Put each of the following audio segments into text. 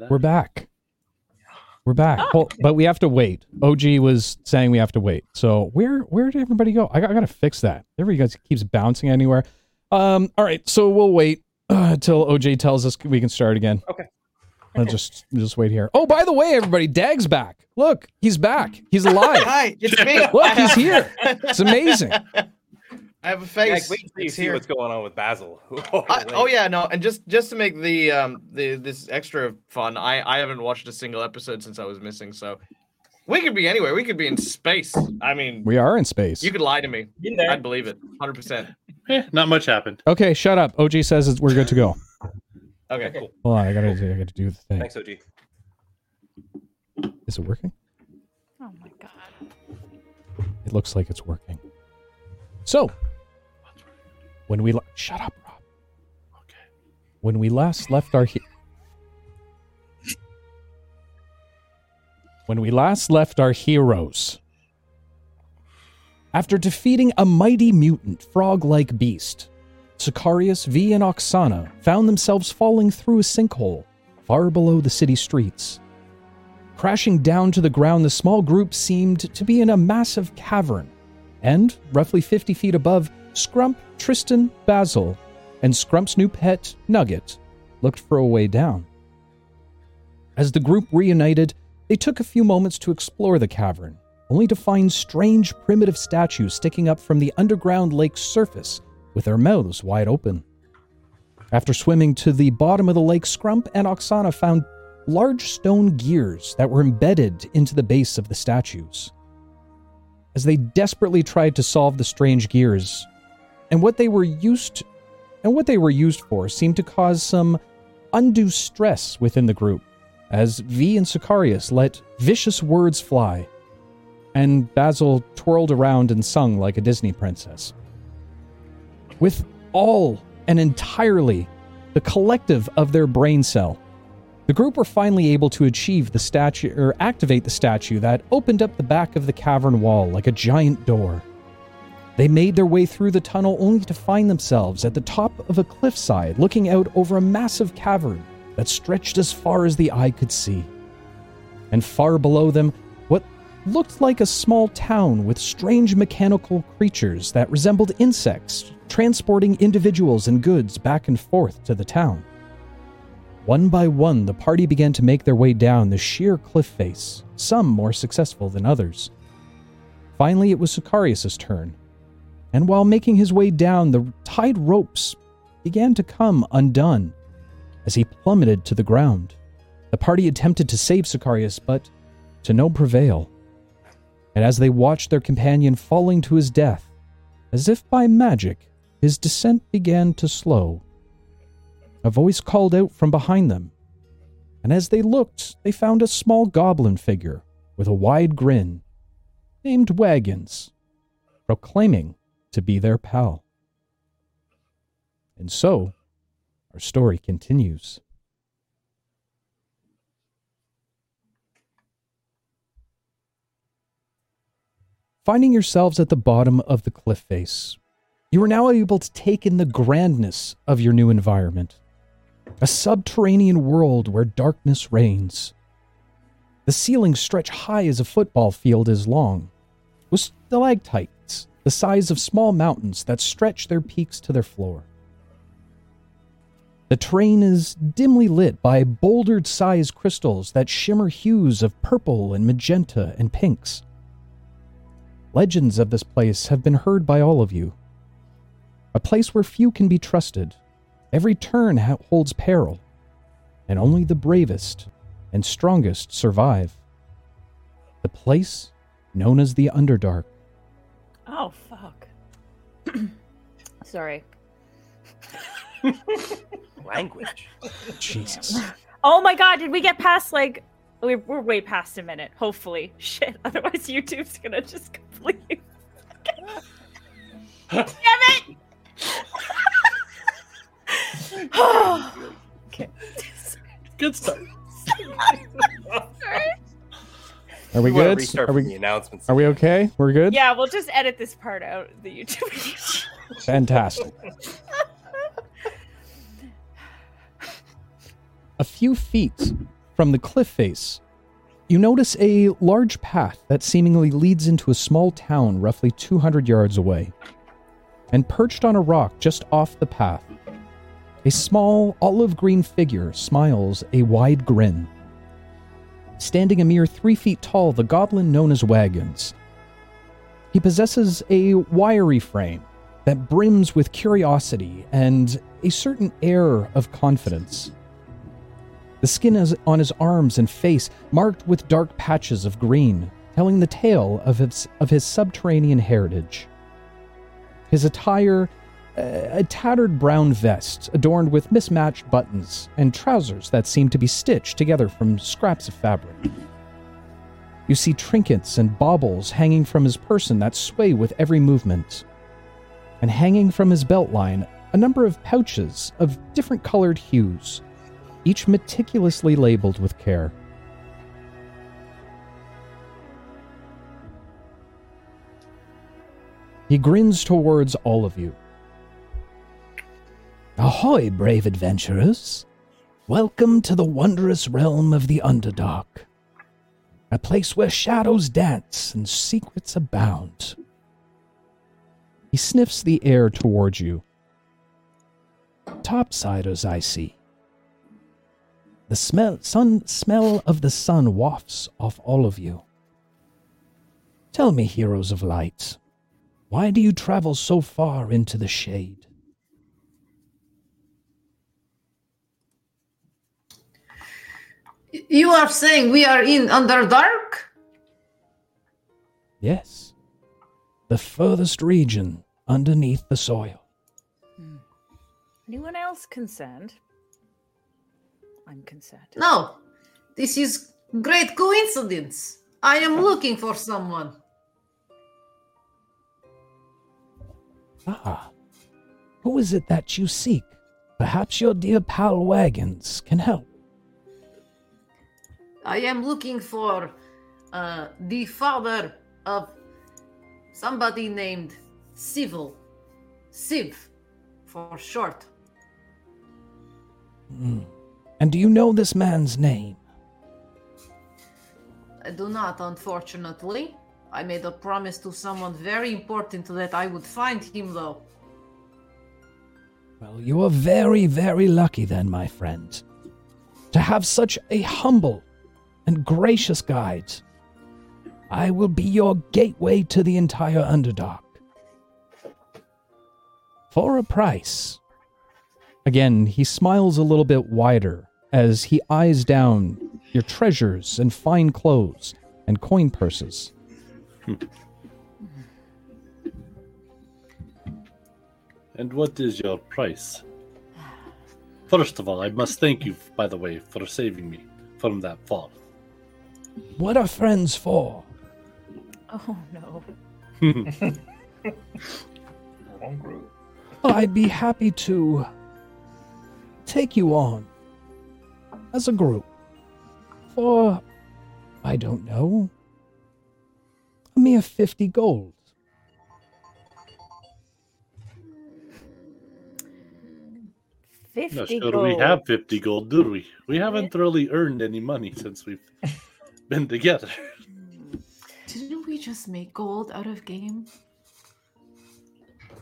we haven't had that. We're back. We're back. Oh. Well, but we have to wait. OG was saying we have to wait. So where where did everybody go? I, got- I gotta fix that. Everybody guys keeps bouncing anywhere. Um. All right. So we'll wait uh, until OJ tells us we can start again. Okay. I'll just just wait here. Oh, by the way, everybody, Dag's back. Look, he's back. He's alive. Hi, it's me. Look, he's here. It's amazing. I have a Yeah, face. wait till you It's see here. what's going on with Basil. I, oh yeah, no, and just just to make the um the this extra fun, I I haven't watched a single episode since I was missing, so we could be anywhere. We could be in space. I mean, We are in space. you could lie to me. I'd believe it, hundred percent. Eh, not much happened. Okay, shut up. OG says we're good to go. Okay. cool. Hold on, I gotta I gotta do the thing. Thanks, OG. Is it working? Oh my god. It looks like it's working. So, when we la- shut up, Rob. Okay. When we last left our he- when we last left our heroes, after defeating a mighty mutant frog-like beast, Sicarius, V, and Oksana found themselves falling through a sinkhole far below the city streets. Crashing down to the ground, the small group seemed to be in a massive cavern, and roughly 50 feet above, Scrump, Tristan, Basil, and Scrump's new pet, Nugget, looked for a way down. As the group reunited, they took a few moments to explore the cavern, only to find strange primitive statues sticking up from the underground lake's surface with their mouths wide open. After swimming to the bottom of the lake, Scrump and Oksana found large stone gears that were embedded into the base of the statues. As they desperately tried to solve the strange gears, and what they were used and what they were used for seemed to cause some undue stress within the group, as V and Sicarius let vicious words fly, and Basil twirled around and sung like a Disney princess. With all and entirely the collective of their brain cell, the group were finally able to achieve the statue or activate the statue that opened up the back of the cavern wall like a giant door. They made their way through the tunnel only to find themselves at the top of a cliffside looking out over a massive cavern that stretched as far as the eye could see. And far below them, what looked like a small town with strange mechanical creatures that resembled insects transporting individuals and goods back and forth to the town. One by one, the party began to make their way down the sheer cliff face, some more successful than others. Finally, it was Sicarius' turn, and while making his way down, the tied ropes began to come undone as he plummeted to the ground. The party attempted to save Sicarius, but to no prevail. And as they watched their companion falling to his death, as if by magic, his descent began to slow. A voice called out from behind them, and as they looked, they found a small goblin figure with a wide grin, named Wagons, proclaiming to be their pal. And so, our story continues. Finding yourselves at the bottom of the cliff face, you are now able to take in the grandness of your new environment a subterranean world where darkness reigns. The ceilings stretch high as a football field is long, with stalactites the size of small mountains that stretch their peaks to their floor. The terrain is dimly lit by bouldered sized crystals that shimmer hues of purple and magenta and pinks. Legends of this place have been heard by all of you. A place where few can be trusted. Every turn holds peril, and only the bravest and strongest survive. The place known as the Underdark. Oh fuck. Sorry. Language. Jesus. Oh my god, did we get past like we're, we're way past a minute, hopefully. Shit, otherwise YouTube's gonna just completely Damn it! okay. Good start. Sorry. Are we We wanna good? Restart Are from the we, announcements. are we okay? We're good? Yeah, we'll just edit this part out of the YouTube. Fantastic. a few feet from the cliff face, you notice a large path that seemingly leads into a small town roughly 200 yards away. And perched on a rock just off the path, a small olive green figure smiles a wide grin. Standing a mere three feet tall, the goblin known as Wagons. He possesses a wiry frame that brims with curiosity and a certain air of confidence. The skin is on his arms and face marked with dark patches of green, telling the tale of his, of his subterranean heritage. His attire, a tattered brown vest adorned with mismatched buttons and trousers that seem to be stitched together from scraps of fabric. You see trinkets and baubles hanging from his person that sway with every movement. And hanging from his belt line, a number of pouches of different colored hues, each meticulously labeled with care. He grins towards all of you. Ahoy, brave adventurers! Welcome to the wondrous realm of the Underdark, a place where shadows dance and secrets abound. He sniffs the air towards you. Topsiders, I see. The smell, sun, smell of the sun wafts off all of you. Tell me, heroes of light, why do you travel so far into the shade? You are saying we are in Underdark? Yes, the furthest region underneath the soil. Anyone else concerned? I'm concerned. No. This is great coincidence. I am looking for someone. Ah, who is it that you seek? Perhaps your dear pal Wagons can help. I am looking for uh, the father of somebody named Civil. Siv, for short. Hmm. And do you know this man's name? I do not, unfortunately. I made a promise to someone very important that I would find him, though. Well, you are very, very lucky then, my friend, to have such a humble and gracious guides. I will be your gateway to the entire Underdark. For a price. Again, he smiles a little bit wider as he eyes down your treasures and fine clothes and coin purses. Hmm. And what is your price? First of all, I must thank you, by the way, for saving me from that fall. What are friends for? Oh no. Wrong group. I'd be happy to take you on as a group for, I don't know, a mere 50 gold. Fifty Not sure gold. we have 50 gold, do we? We haven't really earned any money since we've been together. Mm. Didn't we just make gold out of game?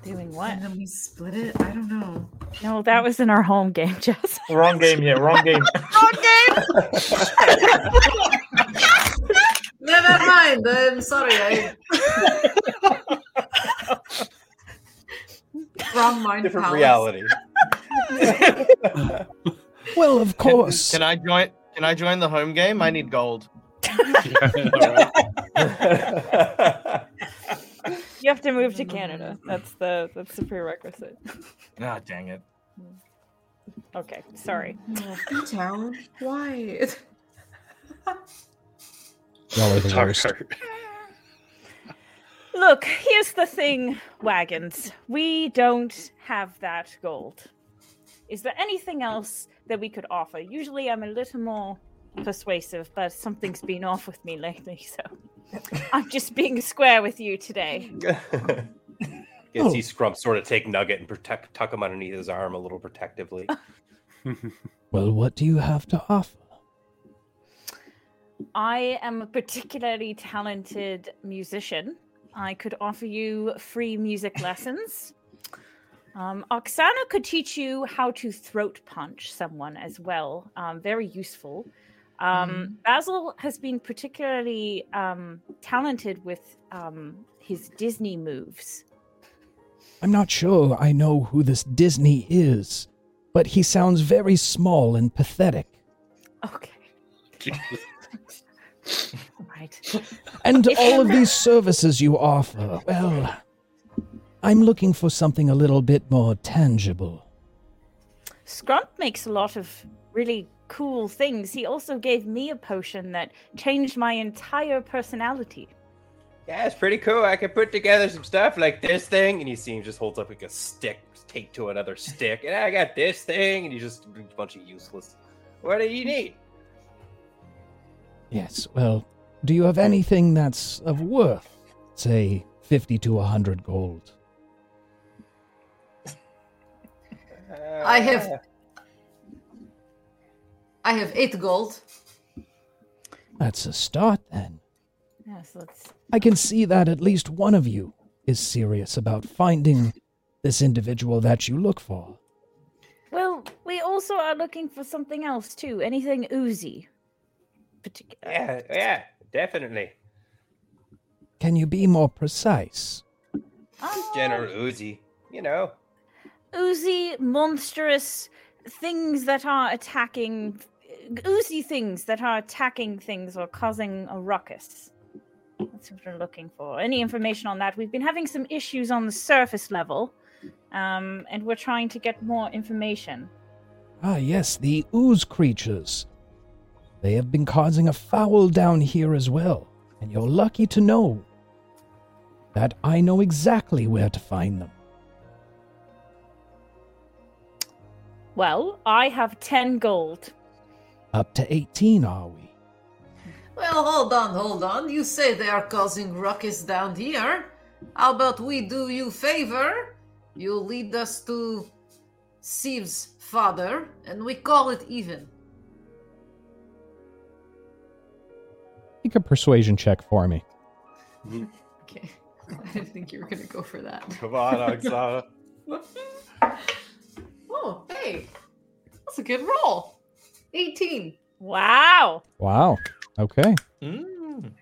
Doing what? And then we split it? I don't know. No, that was in our home game, Jess. Wrong game, yeah, wrong game. Wrong game. Never mind. I'm sorry. I... Wrong mind Different palace. reality. Well, of Can- course. Can, I join? Can I join the home game? I need gold. You have to move to Canada. That's the that's the prerequisite. ah, dang it. Okay, sorry. Oh, town. Why? Y'all are the Dark worst. Look, here's the thing, wagons. We don't have that gold. Is there anything else that we could offer? Usually I'm a little more persuasive, but something's been off with me lately, so I'm just being square with you today. Guess he scrumps sort of take Nugget and protect tuck him underneath his arm a little protectively. Well, what do you have to offer? I am a particularly talented musician. I could offer you free music lessons. Um, Oksana could teach you how to throat punch someone as well. Um, very useful. Um, Basil has been particularly um, talented with um, his Disney moves. I'm not sure I know who this Disney is, but he sounds very small and pathetic. Okay, right. And If all of these services you offer, well, I'm looking for something a little bit more tangible. Scrump makes a lot of really cool things. He also gave me a potion that changed my entire personality. Yeah, it's pretty cool. I can put together some stuff like this thing, and you see him just holds up like a stick taped to another stick, and I got this thing, and you just a bunch of useless. What do you need? Yes, well, do you have anything that's of worth? Say 50 to a 100 gold. I have- uh, I have eight gold. That's a start then. Yes, let's. I can see that at least one of you is serious about finding this individual that you look for. Well, we also are looking for something else too. Anything oozy. Particular. Yeah, yeah, definitely. Can you be more precise? Oh, General Uzi, you know. oozy, monstrous things that are attacking. Oozy things that are attacking things or causing a ruckus. That's what we're looking for. Any information on that? We've been having some issues on the surface level, um, and we're trying to get more information. Ah, yes, the ooze creatures. They have been causing a foul down here as well, and you're lucky to know that I know exactly where to find them. Well, I have 10 gold. Up to 18, are we? Well, hold on, hold on. You say they are causing ruckus down here. How about we do you favor? You lead us to Siv's father, and we call it even. Make a persuasion check for me. Okay. I didn't think you were gonna go for that. Come on, Oksana. oh, hey. That's a good roll. 18. Wow. Wow. Okay. Mm.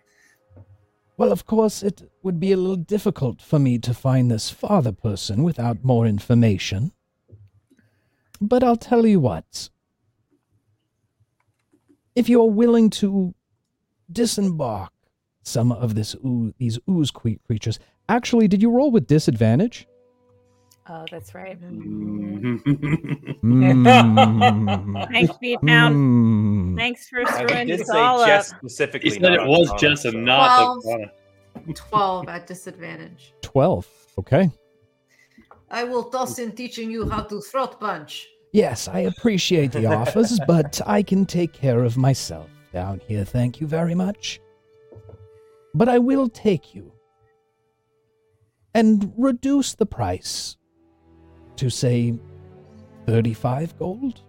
Well, of course, it would be a little difficult for me to find this father person without more information. But I'll tell you what. If you're willing to disembark some of this oo- these ooze creatures, actually, did you roll with disadvantage? Oh, that's right. Mm. Mm. Thanks, Beat Down. Mm. Thanks for I screwing did this say all Jess up. specifically. he said it was Oksana, Jess and so- not Twelve. Oksana. 12 at disadvantage. 12. Okay. I will toss in teaching you how to throat punch. Yes, I appreciate the offers, but I can take care of myself down here, thank you very much. But I will take you and reduce the price to, say, 35 gold?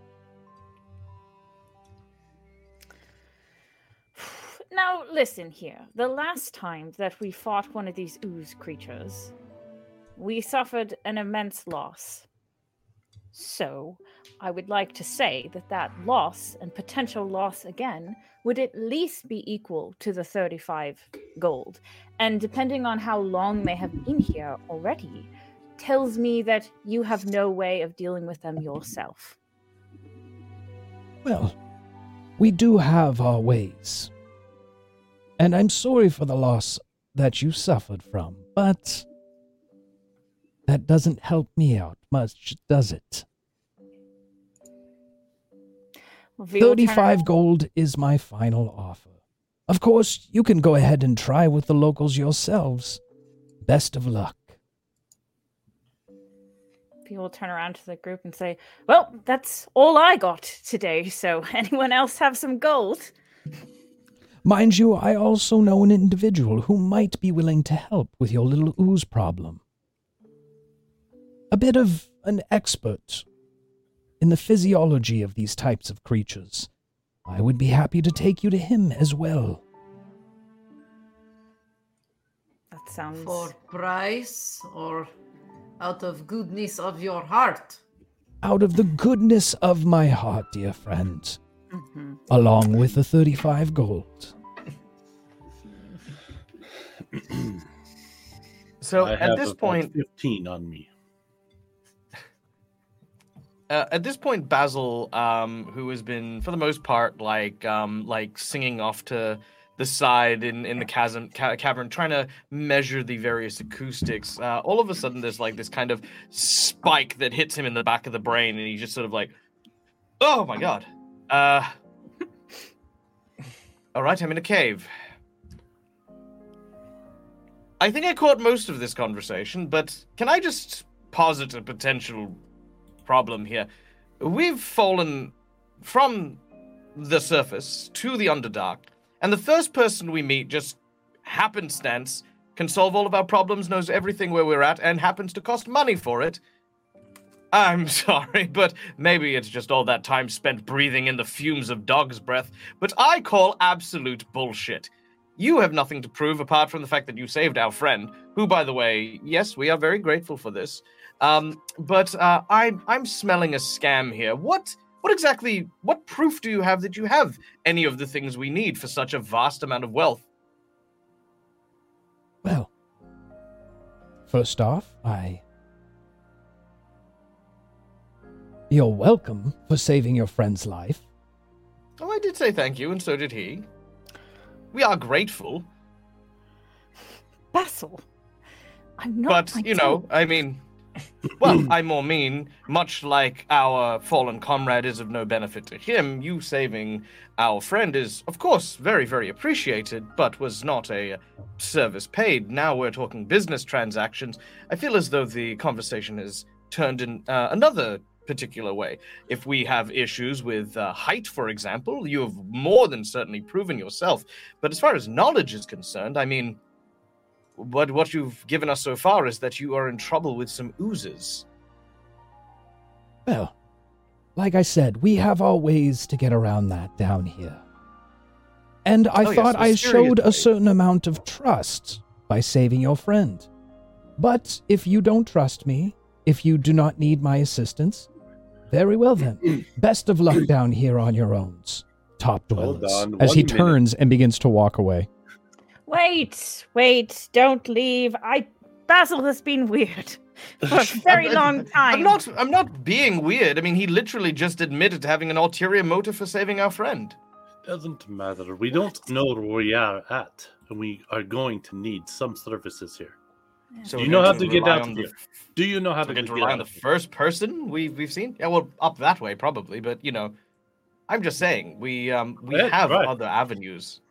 Now, listen here. The last time that we fought one of these ooze creatures, we suffered an immense loss. So, I would like to say that that loss and potential loss again would at least be equal to the 35 gold. And depending on how long they have been here already, tells me that you have no way of dealing with them yourself. Well, we do have our ways. And I'm sorry for the loss that you suffered from, but that doesn't help me out much, does it? We will turn 35 gold is my final offer. Of course, you can go ahead and try with the locals yourselves. Best of luck. People turn around to the group and say, Well, that's all I got today, so anyone else have some gold? Mind you, I also know an individual who might be willing to help with your little ooze problem. A bit of an expert in the physiology of these types of creatures, I would be happy to take you to him as well. That sounds. For price or out of goodness of your heart? Out of the goodness of my heart, dear friend, Mhm. along with the 35 gold. So I at have this about point, 15 on me. uh, at this point, Basil, um, who has been for the most part like um, like singing off to the side in, in the chasm ca- cavern, trying to measure the various acoustics. Uh, all of a sudden, there's like this kind of spike that hits him in the back of the brain, and he's just sort of like, "Oh my god!" Uh, all right, I'm in a cave. I think I caught most of this conversation, but can I just posit a potential problem here? We've fallen from the surface to the Underdark, and the first person we meet just happenstance can solve all of our problems, knows everything where we're at, and happens to cost money for it. I'm sorry, but maybe it's just all that time spent breathing in the fumes of dog's breath, but I call absolute bullshit. You have nothing to prove apart from the fact that you saved our friend, who, by the way, yes, we are very grateful for this. Um, but uh, I'm I'm smelling a scam here. What what exactly? What proof do you have that you have any of the things we need for such a vast amount of wealth? Well, first off, I. You're welcome for saving your friend's life. Oh, I did say thank you, and so did he. We are grateful, Basil. I'm not. but I you know, don't- I mean, well, I more mean, much like our fallen comrade is of no benefit to him, you saving our friend is, of course, very, very appreciated, but was not a service paid. Now we're talking business transactions. I feel as though the conversation has turned in uh, another particular way. If we have issues with uh, height, for example, you have more than certainly proven yourself. But as far as knowledge is concerned, I mean, what what you've given us so far is that you are in trouble with some oozes. Well, like I said, we have our ways to get around that down here. And I Oh, yes, thought I showed a certain amount of trust by saving your friend. But if you don't trust me, if you do not need my assistance, very well then. Best of luck down here on your own, top dwellers. on As he minute. turns and begins to walk away. Wait, wait, don't leave. I Basil has been weird for a very I'm- long time. I'm not. I'm not being weird. I mean, he literally just admitted to having an ulterior motive for saving our friend. Doesn't matter. We don't know where we are at, and we are going to need some services here. So Do you know how to get rely out on of the- here? Do you know how So to we're to get rely out on the here? first person we've we've seen. Yeah, well, up that way probably, but you know, I'm just saying we um we Right, have right. other avenues.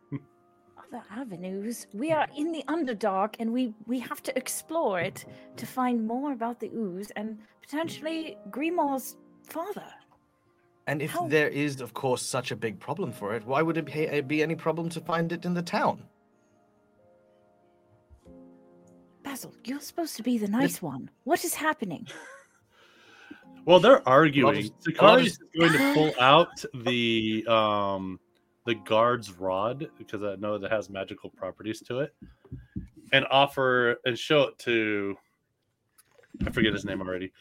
Other avenues. We are in the Underdark, and we we have to explore it to find more about the ooze and potentially Grimoire's father. And if How- there is, of course, such a big problem for it, why would it be, be any problem to find it in the town? Basil, you're supposed to be the nice one. What is happening? Well, they're arguing. just- Sakari I'll is going to pull out the um the guard's rod because I know that has magical properties to it, and offer and show it to I forget his name already,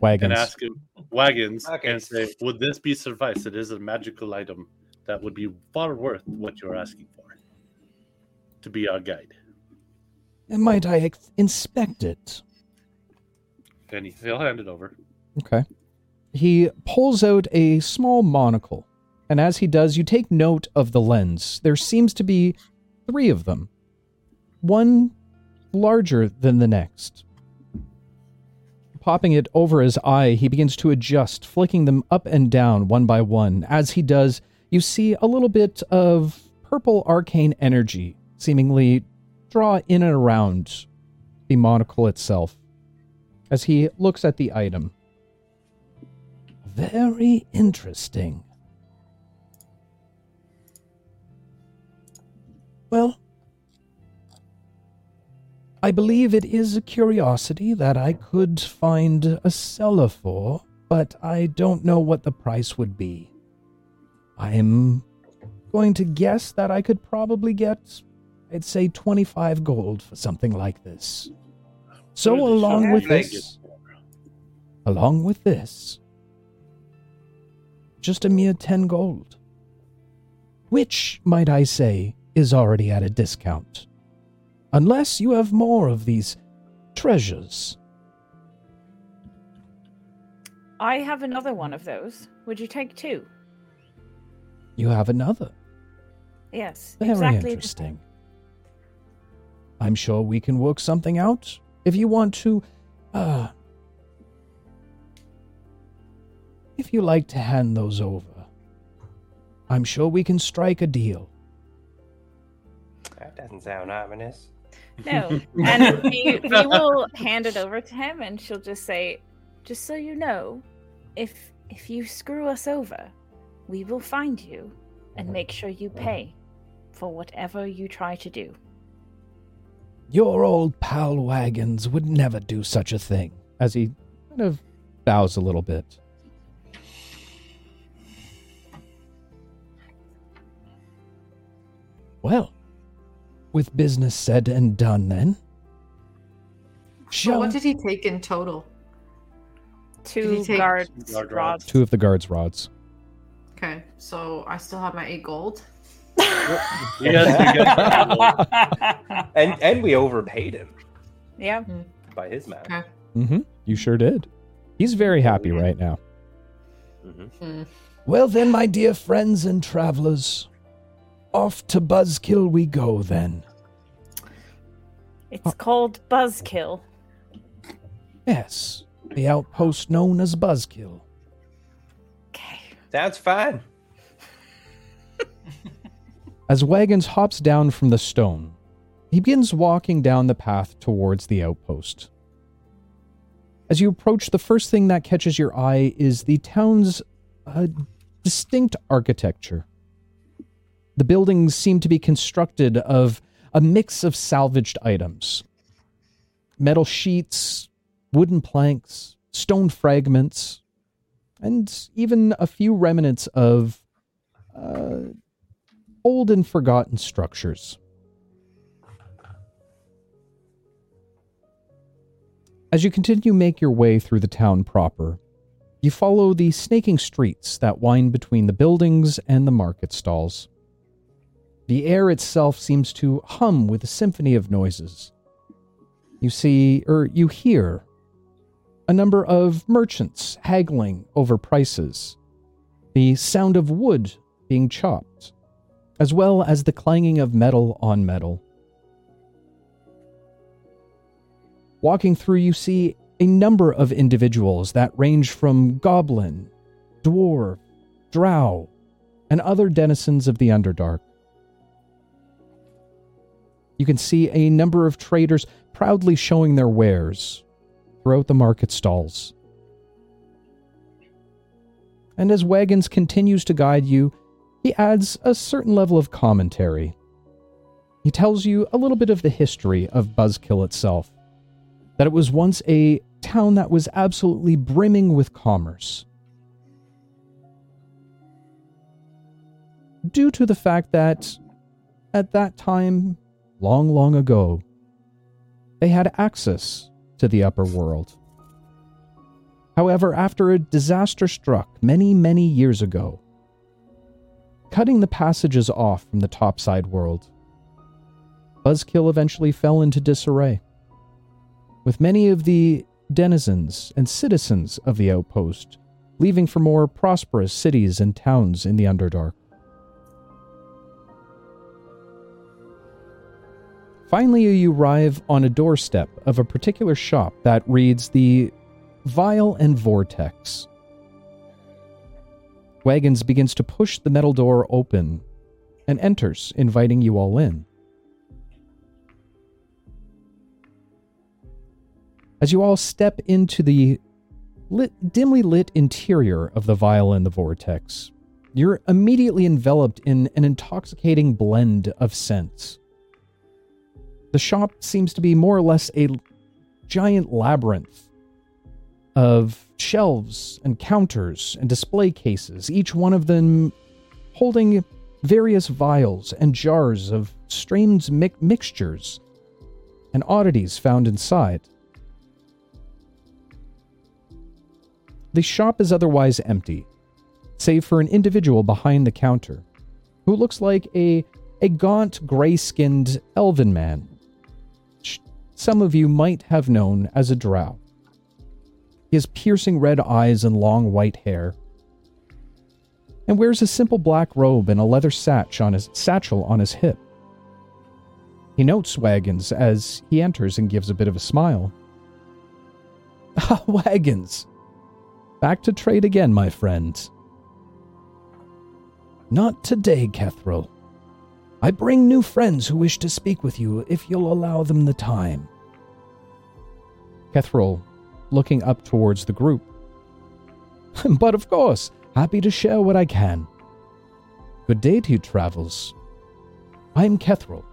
Wagons. and ask him wagons Okay. and say, "Would this be suffice? It is a magical item that would be far worth what you're asking for to be our guide." And might I ex- inspect it? And he, he'll hand it over. Okay. He pulls out a small monocle, and as he does, you take note of the lens. There seems to be three of them, one larger than the next. Popping it over his eye, he begins to adjust, flicking them up and down one by one. As he does, you see a little bit of purple arcane energy seemingly draw in and around the monocle itself as he looks at the item. Very interesting. Well, I believe it is a curiosity that I could find a seller for, but I don't know what the price would be. I'm going to guess that I could probably get, I'd say, 25 gold for something like this. So, What did the along with this, along with this, just a mere 10 gold. Which, might I say, is already at a discount. Unless you have more of these treasures. I have another one of those. Would you take two? You have another. Yes. Very exactly interesting. I'm sure we can work something out. If you want to, uh, if you like to hand those over, I'm sure we can strike a deal. That doesn't sound ominous. No. And we, we will hand it over to him and she'll just say, just so you know, if if you screw us over, we will find you and mm-hmm. make sure you mm-hmm. pay for whatever you try to do. Your old pal Wagons would never do such a thing. As he kind of bows a little bit. Well, with business said and done, then. So Shall what did he take in total? Two he take- guard Guard rods. rods. two of the guards' rods. Okay, so I still have my eight gold. Yes, And and we overpaid him Yeah. by his math. Okay. Mm-hmm. You sure did. He's very happy right now. hmm Hmm. Well, then, my dear friends and travelers, off to Buzzkill we go then. It's called Buzzkill. Yes, the outpost known as Buzzkill. Okay. Sounds fine. As Wagons hops down from the stone, he begins walking down the path towards the outpost. As you approach, the first thing that catches your eye is the town's uh, distinct architecture. The buildings seem to be constructed of a mix of salvaged items metal sheets, wooden planks, stone fragments, and even a few remnants of uh, old and forgotten structures. As you continue make your way through the town proper, you follow the snaking streets that wind between the buildings and the market stalls. The air itself seems to hum with a symphony of noises. You see, or you hear, a number of merchants haggling over prices, the sound of wood being chopped, as well as the clanging of metal on metal. Walking through, you see a number of individuals that range from goblin, dwarf, drow, and other denizens of the Underdark. You can see a number of traders proudly showing their wares throughout the market stalls. And as Wagons continues to guide you, he adds a certain level of commentary. He tells you a little bit of the history of Buzzkill itself. That it was once a town that was absolutely brimming with commerce. Due to the fact that, at that time, long, long ago, they had access to the upper world. However, after a disaster struck many, many years ago, cutting the passages off from the topside world, Buzzkill eventually fell into disarray, with many of the denizens and citizens of the outpost leaving for more prosperous cities and towns in the Underdark. Finally, you arrive on a doorstep of a particular shop that reads the Vial and Vortex. Wagons begins to push the metal door open and enters, inviting you all in. As you all step into the lit, dimly lit interior of the vial and the vortex, you're immediately enveloped in an intoxicating blend of scents. The shop seems to be more or less a giant labyrinth of shelves and counters and display cases, each one of them holding various vials and jars of strange mi- mixtures and oddities found inside. The shop is otherwise empty, save for an individual behind the counter, who looks like a, a gaunt, gray skinned elven man. Some of you might have known as a drow. He has piercing red eyes and long white hair, and wears a simple black robe and a leather satch on his, satchel on his hip. He notes Wagons as he enters and gives a bit of a smile. Ah, Wagons! Back to trade again, my friend. Not today, Kethril. I bring new friends who wish to speak with you if you'll allow them the time. Kethril, looking up towards the group. but of course, happy to share what I can. Good day to you, travels. I'm Kethril,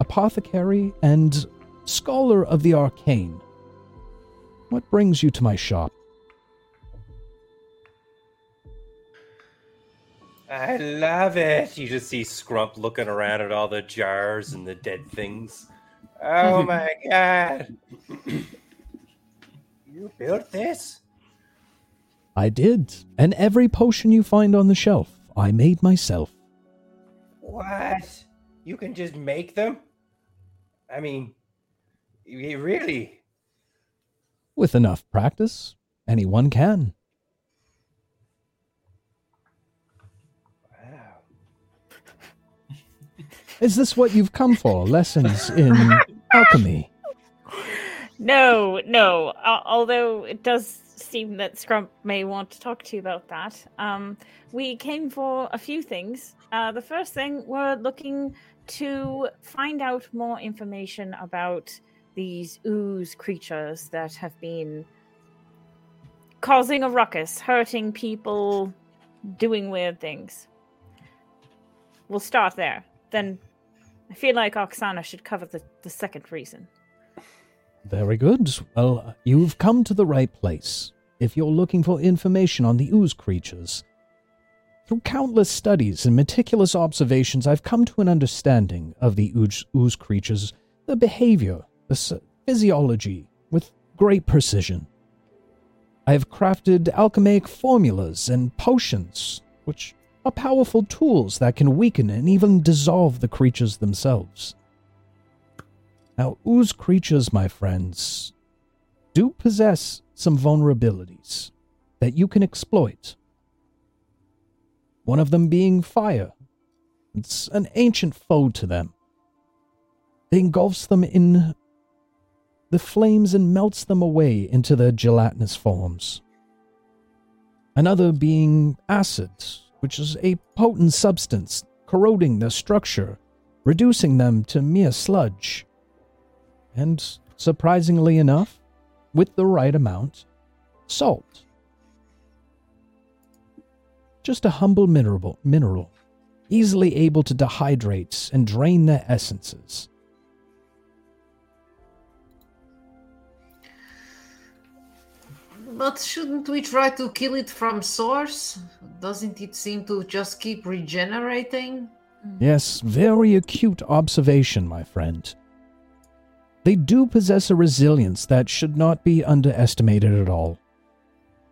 apothecary and scholar of the arcane. What brings you to my shop? I love it. You just see Scrump looking around at all the jars and the dead things. Oh my god. you built this? I did, and every potion you find on the shelf, I made myself. What? You can just make them? I mean, really? With enough practice, anyone can. Is this what you've come for? Lessons in alchemy? No, no. Uh, although it does seem that Scrump may want to talk to you about that. Um, we came for a few things. Uh, the first thing, we're looking to find out more information about these ooze creatures that have been causing a ruckus, hurting people, doing weird things. We'll start there. Then I feel like Oksana should cover the, the second reason. Very good. Well, you've come to the right place. If you're looking for information on the ooze creatures, through countless studies and meticulous observations, I've come to an understanding of the ooze, ooze creatures, the behavior, the physiology, with great precision. I have crafted alchemic formulas and potions, which are powerful tools that can weaken and even dissolve the creatures themselves. Now, ooze creatures, my friends, do possess some vulnerabilities that you can exploit. One of them being fire. It's an ancient foe to them. It engulfs them in the flames and melts them away into their gelatinous forms. Another being acid, which is a potent substance corroding their structure, reducing them to mere sludge. And surprisingly enough, with the right amount, salt. Just a humble mineral, mineral, easily able to dehydrate and drain their essences. But shouldn't we try to kill it from source? Doesn't it seem to just keep regenerating? Yes, very acute observation, my friend. They do possess a resilience that should not be underestimated at all.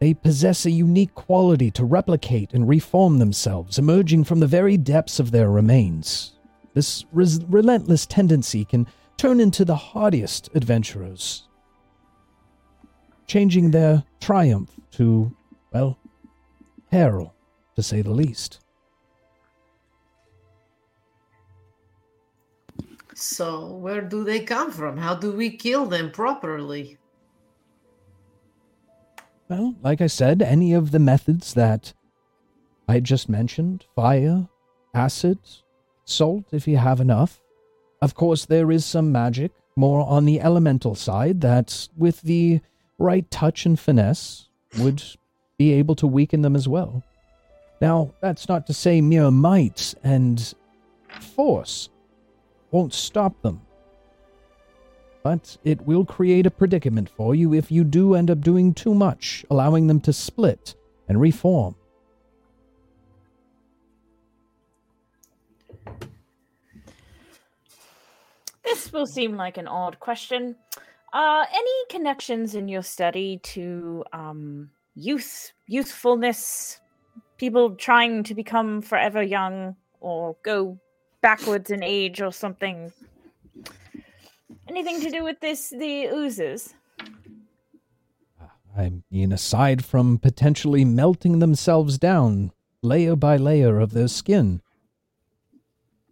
They possess a unique quality to replicate and reform themselves, emerging from the very depths of their remains. This res- relentless tendency can turn into the hardiest adventurers, changing their triumph to, well, peril, to say the least. So, where do they come from? How do we kill them properly? Well, like I said, any of the methods that I just mentioned fire, acid, salt, if you have enough. Of course, there is some magic, more on the elemental side, that with the right touch and finesse would be able to weaken them as well. Now, that's not to say mere might and force won't stop them. but it will create a predicament for you if you do end up doing too much, allowing them to split and reform. This will seem like an odd question. Uh, any connections in your study to um, youth, youthfulness, people trying to become forever young or go backwards in age or something? Anything to do with this, the oozes? I mean, aside from potentially melting themselves down layer by layer of their skin.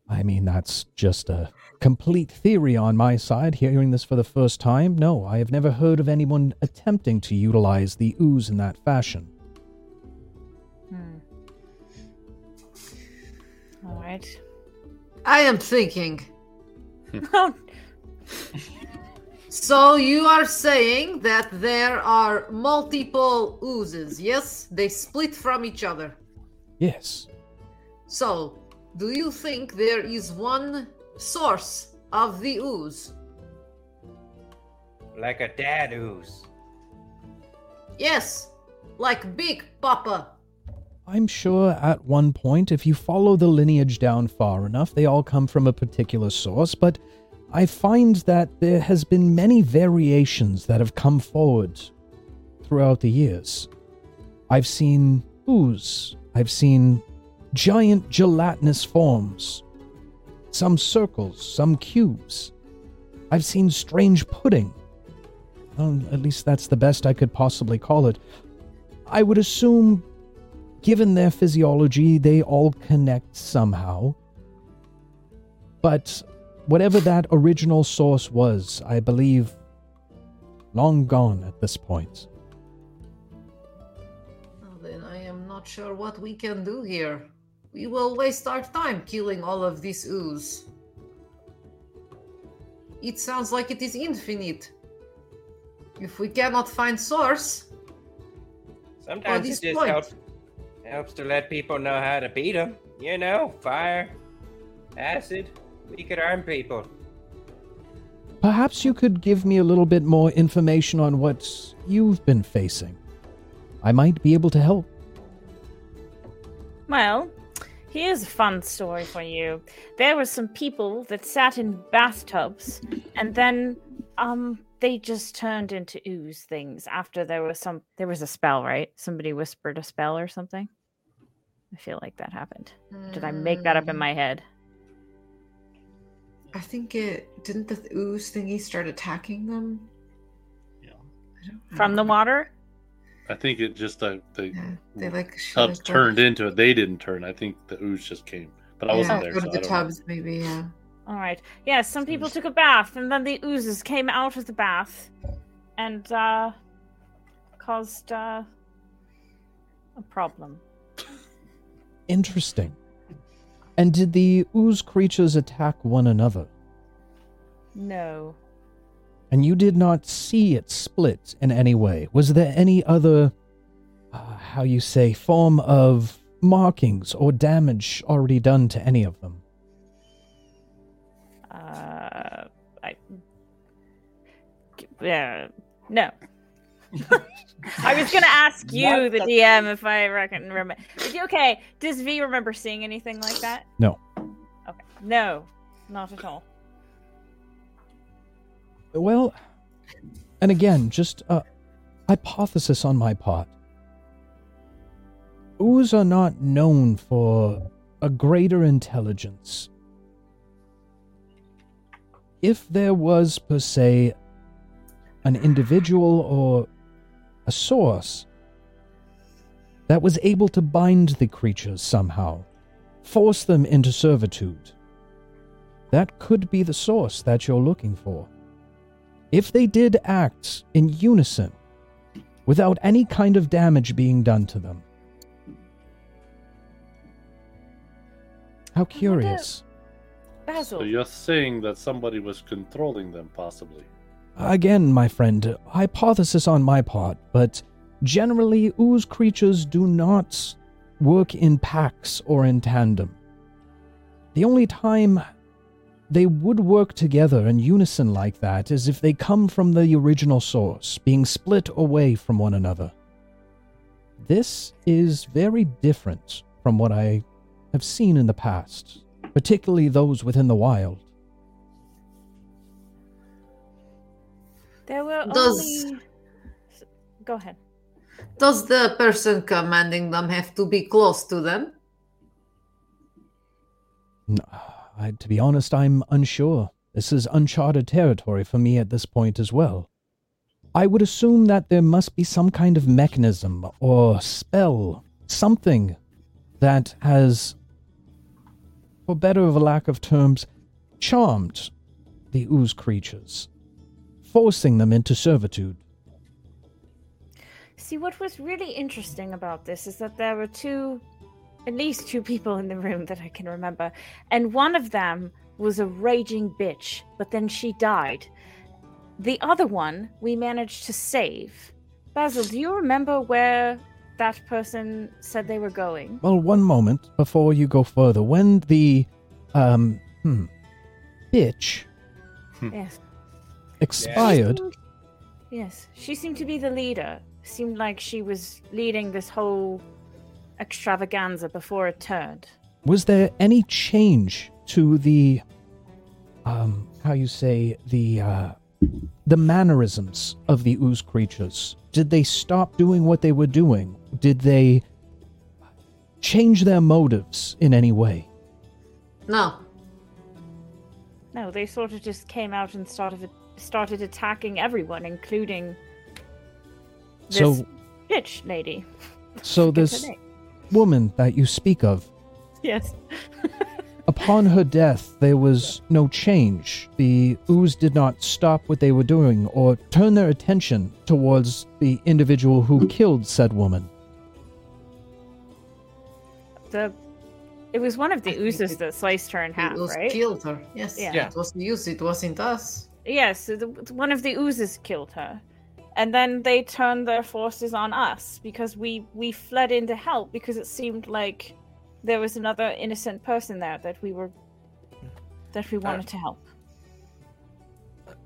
I mean, that's just a complete theory on my side, hearing this for the first time. No, I have never heard of anyone attempting to utilize the ooze in that fashion. Hmm. All right. I am thinking. Oh, So you are saying that there are multiple oozes, yes? They split from each other. Yes. So, do you think there is one source of the ooze? Like a dad ooze. Yes, like Big Papa. I'm sure at one point, if you follow the lineage down far enough, they all come from a particular source, but I find that there has been many variations that have come forward throughout the years. I've seen ooze, I've seen giant gelatinous forms, some circles, some cubes. I've seen strange pudding. Well, at least that's the best I could possibly call it. I would assume given their physiology, they all connect somehow. But whatever that original source was, I believe, long gone at this point. Well, then I am not sure what we can do here. We will waste our time killing all of this ooze. It sounds like it is infinite. If we cannot find source, Sometimes it this just point. helps, helps to let people know how to beat them. You know, fire, acid. We could arm people. Perhaps you could give me a little bit more information on what you've been facing. I might be able to help. Well, here's a fun story for you. There were some people that sat in bathtubs, and then um they just turned into ooze things after there was some there was a spell, right? Somebody whispered a spell or something. I feel like that happened. Did I make that up in Hmm, my head? I think it didn't the ooze thingy start attacking them. Yeah. I don't From the water? I think it just uh, the Yeah, they like tubs turned off. into it. They didn't turn. I think the ooze just came, but I wasn't yeah, there. Go So to I the don't know. tubs, maybe. Yeah. All right. Yeah, some people took a bath, and then the oozes came out of the bath, and uh, caused uh, a problem. Interesting. And did the ooze creatures attack one another? No. And you did not see it split in any way. Was there any other, uh, how you say, form of markings or damage already done to any of them? Uh, I. Yeah. No. I was gonna ask you, What the the- DM, if I reckon remember. Okay, does V remember seeing anything like that? No. Okay, no, not at all. Well, and again, just a hypothesis on my part. Ooze are not known for a greater intelligence. If there was, per se, an individual or a source that was able to bind the creatures somehow, force them into servitude, that could be the source that you're looking for if they did act in unison without any kind of damage being done to them. How curious. Basil. So you're saying that somebody was controlling them, possibly? Again, my friend, hypothesis on my part, but generally, ooze creatures do not work in packs or in tandem. The only time they would work together in unison like that as if they come from the original source, being split away from one another. This is very different from what I have seen in the past, particularly those within the wild. There were Does- only. Go ahead. Does the person commanding them have to be close to them? N- I, to be honest, I'm unsure. This is uncharted territory for me at this point as well. I would assume that there must be some kind of mechanism or spell, something that has, for better of a lack of terms, charmed the ooze creatures, forcing them into servitude. See, what was really interesting about this is that there were two, at least two people in the room that I can remember, and one of them was a raging bitch, but then she died. The other one we managed to save. Basil, do you remember where that person said they were going? Well, one moment before you go further. When the, um, hmm, bitch Yes. expired, She seemed- Yes, she seemed to be the leader. Seemed like she was leading this whole extravaganza before it turned. was there any change to the um how you say the uh the mannerisms of the ooze creatures did they stop doing what they were doing did they change their motives in any way No. No, they sort of just came out and started started attacking everyone, including this so bitch lady. so this name. Woman that you speak of Yes. upon her death there was no change the ooze did not stop what they were doing or turn their attention towards the individual who killed said woman The it was one of the oozes that sliced her in half, it was right? killed her. Yes. Yeah. Yeah. It was used. It wasn't us. Yes, so one of the oozes killed her. And then they turned their forces on us because we we fled in to help because it seemed like there was another innocent person there that we were that we wanted to help.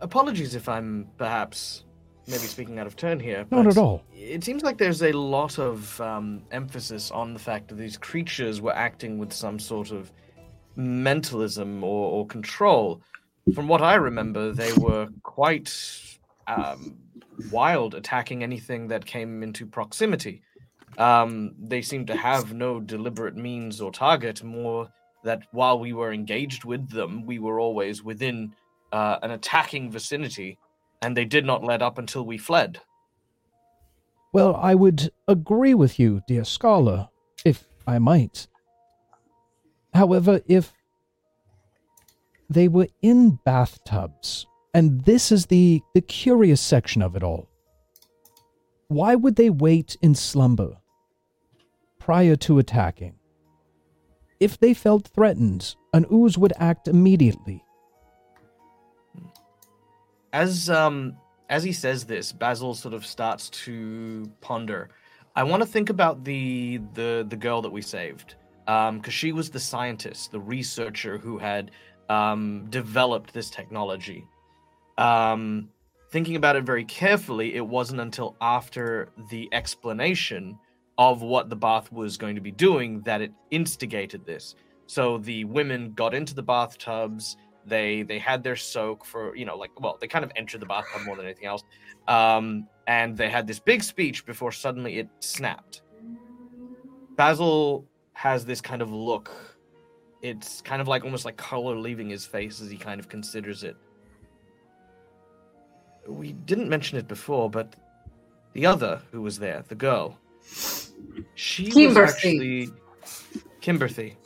Apologies if I'm perhaps maybe speaking out of turn here. not at all It seems like there's a lot of um, emphasis on the fact that these creatures were acting with some sort of mentalism or, or control. From what I remember, they were quite um, wild, attacking anything that came into proximity. Um, they seemed to have no deliberate means or target, more that while we were engaged with them, we were always within uh, an attacking vicinity, and they did not let up until we fled. Well, I would agree with you, dear scholar, if I might. However, if they were in bathtubs, and this is the, the curious section of it all, why would they wait in slumber prior to attacking? If they felt threatened, an ooze would act immediately. as um as he says this basil sort of starts to ponder i want to think about the the the girl that we saved um because she was the scientist the researcher who had um developed this technology um thinking about it very carefully it wasn't until after the explanation of what the bath was going to be doing that it instigated this. So the women got into the bathtubs they they had their soak for you know like well they kind of entered the bathtub more than anything else um and they had this big speech before suddenly it snapped. Basil has this kind of look. It's kind of like almost like color leaving his face as he kind of considers it we didn't mention it before but the other who was there the girl she was actually kimberthy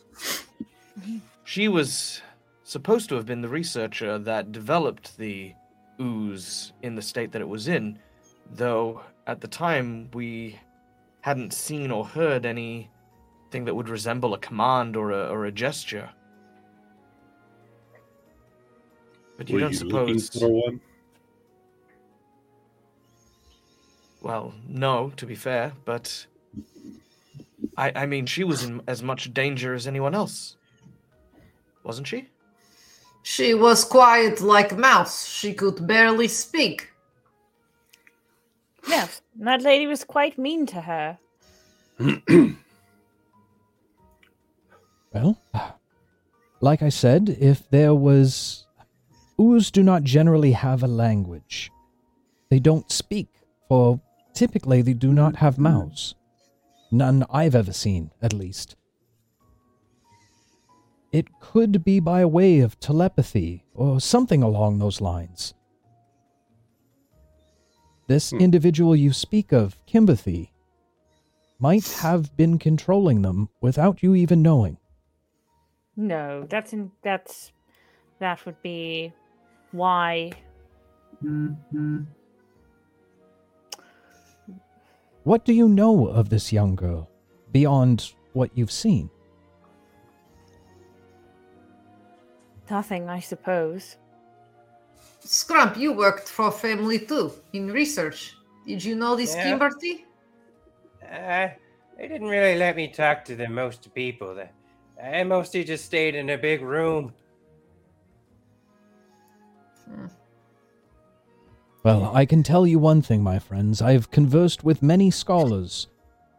she was supposed to have been the researcher that developed the ooze in the state that it was in, though at the time we hadn't seen or heard anything that would resemble a command or a, or a gesture. But you Were don't you looking suppose. Well, no, to be fair, but I I mean she was in as much danger as anyone else. Wasn't she? She was quiet like a mouse. She could barely speak. Yes, that lady was quite mean to her. Well, like I said, if there was. Ooze do not generally have a language. They don't speak, for typically they do not have mouths. None I've ever seen, at least. It could be by way of telepathy or something along those lines. This Hmm. individual you speak of, Kimberthy, might have been controlling them without you even knowing. No, that's in, that's that would be why. What do you know of this young girl beyond what you've seen? Nothing, I suppose. Scrump, you worked for family too in research. Did you know this Yeah. Kimberthy? Uh, they didn't really let me talk to the most people. The- I mostly just stayed in a big room. Well, I can tell you one thing, my friends. I've conversed with many scholars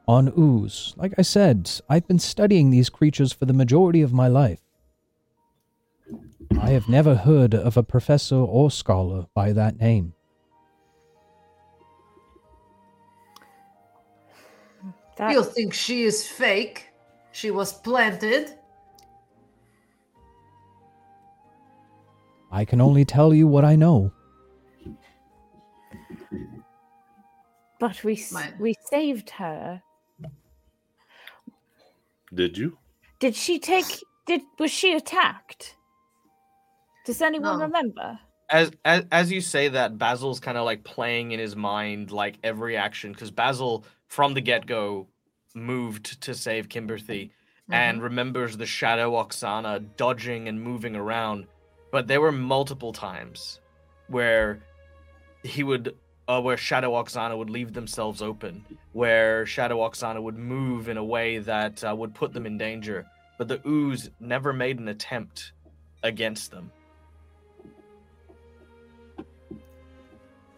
on ooze. Like I said, I've been studying these creatures for the majority of my life. I have never heard of a professor or scholar by that name. That You think she is fake? She was planted? I can only tell you what I know. But we s- My- we saved her. Did you? Did she take did was she attacked? Does anyone No. remember? As, as as you say that, Basil's kind of like playing in his mind like every action because Basil from the get go moved to save Kimberthy and mm-hmm. remembers the shadow Oksana dodging and moving around. But there were multiple times where he would, uh, where Shadow Oksana would leave themselves open, where Shadow Oksana would move in a way that uh, would put them in danger. But the ooze never made an attempt against them.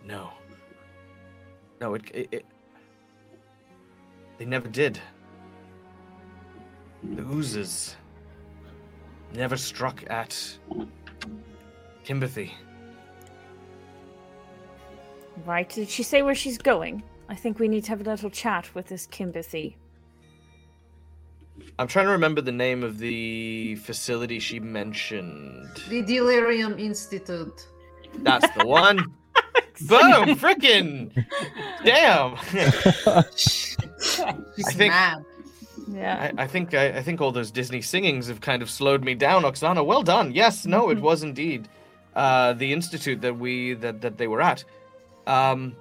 No. No, it, it, it they never did. The oozes never struck at Kimberthy. Right. Did she say where she's going? I think we need to have a little chat with this Kimberthy. I'm trying to remember the name of the facility she mentioned. The Delirium Institute. That's the one. Boom! Frickin' damn! She's I think- mad. Yeah. I, I think I, I think all those Disney singings have kind of slowed me down, Oksana. Well done. Yes, no, it was indeed uh, the institute that we that that they were at. Um,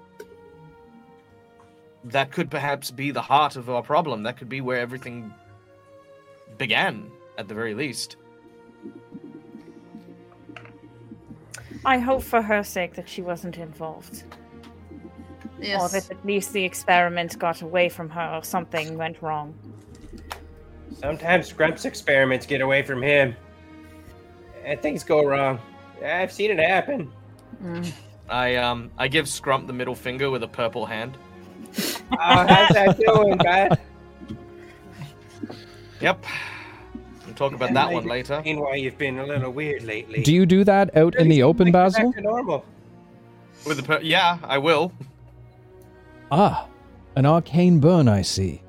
that could perhaps be the heart of our problem. That could be where everything began, at the very least. I hope for her sake that she wasn't involved. Or that at least the experiment got away from her or something went wrong. Sometimes Scrump's experiments get away from him. And things go wrong. I've seen it happen. I um I give Scrump the middle finger with a purple hand. Oh, how's that doing, bud? Yep. We'll talk about that one later. Explain why you've been a little weird lately. Do you do that out in the open, Like, Basil? back to normal. With the pur- yeah, I will. Ah, an arcane burn, I see.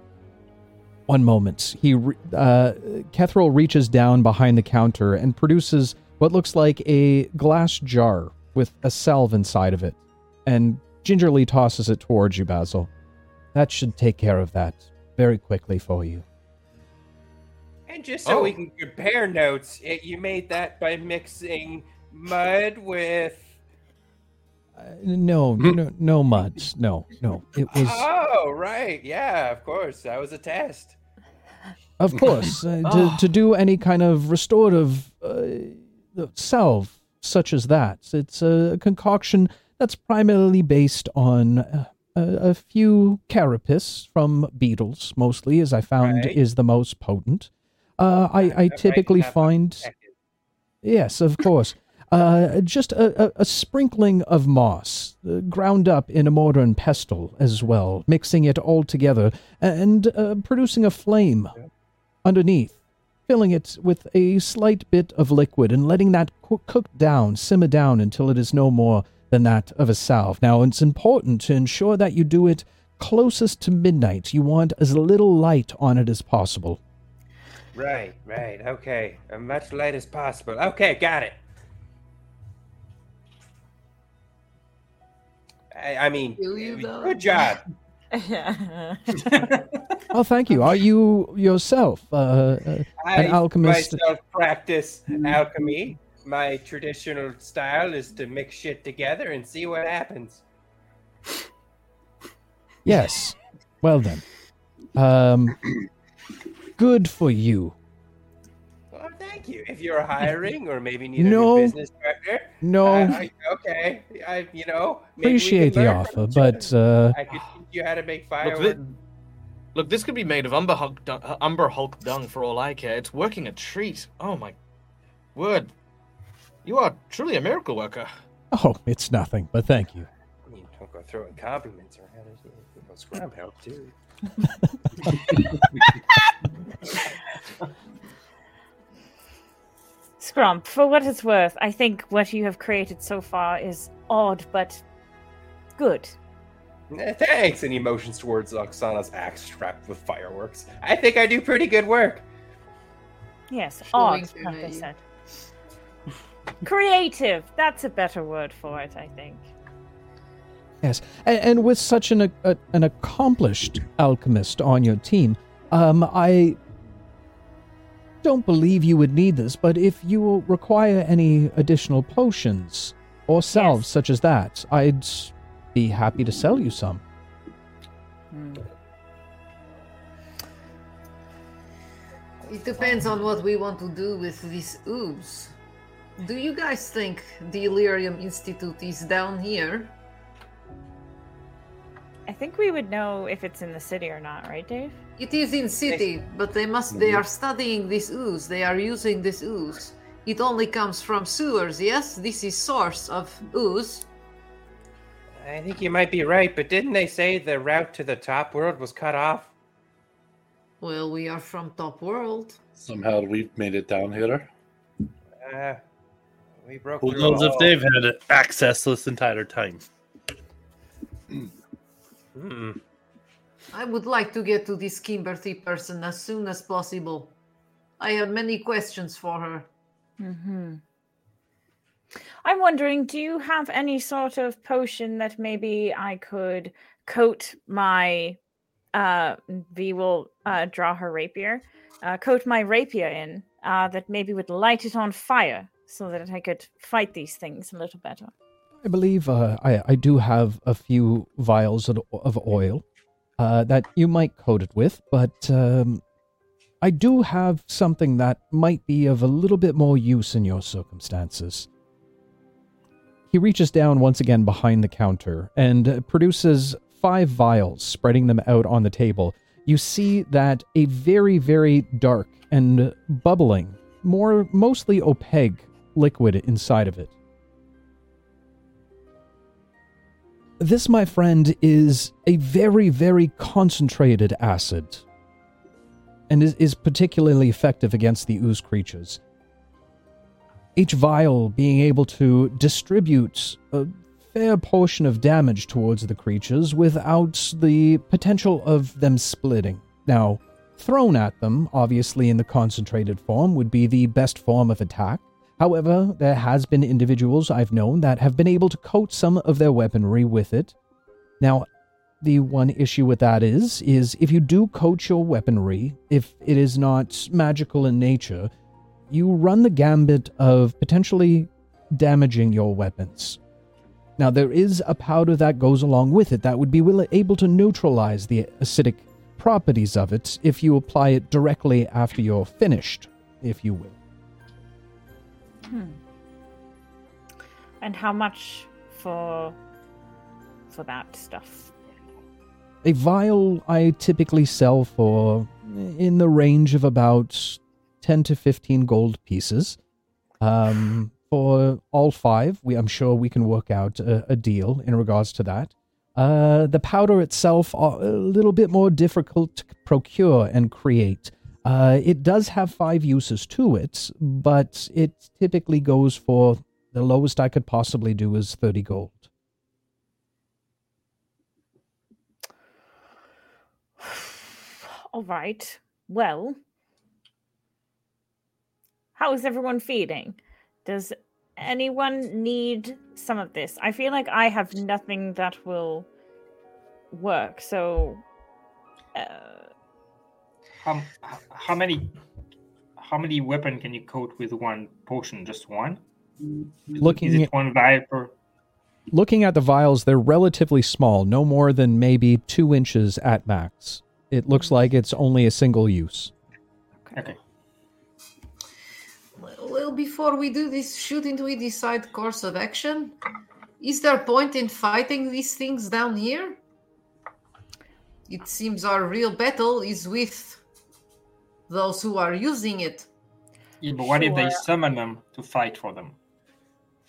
One moment. He, re- uh, Kethril reaches down behind the counter and produces what looks like a glass jar with a salve inside of it, and gingerly tosses it towards you, Basil. That should take care of that very quickly for you. And just so Oh. we can compare notes, it, you made that by mixing mud with. Uh, no, no, no muds. No, no. It was, Oh, right. Yeah, of course. That was a test. of course, uh, to, to do any kind of restorative uh, salve such as that. It's a concoction that's primarily based on uh, a, a few carapace from beetles, mostly, as I found Right. is the most potent. Uh, I, I typically find. Yes, of course. Uh, just a, a, a sprinkling of moss, uh, ground up in a mortar and pestle as well, mixing it all together and uh, producing a flame underneath, filling it with a slight bit of liquid and letting that coo- cook down, simmer down until it is no more than that of a salve. Now, it's important to ensure that you do it closest to midnight. You want as little light on it as possible. Right, right, okay. As much light as possible. Okay, got it. I, I mean, you, uh, good job. Oh, thank you. Are you yourself uh, uh, I an alchemist? myself practice alchemy. My traditional style is to mix shit together and see what happens. Yes. Well then. Um, good for you. Well, thank you. If you're hiring or maybe need a No. new business partner, No, I- I- okay, I, you know, maybe appreciate the offer, but uh, I could you how to make Look, fireworks. thi- look, this could be made of Umber Hulk, dung, uh, Umber Hulk dung for all I care. It's working a treat. Oh my word. You are truly a miracle worker. oh, it's nothing. But thank you. I mean, don't go throwing compliments around. You know, Scrump help too. Scrump, for what it's worth, I think what you have created so far is odd but good. Eh, Thanks. And he motions towards Oksana's axe strapped with fireworks. I think I do pretty good work. Yes, Showing odd, to like I said. Creative, that's a better word for it, I think. Yes, and, and with such an a, an accomplished alchemist on your team, um, I don't believe you would need this. But if you require any additional potions or salves Yes. such as that, I'd be happy to sell you some. Hmm. It depends on what we want to do with this ooze. Do you guys think the Illyrium Institute is down here? I think we would know if it's in the city or not, right, Dave? It is in city, but they must they are studying this ooze. They are using this ooze. It only comes from sewers, yes? This is source of ooze. I think you might be right, but didn't they say the route to the top world was cut off? Well, we are from top world. Somehow we've made it down here. Uh, we broke Who knows if they've had access this entire time? Hmm. I would like to get to this Kimberly person as soon as possible. I have many questions for her. Mm-hmm. I'm wondering, do you have any sort of potion that maybe I could coat my uh V will uh draw her rapier, uh coat my rapier in, uh that maybe would light it on fire so that I could fight these things a little better. I believe uh, I, I do have a few vials of, of oil uh, that you might coat it with, but um, I do have something that might be of a little bit more use in your circumstances. He reaches down once again behind the counter and produces five vials, spreading them out on the table. You see that a very, very dark and bubbling, more mostly opaque liquid inside of it. This, my friend, is a very, very concentrated acid and is, is particularly effective against the ooze creatures. Each vial being able to distribute a fair portion of damage towards the creatures without the potential of them splitting. Now, thrown at them, obviously in the concentrated form, would be the best form of attack. However, there has been individuals I've known that have been able to coat some of their weaponry with it. Now, the one issue with that is is if you do coat your weaponry, if it is not magical in nature, you run the gambit of potentially damaging your weapons. Now, there is a powder that goes along with it that would be will- able to neutralize the acidic properties of it if you apply it directly after you're finished, if you will. Hmm. And how much for for that stuff? A vial I typically sell for in the range of about 10 to 15 gold pieces. Um, for all five, we I'm sure we can work out a, a deal in regards to that. Uh, the powder itself are a little bit more difficult to procure and create. Uh, it does have five uses to it, but it typically goes for the lowest I could possibly do is thirty gold. All right. Well, how is everyone feeling? Does anyone need some of this? I feel like I have nothing that will work. So, uh, How, how many how many weapon can you coat with one potion? Just one? Looking Is at- one vial per? Looking at the vials, they're relatively small, no more than maybe two inches at max. It looks like it's only a single use. Okay. Well, before we do this, shouldn't we decide course of action? Is there point in fighting these things down here? It seems our real battle is with those who are using it. Yeah, but what if they summon them to fight for them?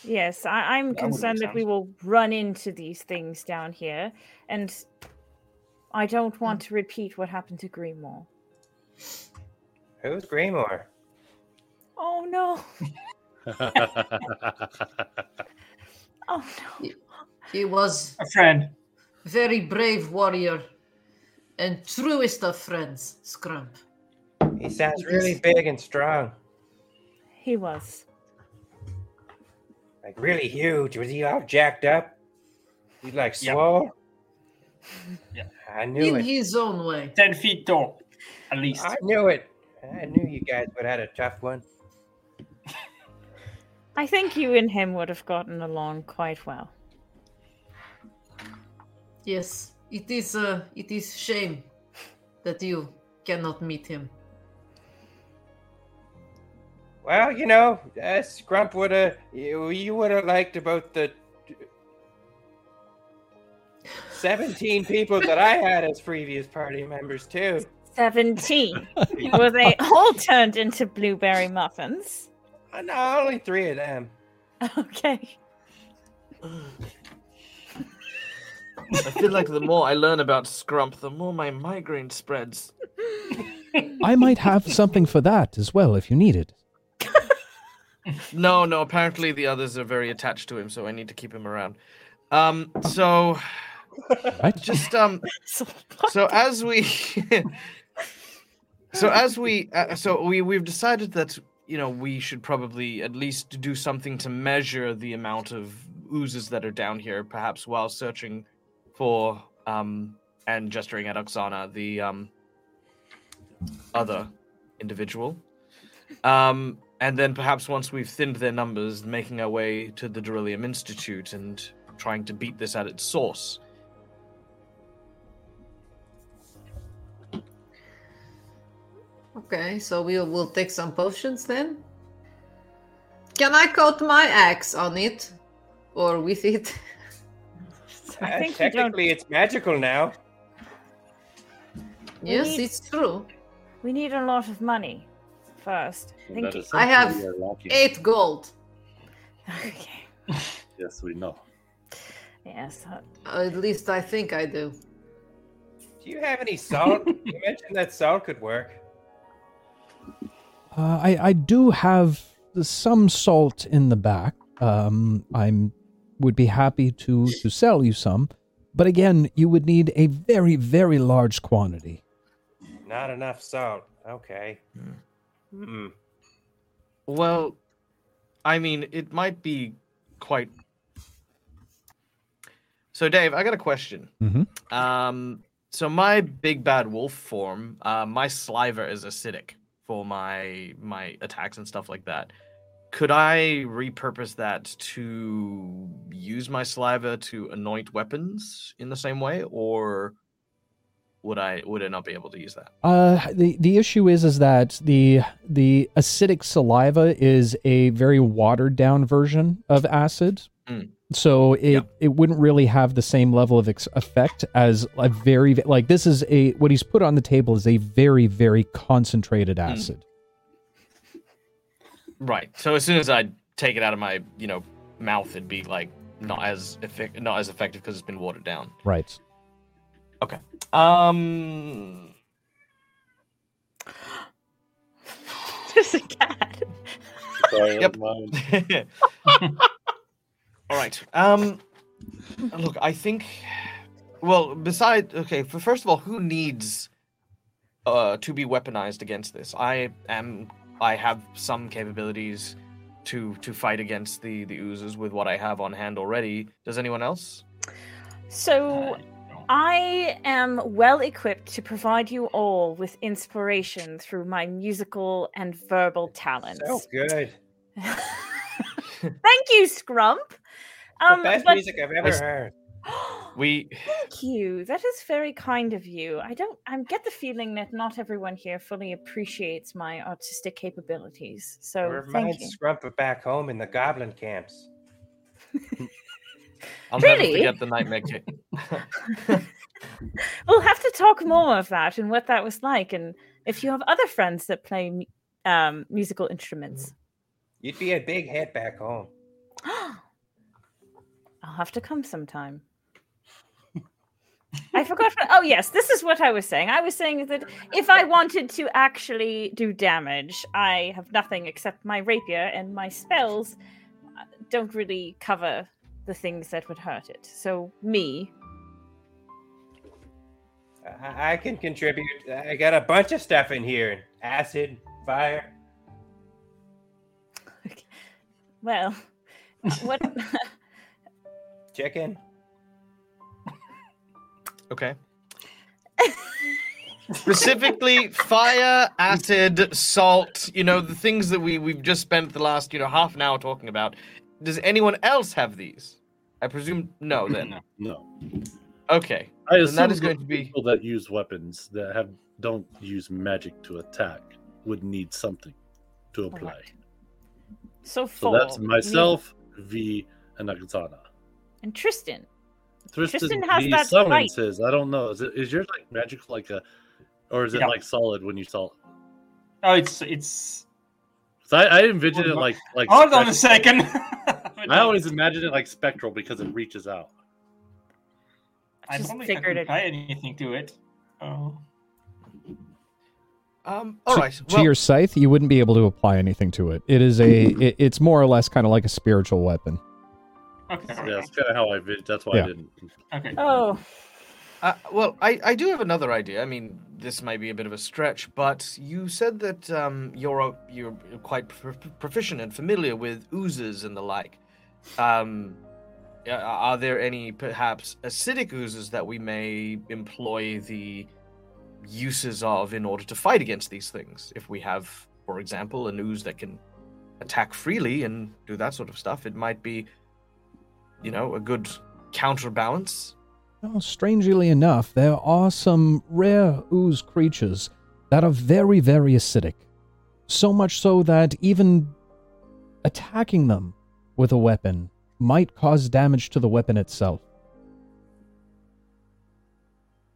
yes, I, I'm That concerned that we will run into these things down here, and I don't want hmm. to repeat what happened to Greenmore. Who's Greymore? Oh no! Oh no! He was A friend. very brave warrior and truest of friends, Scrump. He sounds really big and strong. He was. Like really huge. Was he all jacked up? He like Yep. swole? Yeah. I knew In it. his own way. Ten feet tall, at least. I knew it. I knew you guys would have had a tough one. I think you and him would have gotten along quite well. Yes, it is uh, it is shame that you cannot meet him. Well, you know, uh, Scrump would have. You, you would have liked about the seventeen people that I had as previous party members too. 17. Were they all turned into blueberry muffins? Uh, no, only three of them. Okay. I feel like the more I learn about Scrump, the more my migraine spreads. I might have something for that as well if you need it. No, no. Apparently, the others are very attached to him, so I need to keep him around. Um. So, Right? just um. So, So as we, so as we, uh, so we we've decided that you know we should probably at least do something to measure the amount of oozes that are down here, perhaps while searching for um and gesturing at Oksana, the um other individual. Um, and then perhaps once we've thinned their numbers, making our way to the Delirium Institute and trying to beat this at its source. Okay, so we will take some potions then. Can I coat my axe on it, or with it? I Uh, think you don't- technically, it's magical now. yes, need- it's true. we need a lot of money first. I think. That I have essentially we are lacking. Eight gold. Okay. Yes, we know. Yes. uh, At least I think I do. Do you have any salt? you mentioned that salt could work. Uh, I, I do have some salt in the back. Um, I'm would be happy to to sell you some, but again, you would need a very very large quantity. Not enough salt. Okay. Hmm. Well, I mean, it might be quite. So, Dave, I got a question. Mhm. Um, so my big bad wolf form, uh, my sliver is acidic for my my attacks and stuff like that. Could I repurpose that to use my saliva to anoint weapons in the same way, or would I would I not be able to use that? Uh, the the issue is is that the the acidic saliva is a very watered down version of acid. Mm. So it Yep. it wouldn't really have the same level of ex- effect as a very like this is a what he's put on the table is a very very concentrated acid. Right. So as soon as I take it out of my, you know, mouth, it'd be like not as effect- not as effective because it's been watered down. Right. Okay. Um. There's a cat. Sorry, Yep. mine. All right. Um. Look, I think. Well, beside okay, for first of all, who needs uh to be weaponized against this? I am. I have some capabilities to to fight against the the oozes with what I have on hand already. Does anyone else? So I am well equipped to provide you all with inspiration through my musical and verbal talents. So good. Thank you, Scrump. Um, the best but- music I've ever heard. We Thank you. That is very kind of you. I don't. I get the feeling that not everyone here fully appreciates my artistic capabilities. So Reminds thank you. Scrump of back home in the goblin camps. I'll never Really? forget the nightmare kit. We'll have to talk more of that and what that was like, and if you have other friends that play um, musical instruments. You'd be a big hit back home. I'll have to come sometime. I forgot. What, oh yes, this is what I was saying. I was saying that if I wanted to actually do damage, I have nothing except my rapier, and my spells uh, don't really cover the things that would hurt it. So me, I, I can contribute. I got a bunch of stuff in here: acid, fire. well, what? Chicken. Okay. Specifically, fire, acid, salt. You know the things that we we've just spent the last you know half an hour talking about. Does anyone else have these? I presume no. Then No. No, okay. I assume that is going to be- people that use weapons that have don't use magic to attack would need something to apply. Alright. So So four. that's me, myself, V, and Oksana. And Tristan. Tristan, Tristan has he that summons fight. his. I don't know. Is it is yours like magical like a, or is it Yeah. like solid when you salt? Oh, it's it's. So I, I envision Hold it like like. Hold on a second. I always imagine it like spectral because it reaches out. I just don't think I figured could it. apply anything to it. Oh. Um. All to, right. to your scythe, you wouldn't be able to apply anything to it. It is a. It, it's more or less kind of like a spiritual weapon. Okay. Yeah, that's kind of how I vid. That's why Yeah. I didn't. Okay. Oh, Uh, well, I, I do have another idea. I mean, this might be a bit of a stretch, but you said that um, you're a- you're quite pro- proficient and familiar with oozes and the like. Um, are there any perhaps acidic oozes that we may employ the uses of in order to fight against these things? If we have, for example, an ooze that can attack freely and do that sort of stuff, it might be, you know, a good counterbalance. Oh, strangely enough, there are some rare ooze creatures that are very, very acidic. So much so that even attacking them with a weapon might cause damage to the weapon itself.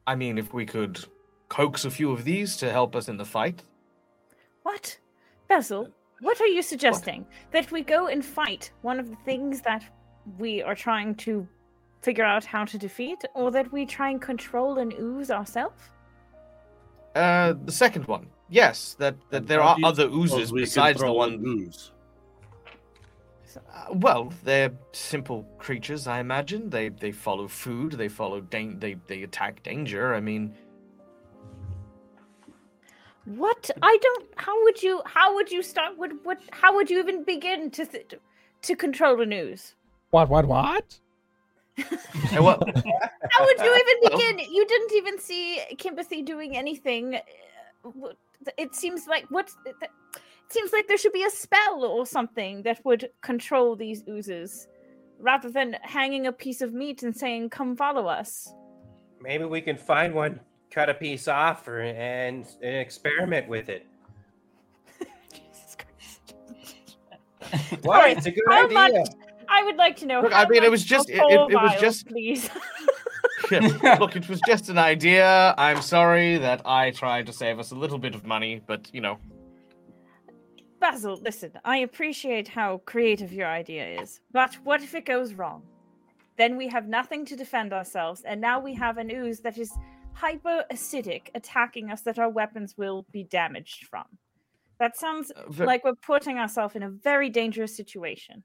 I mean, if we could coax a few of these to help us in the fight. what? Basil, uh, what are you suggesting? That we go and fight one of the things that we are trying to figure out how to defeat, or that we try and control an ooze ourselves? Uh, the second one, yes, that that there are other suppose oozes besides the one. an ooze. Uh, well, they're simple creatures, I imagine. They they follow food. They follow dan- They they attack danger. I mean, What? I don't. How would you? How would you start? Would what? How would you even begin to th- to control the ooze? What, what, what? How would you even Well- begin? You didn't even see Kimberthy doing anything. uh, It seems like what? It seems like there should be a spell or something that would control these oozes, rather than hanging a piece of meat and saying, "Come follow us." Maybe we can find one, cut a piece off, or, and, and experiment with it. Jesus Christ. Why? Alright, It's a good how idea. much- I would like to know. Look, how I mean, it was just it, it- it was just- please. Look, it was just an idea. I'm sorry that I tried to save us a little bit of money, but you know, Basil, listen, I appreciate how creative your idea is, but what if it goes wrong? Then we have nothing to defend ourselves, and now we have an ooze that is hyper acidic attacking us that our weapons will be damaged from. That sounds Uh, ve- like we're putting ourselves in a very dangerous situation.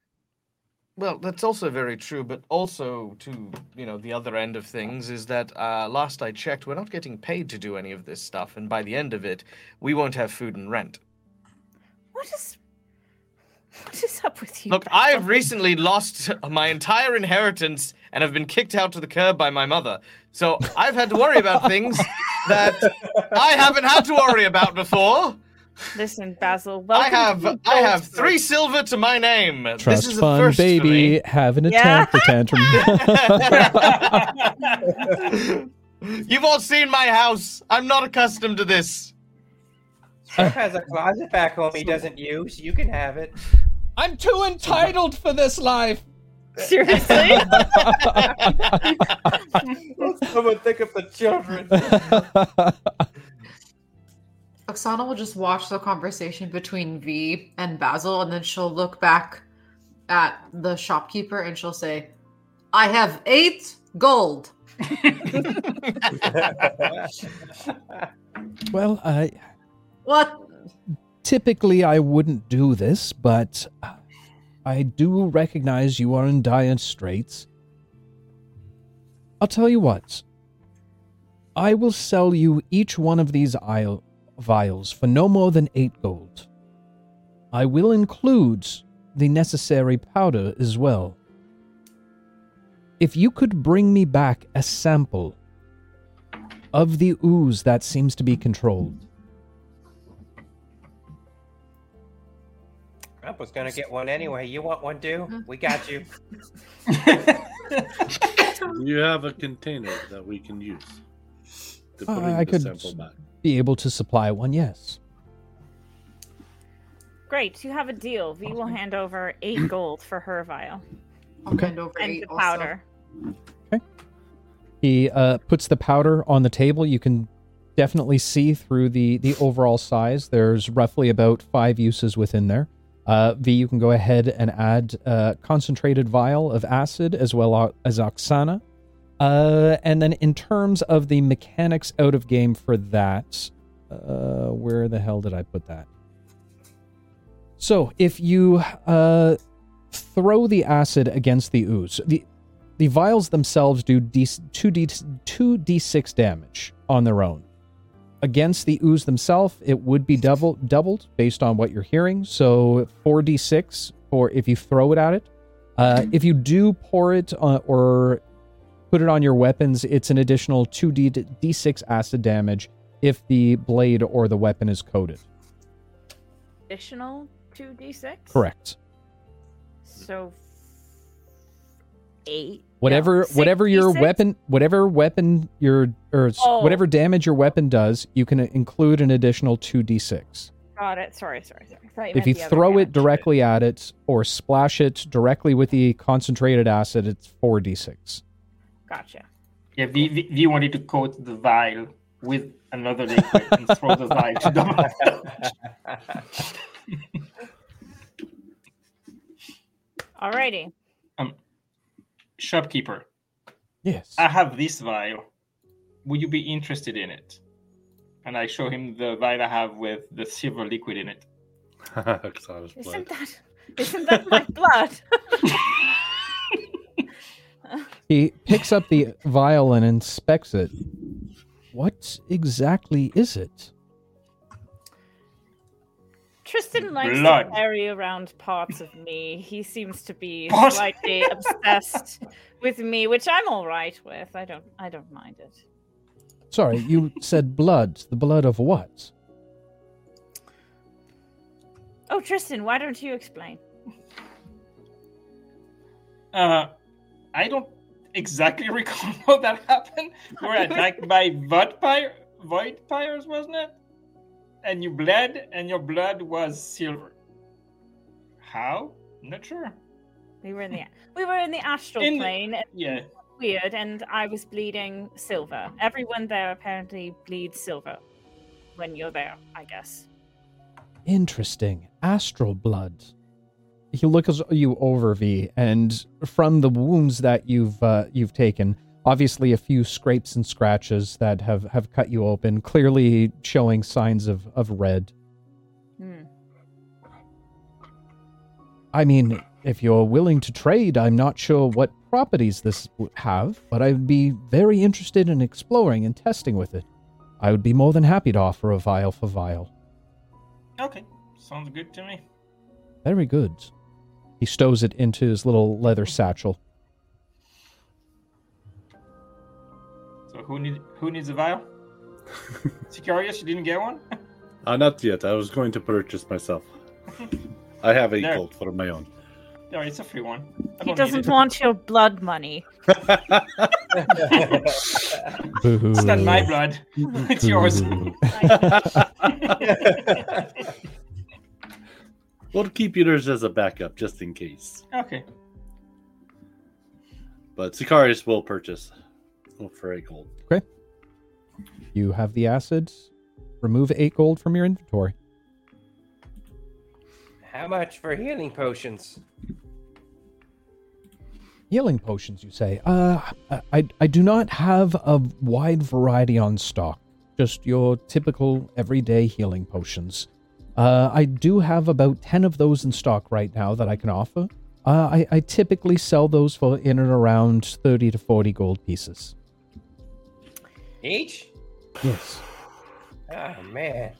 Well, that's also very true, but also to you know the other end of things is that uh, last I checked, we're not getting paid to do any of this stuff, and by the end of it, we won't have food and rent. What is what is up with you? Look, Basil? I've recently lost my entire inheritance and have been kicked out to the curb by my mother, so I've had to worry about things that I haven't had to worry about before. Listen, Basil. I Welcome to have the I have three silver to my name. this Trust is a fund first for baby me. having a Yeah. tantrum. You've all seen my house. I'm not accustomed to this. Shep has a closet back home he doesn't use. You can have it. I'm too entitled for this life. Seriously? Someone think of the children. Oksana will just watch the conversation between V and Basil, and then she'll look back at the shopkeeper and she'll say, I have eight gold. well, I What? typically I wouldn't do this, but I do recognize you are in dire straits. I'll tell you what. I will sell you each one of these isle- vials for no more than eight gold. I will include the necessary powder as well. If you could bring me back a sample of the ooze that seems to be controlled, Scrump was gonna get one anyway. You want one too? We got you. You have a container that we can use to put Uh, in I the could sample back. Be able to supply one, yes. Great, you have a deal. V will hand over eight gold for her vial I'll hand over and eight the also. powder. He uh, puts the powder on the table. You can definitely see through the, the overall size. There's roughly about five uses within there. Uh, v, you can go ahead and add uh, concentrated vial of acid as well as Oksana. Uh, and then in terms of the mechanics out of game for that, uh, where the hell did I put that? So if you uh, throw the acid against the ooze, the the vials themselves do D, 2D, 2d6 damage on their own. Against the ooze themselves, it would be double, doubled based on what you're hearing. So 4d6 for if you throw it at it. Uh, if you do pour it on, or put it on your weapons, it's an additional 2d d6 acid damage if the blade or the weapon is coated. Additional 2d6? Correct. So eight. Whatever no, whatever your 6d6? weapon whatever weapon your or Oh. whatever damage your weapon does, you can uh, include an additional 2d6. Got it. Sorry, sorry, sorry. Thought If you throw it directly at it or splash it directly with the concentrated acid, it's 4d6. Gotcha. Yeah, V, v, v wanted to coat the vial with another liquid and throw the vial to the Alrighty. Um, shopkeeper, Yes. I have this vial. Would you be interested in it? And I show him the vial I have with the silver liquid in it. Oksana's blood. Isn't that isn't that my blood? He picks up the vial and inspects it. What exactly is it? Tristan likes Blood. to carry around parts of me. He seems to be What? slightly obsessed with me, which I'm all right with. I don't I don't mind it. Sorry, you said blood. The blood of what? Oh, Tristan, why don't you explain? Uh, I don't exactly recall how that happened. We were attacked by vampire, void pyres, wasn't it? And you bled, and your blood was silver. How? Not sure. We were in the we were in the astral In plane. and Yeah. Weird, and I was bleeding silver. Everyone there apparently bleeds silver when you're there. I guess. Interesting. Astral blood. He looks you over, V, and from the wounds that you've uh, you've taken, obviously a few scrapes and scratches that have, have cut you open, clearly showing signs of, of red. Hmm. I mean, if you're willing to trade, I'm not sure what properties this would have, but I'd be very interested in exploring and testing with it. I would be more than happy to offer a vial for vial. Okay, sounds good to me. Very good. He stows it into his little leather satchel. So who need who needs a vial? Sicarious, you didn't get one? Uh, not yet. I was going to purchase myself. I have a There. gold for my own. No, it's a free one. He doesn't want your blood money. Boo. It's not my blood. it's yours. We'll keep yours as a backup just in case. okay. But Sicarious will purchase for a gold. Okay. You have the acids. Remove eight gold from your inventory. How much for healing potions? Healing potions, you say? Uh, I, I do not have a wide variety on stock. Just your typical everyday healing potions. Uh, I do have about 10 of those in stock right now that I can offer. Uh, I, I typically sell those for in and around 30 to 40 gold pieces. Each? Yes. Oh man.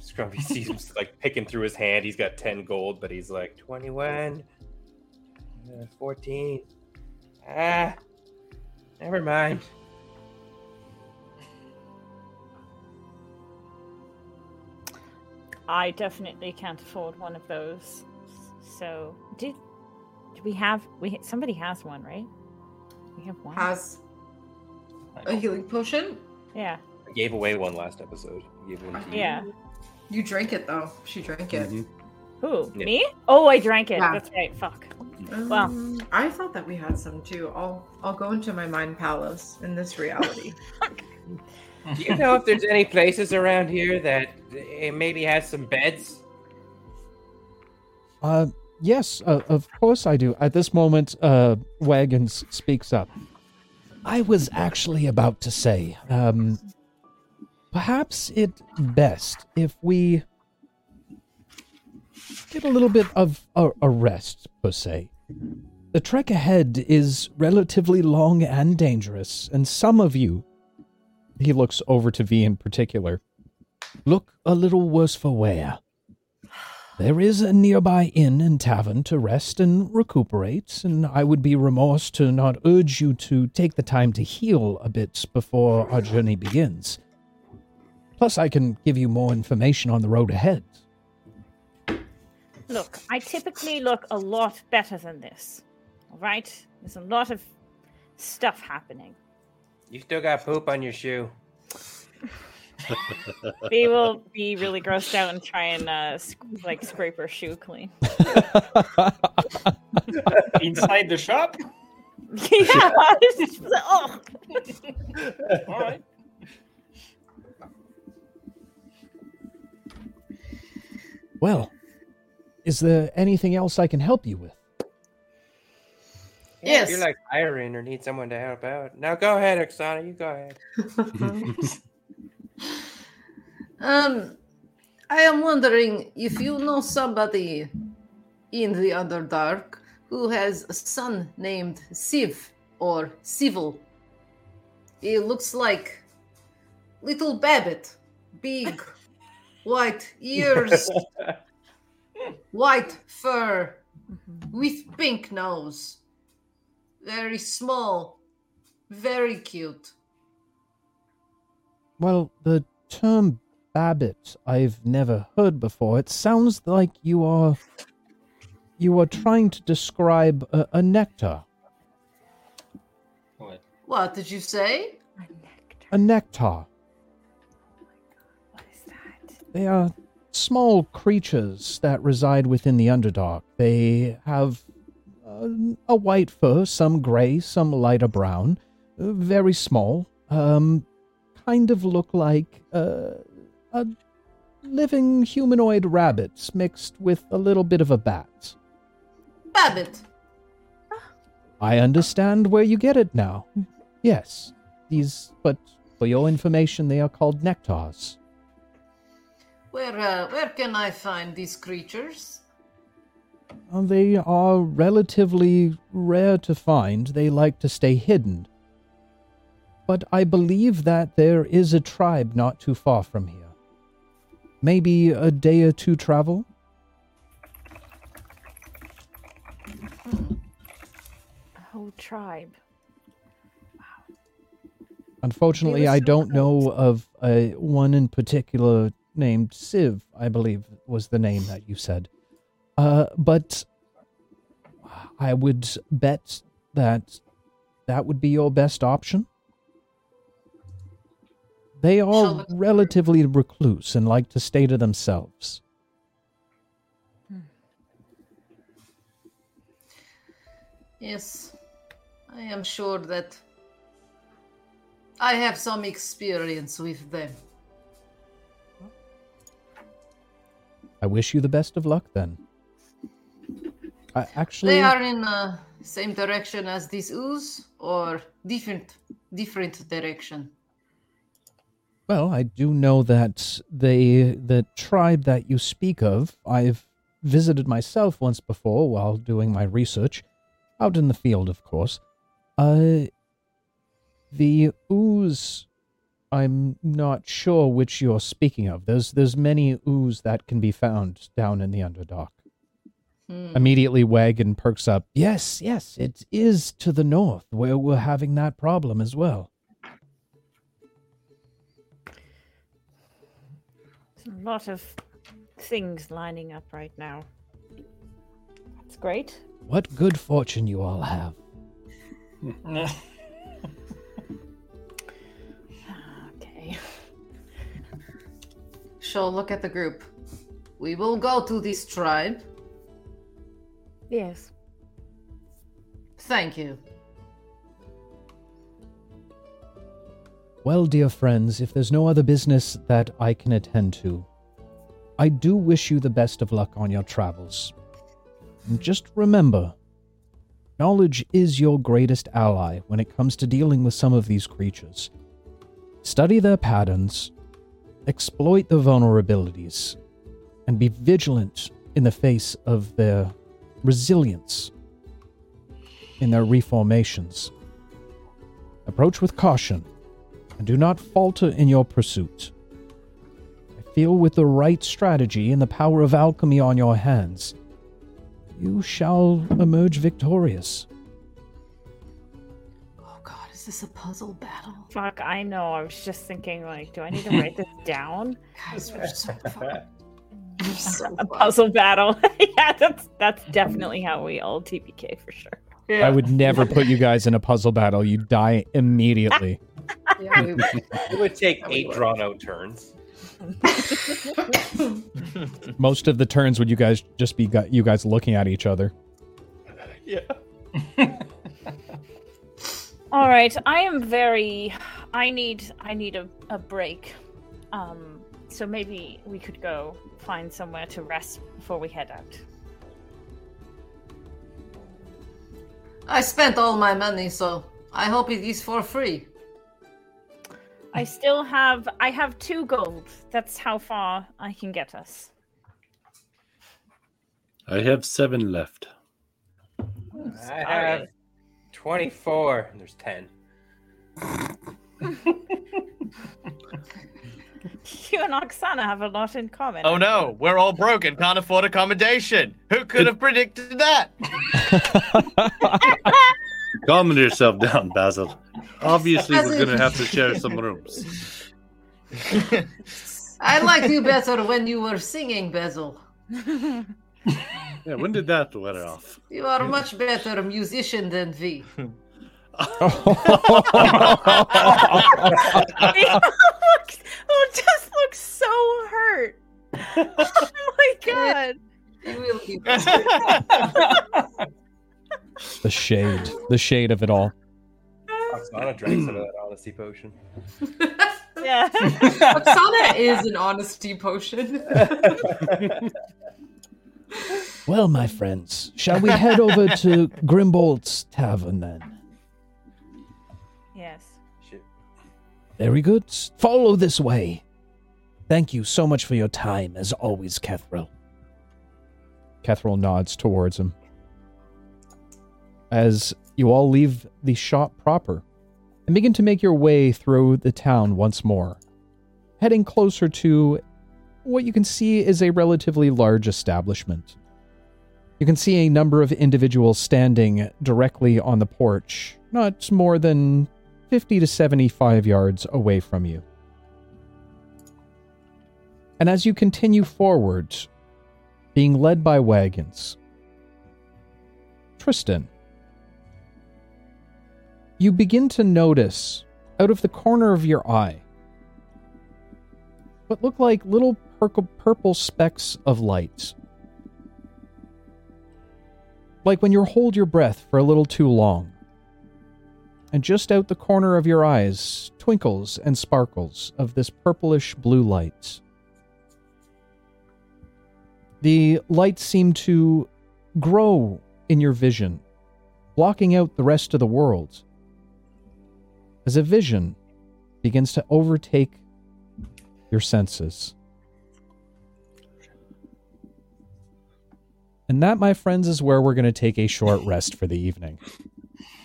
Scrumpy sees him like picking through his hand. He's got 10 gold, but he's like 21, uh, 14. Ah, never mind. I definitely can't afford one of those. So, did do we have we somebody has one, right? We have one. Has a healing potion. yeah. I gave away one last episode. I gave one to you. Yeah. You drank it though. She drank it. Mhm. Who? Yeah. Me? Oh, I drank it. Yeah. That's right. Fuck. Wow. Um, I thought that we had some too. I'll I'll go into my mind palace in this reality. Do you know if there's any places around here that it maybe has some beds? Uh, yes, uh, of course I do. At this moment, uh, Wagons speaks up. I was actually about to say, um, perhaps it best if we get a little bit of a, a rest, per se. The trek ahead is relatively long and dangerous, and some of you, he looks over to V in particular, look a little worse for wear. There is a nearby inn and tavern to rest and recuperate, and I would be remorse to not urge you to take the time to heal a bit before our journey begins. Plus, I can give you more information on the road ahead. Look, I typically look a lot better than this. All right? There's a lot of stuff happening. You still got poop on your shoe. We will be really grossed out and try and uh, sc- like scrape her shoe clean. Inside the shop? yeah. just oh. All right. Well, is there anything else I can help you with? Yeah, If Yes. you're like hiring or need someone to help out. Now go ahead, Oksana. You go ahead. um, I am wondering if you know somebody in the Underdark who has a son named Siv or Civil. He looks like little Babbitt, big, white ears, white fur, with pink nose. Very small, very cute. Well, the term Babbitt I've never heard before. It sounds like you are you are trying to describe a, a nectar. What? What did you say? A nectar. A nectar. Oh what is that? They are small creatures that reside within the Underdark. They have a white fur, some gray, some lighter brown, uh, very small. Um, kind of look like uh, a living humanoid rabbits mixed with a little bit of a bat. Babbitt. I understand where you get it now. Yes, these, but for your information, they are called nectars. Where uh, where can I find these creatures? They are relatively rare to find. They like to stay hidden. But I believe that there is a tribe not too far from here. Maybe a day or two travel? A whole tribe. Unfortunately, Give I don't know of uh, one in particular named Siv, I believe was the name that you said. Uh, but I would bet that that would be your best option. They are relatively recluse and like to stay to themselves. Yes, I am sure that I have some experience with them. I wish you the best of luck then. I actually, They are in the same direction as this ooze, or different different direction. Well, I do know that they the tribe that you speak of, I've visited myself once before while doing my research, out in the field, of course. Uh, the ooze, I'm not sure which you're speaking of. There's there's many ooze that can be found down in the Underdark. Hmm. Immediately, Wagon perks up. Yes, yes, it is to the north where we're having that problem as well. There's a lot of things lining up right now. That's great. What good fortune you all have. Okay. Shall look at the group. We will go to this tribe. Yes. Thank you. Well, dear friends, if there's no other business that I can attend to, I do wish you the best of luck on your travels. And just remember, knowledge is your greatest ally when it comes to dealing with some of these creatures. Study their patterns, exploit the vulnerabilities, and be vigilant in the face of their resilience in their reformations. Approach with caution and do not falter in your pursuit. I feel with the right strategy and the power of alchemy on your hands, you shall emerge victorious. Oh god, is this a puzzle battle? Fuck, I know. I was just thinking, like, do I need to write this down? Guys, we're so fun. We're so A puzzle battle. yeah, that's that's definitely how we all TPK for sure. I would never put you guys in a puzzle battle. You die immediately. Yeah, we- It would take eight would. drawn out turns. Most of the turns would you guys just be gu- you guys looking at each other. Yeah. All right, I am very. I need. I need a, a break. Um, so maybe we could go find somewhere to rest before we head out. I spent all my money, so I hope it is for free. I still have. I have two gold. That's how far I can get us. I have seven left. I have 24. And there's 10. You and Oksana have a lot in common. Oh no, we're all broken, can't afford accommodation. Who could have predicted that? Calm yourself down, Basil. Obviously, we're gonna have to share some rooms. I liked you better when you were singing, Basil. Yeah, when did that wear off? You are a much better musician than V. looks, oh, just looks so hurt. Oh my god. You will be. the shade, the shade of it all. Oksana drank some of that honesty potion. Yeah. Oksana is an honesty potion. Well, my friends, shall we head over to Grimbolt's tavern then? Very good. Follow this way. Thank you so much for your time, as always, Kethril. Kethril nods towards him. As you all leave the shop proper and begin to make your way through the town once more, heading closer to what you can see is a relatively large establishment. You can see a number of individuals standing directly on the porch, not more than 50 to 75 yards away from you. And as you continue forward, being led by wagons, Tristan, you begin to notice out of the corner of your eye what look like little purple, specks of light. Like when you hold your breath for a little too long. And just out the corner of your eyes, twinkles and sparkles of this purplish blue light. The lights seem to grow in your vision, blocking out the rest of the world. As a vision begins to overtake your senses. And that, my friends, is where we're going to take a short rest for the evening.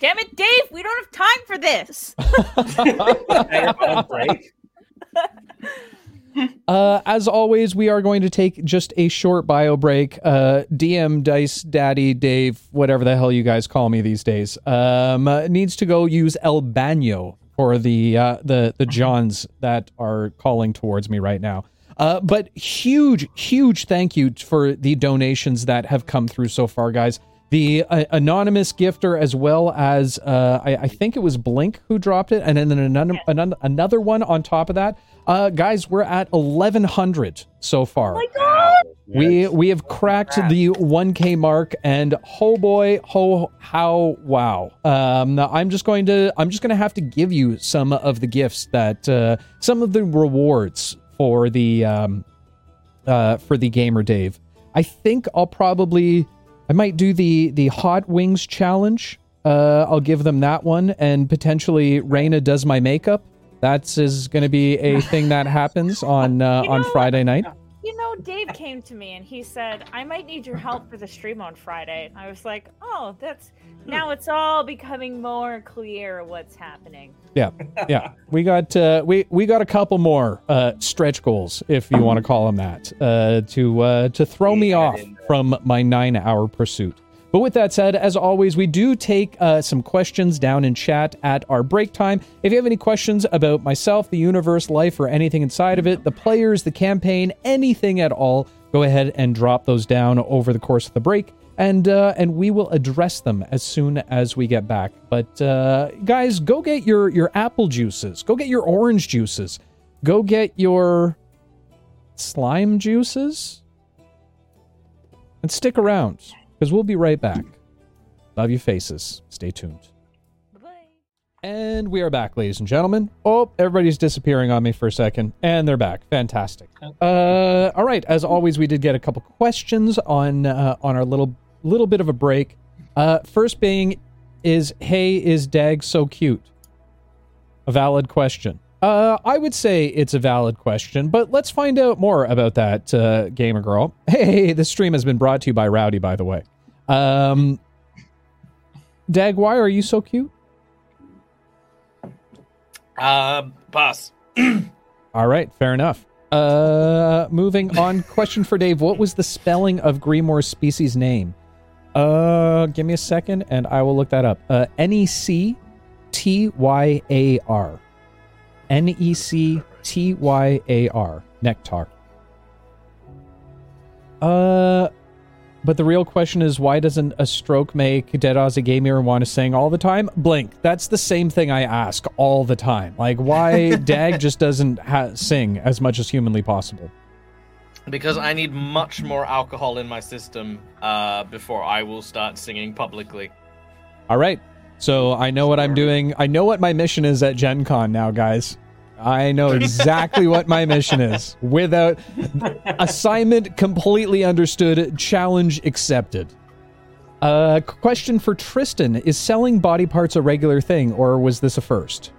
Damn it, Dave! We don't have time for this. Uh, as always, we are going to take just a short bio break. Uh, DM, Dice, Daddy, Dave, whatever the hell you guys call me these days, um, uh, needs to go use El Baño for the uh, the the Johns that are calling towards me right now. Uh, but huge, huge thank you for the donations that have come through so far, guys. The uh, anonymous gifter, as well as uh, I, I think it was Blink who dropped it, and then another another, another one on top of that. Uh, guys, we're at eleven hundred so far. Oh my god! We we have cracked the 1K mark, and oh boy, ho how wow! Um, now I'm just going to I'm just going to have to give you some of the gifts that uh, some of the rewards for the um, uh, for the gamer Dave. I think I'll probably I might do the the hot wings challenge. Uh, I'll give them that one, and potentially Raina does my makeup. That's is going to be a thing that happens on uh, You on know- Friday night. You know, Dave came to me and he said, I might need your help for the stream on Friday. And I was like, oh, that's now it's all becoming more clear what's happening. Yeah, yeah. We got uh, we we got a couple more uh, stretch goals, if you want to call them that, uh, to uh, to throw me off and, from my nine hour pursuit. But with that said, as always, we do take uh, some questions down in chat at our break time. If you have any questions about myself, the universe, life, or anything inside of it, the players, the campaign, anything at all, go ahead and drop those down over the course of the break, and uh, and we will address them as soon as we get back. But uh, guys, go get your your apple juices, go get your orange juices, go get your slime juices, and stick around because we'll be right back. Love you faces. Stay tuned. And we are back, ladies and gentlemen. Oh, everybody's disappearing on me for a second, and they're back. Fantastic. Uh, all right. As always, we did get a couple questions on uh, on our little little bit of a break. Uh, first being, is hey, is Dag so cute? A valid question. Uh, I would say it's a valid question, but let's find out more about that, uh, gamer girl. Hey, this stream has been brought to you by Rowdy, by the way. Um, Dag, why are you so cute? Uh, pass. All right, fair enough. Uh, moving on. Question for Dave: What was the spelling of Grimoire's species name? Uh, give me a second, and I will look that up. Uh, N e c t y a r. N e c t y a r. Nectar. Uh, but the real question is, why doesn't a stroke make Dead Ozzy Gamer want to sing all the time? Blink. That's the same thing I ask all the time. Like, why Dag just doesn't ha- sing as much as humanly possible? Because I need much more alcohol in my system uh, before I will start singing publicly. All right. So I know what I'm doing. I know what my mission is at Gen Con now, guys. I know exactly what my mission is. Without assignment completely understood, challenge accepted. Uh, question for Tristan: Is selling body parts a regular thing, or was this a first?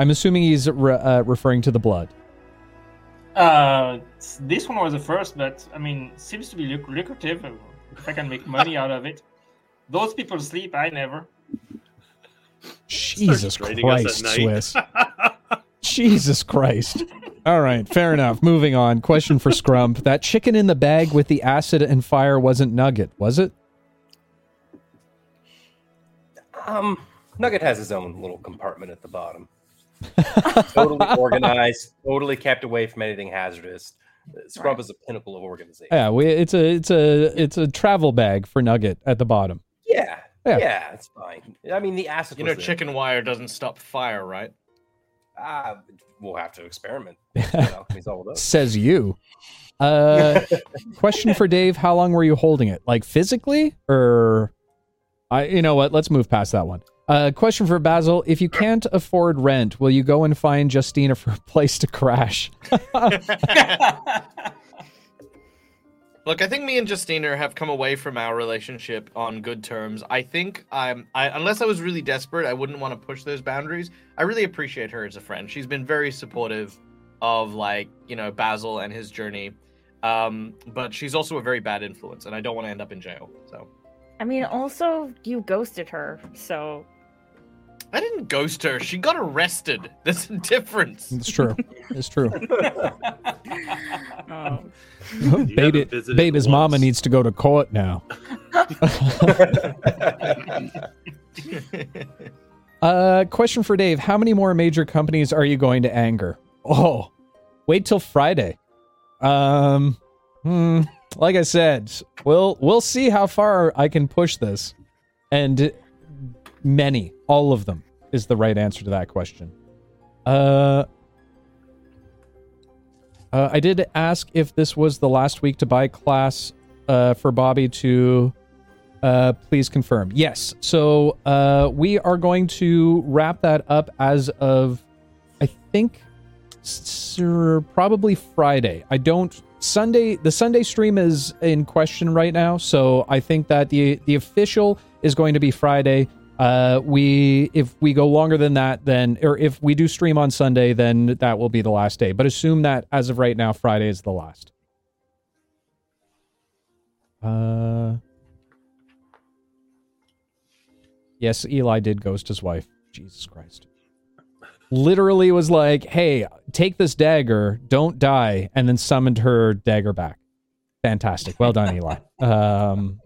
I'm assuming he's re- uh, referring to the blood. Uh, this one was the first, but I mean, seems to be luc- lucrative if I can make money out of it. Those people sleep, I never. Jesus Christ, at night. Swiss. Jesus Christ. All right, fair enough. Moving on. Question for Scrump. That chicken in the bag with the acid and fire wasn't Nugget, was it? Um, Nugget has his own little compartment at the bottom. totally organized, totally kept away from anything hazardous. Scrump is a pinnacle of organization. Yeah, we, it's a it's a it's a travel bag for Nugget at the bottom. Yeah, Yeah. yeah, it's fine. I mean, the acid. You know, there. chicken wire doesn't stop fire, right? Ah, we'll have to experiment. He's all those. Says you. Uh, question for Dave: How long were you holding it? Like physically, or I? You know what? Let's move past that one. Uh, question for Basil: If you can't afford rent, will you go and find Justina for a place to crash? Look, I think me and Justina have come away from our relationship on good terms. I think I'm, I, unless I was really desperate, I wouldn't want to push those boundaries. I really appreciate her as a friend. She's been very supportive of, like, you know, Basil and his journey. Um, but she's also a very bad influence, and I don't want to end up in jail. So I mean, also, you ghosted her, so. I didn't ghost her. She got arrested. There's a difference. It's true. It's true. Oh. babe, haven't visited babe, his mama needs to go to court now. Uh, question for Dave: How many more major companies are you going to anger? Oh, wait till Friday. Um, hmm, like I said, we'll we'll see how far I can push this, and many, all of them, is the right answer to that question. Uh. Uh, I did ask if this was the last week to buy class uh, for Bobby to uh, please confirm. Yes. So uh, we are going to wrap that up as of, I think, s- s- probably Friday. I don't. Sunday. The Sunday stream is in question right now, so I think that the the official is going to be Friday. Uh, we if we go longer than that, then or if we do stream on Sunday, then that will be the last day. But assume that as of right now, Friday is the last. Uh. Yes, Eli did ghost his wife. Jesus Christ. Literally was like, hey, take this dagger, don't die, and then summoned her dagger back. Fantastic. Well done, Eli. Um,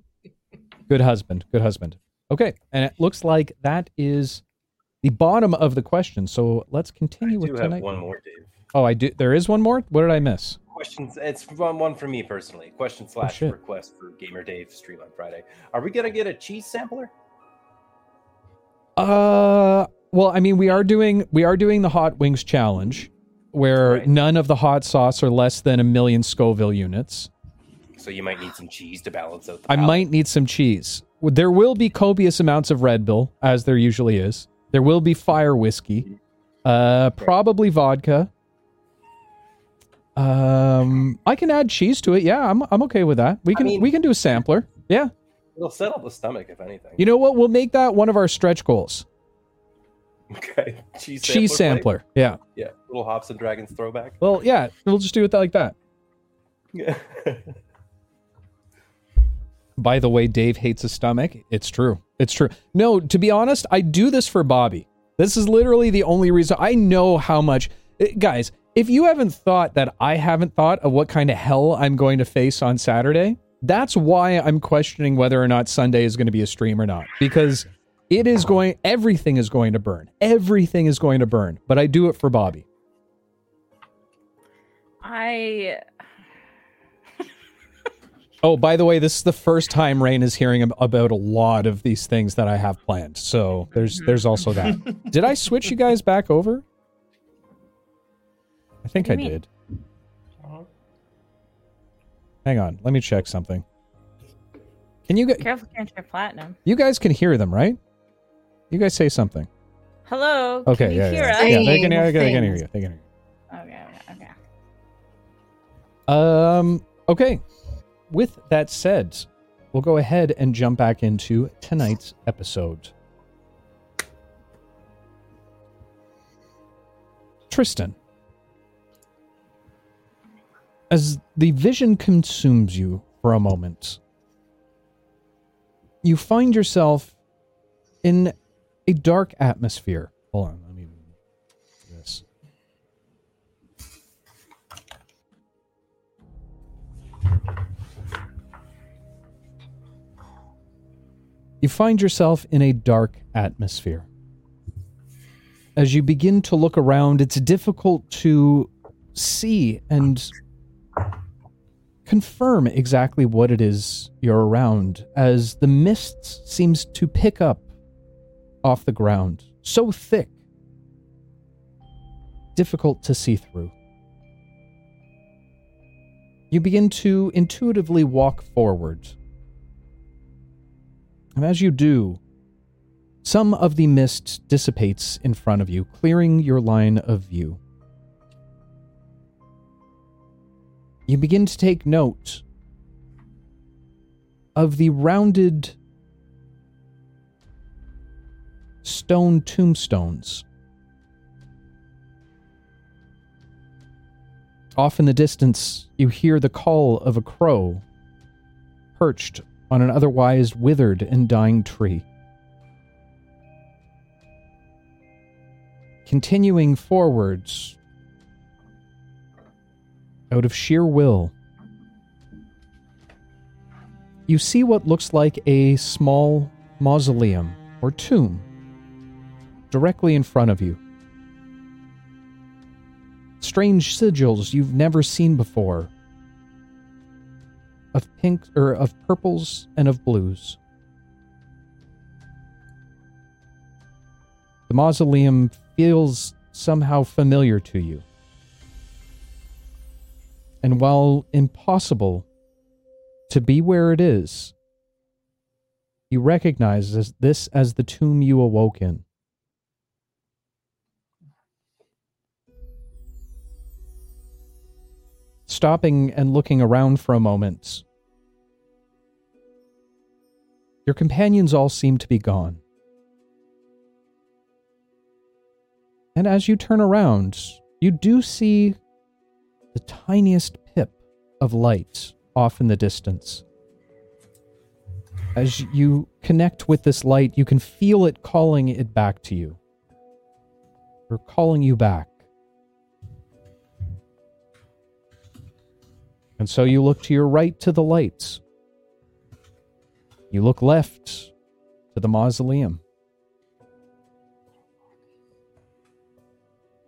good husband. Good husband. Okay. And it looks like that is the bottom of the question. So let's I continue do with have tonight. one more, Dave. Oh, I do. There is one more. What did I miss? Questions. It's one one for me personally. Question slash shit. request for Gamer Dave stream on Friday. Are we gonna get a cheese sampler? Uh, well, I mean, we are doing we are doing the hot wings challenge, where Right. none of the hot sauce are less than a million Scoville units. So you might need some cheese to balance out. the I palate. might need some cheese. There will be copious amounts of Red Bull, as there usually is. There will be fire whiskey, uh, probably vodka. Um, I can add cheese to it. Yeah, I'm I'm okay with that. We can mean- we can do a sampler. Yeah, It'll settle the stomach if anything. you know what? We'll make that one of our stretch goals. okay. Cheese sampler. cheese plate? sampler. Yeah. Yeah. Little hops and dragons throwback. Well, yeah. We'll just do it like that. Yeah. By the way, Dave hates his stomach. It's true. It's true. No, to be honest, I do this for Bobby. This is literally the only reason I know how much. eh, Guys, if you haven't thought that I haven't thought of what kind of hell I'm going to face on Saturday, that's why I'm questioning whether or not Sunday is going to be a stream or not. Because it is going, everything is going to burn. Everything is going to burn. But I do it for Bobby. I. Oh, by the way, this is the first time Rain is hearing about a lot of these things that I have planned. So there's there's also that. did I switch you guys back over? I think I you mean? did. Hang on, let me check something. Can you gu- Careful, can't your platinum. you guys can hear them, right? You guys say something. Hello. Okay, Can you yeah, yeah. us? yeah. They can, they can, they can hear you. They can hear Okay, okay, okay. Um. Okay. With that said, we'll go ahead and jump back into tonight's episode. Tristan, as the vision consumes you for a moment, you find yourself in a dark atmosphere. Hold on, You find yourself in a dark atmosphere. As you begin to look around, it's difficult to see and confirm exactly what it is you're around as the mist seems to pick up off the ground so thick. Difficult to see through. You begin to intuitively walk forward and as you do some of the mist dissipates in front of you clearing your line of view you begin to take note of the rounded stone tombstones. Off in the distance, you hear the call of a crow perched on an otherwise withered and dying tree. Continuing forwards, out of sheer will, you see what looks like a small mausoleum or tomb directly in front of you. Strange sigils you've never seen before of pinks or of purples and of blues. The mausoleum feels somehow familiar to you. And while impossible to be where it is, you recognize this, as the tomb you awoke in. Stopping and looking around for a moment, your companions all seem to be gone. And as you turn around, you do see the tiniest pip of light off in the distance. As you connect with this light, you can feel it calling it back to you, or calling you back. And so you look to your right to the lights. You look left to the mausoleum.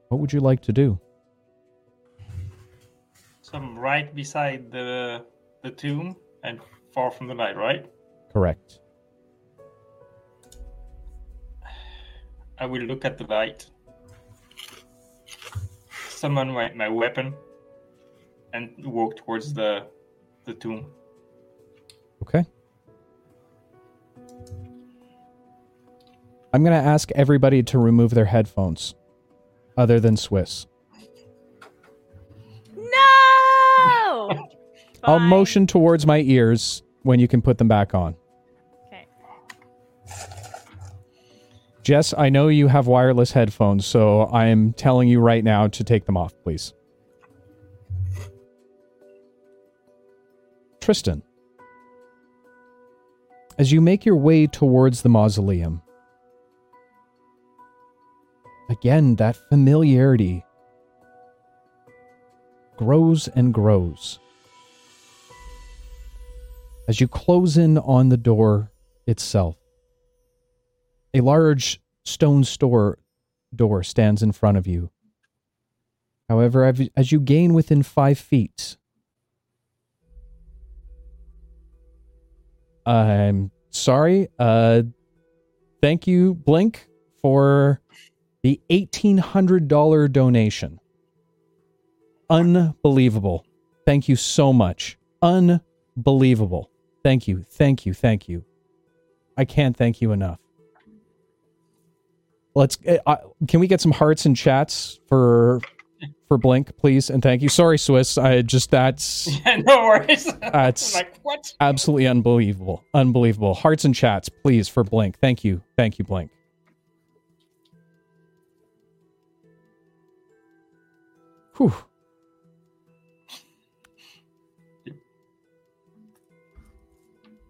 What would you like to do? So I'm right beside the the tomb and far from the light, right? Correct. I will look at the light, summon my, my weapon, and walk towards the the tomb. Okay. I'm going to ask everybody to remove their headphones, other than Swiss. No! I'll Fine. motion towards my ears when you can put them back on. Okay. Jess, I know you have wireless headphones, so I'm telling you right now to take them off, please. Tristan, as you make your way towards the mausoleum, again, that familiarity grows and grows. As you close in on the door itself, a large stone store door stands in front of you. However, as you gain within five feet, I'm sorry. Uh, thank you, Blink, for the $1,800 donation. Unbelievable. Thank you so much. Unbelievable. Thank you. Thank you. Thank you. I can't thank you enough. let's. Uh, uh, can we get some hearts and chats for for Blink, please? And thank you. Sorry, Swiss. I just that's Yeah, no worries. That's- like what? absolutely unbelievable. Unbelievable. Hearts and chats, please, for Blink. Thank you. Thank you, Blink. Whew.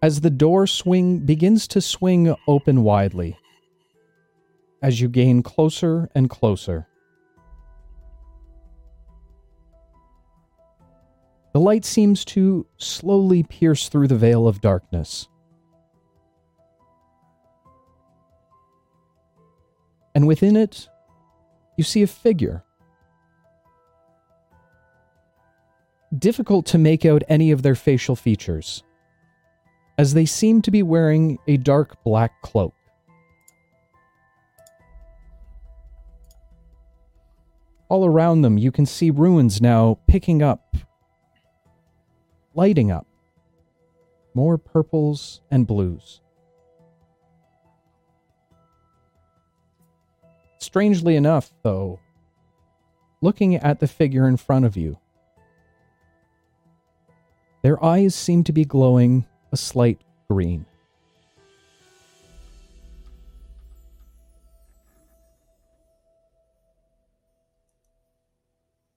As the door swing begins to swing open widely, as you gain closer and closer, the light seems to slowly pierce through the veil of darkness. And within it, you see a figure. Difficult to make out any of their facial features, as they seem to be wearing a dark black cloak. All around them, you can see ruins now picking up, lighting up. More purples and blues. Strangely enough, though, looking at the figure in front of you, their eyes seem to be glowing a slight green.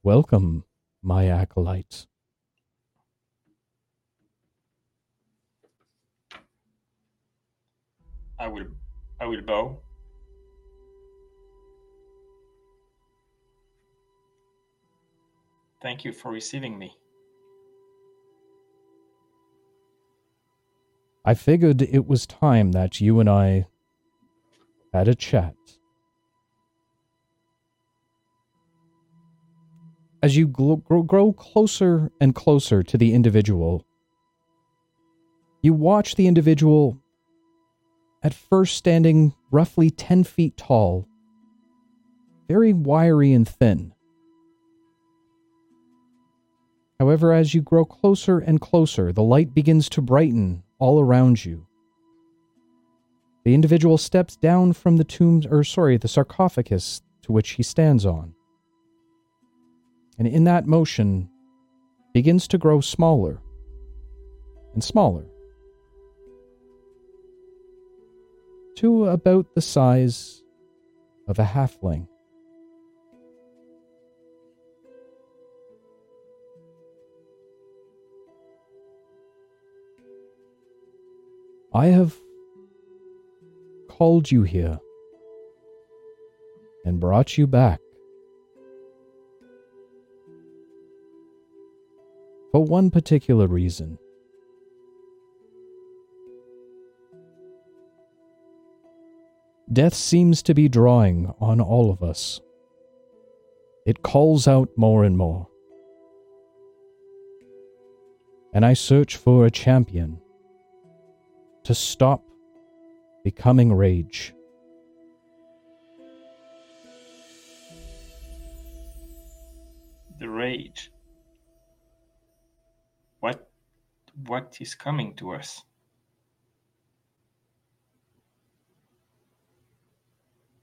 Welcome, my acolytes. I will I will bow. Thank you for receiving me. I figured it was time that you and I had a chat. As you gl- grow, grow closer and closer to the individual, you watch the individual at first standing roughly 10 feet tall, very wiry and thin. However, as you grow closer and closer, the light begins to brighten all around you. The individual steps down from the tomb, or sorry, the sarcophagus to which he stands on. And in that motion, begins to grow smaller and smaller to about the size of a halfling. I have called you here and brought you back for one particular reason. Death seems to be drawing on all of us. It calls out more and more. And I search for a champion to stop becoming rage. The rage. What what is coming to us?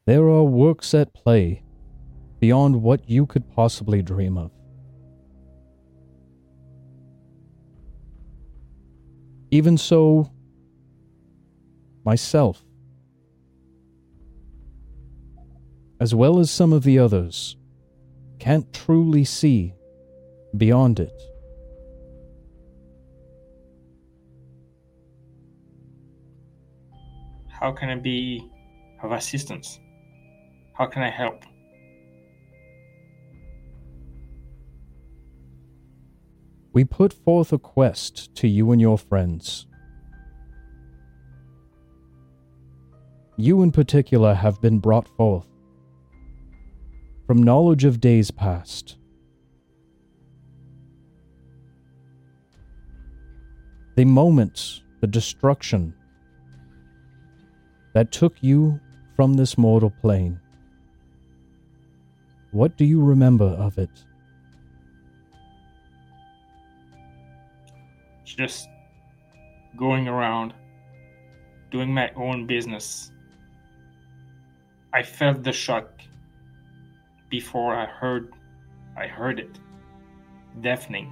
There are works at play beyond what you could possibly dream of. Even so, myself, as well as some of the others, can't truly see beyond it. How can I be of assistance? How can I help? We put forth a quest to you and your friends. You, in particular, have been brought forth from knowledge of days past. The moment, the destruction that took you from this mortal plane. What do you remember of it? Just going around, doing my own business, I felt the shock before I heard I heard it. Deafening.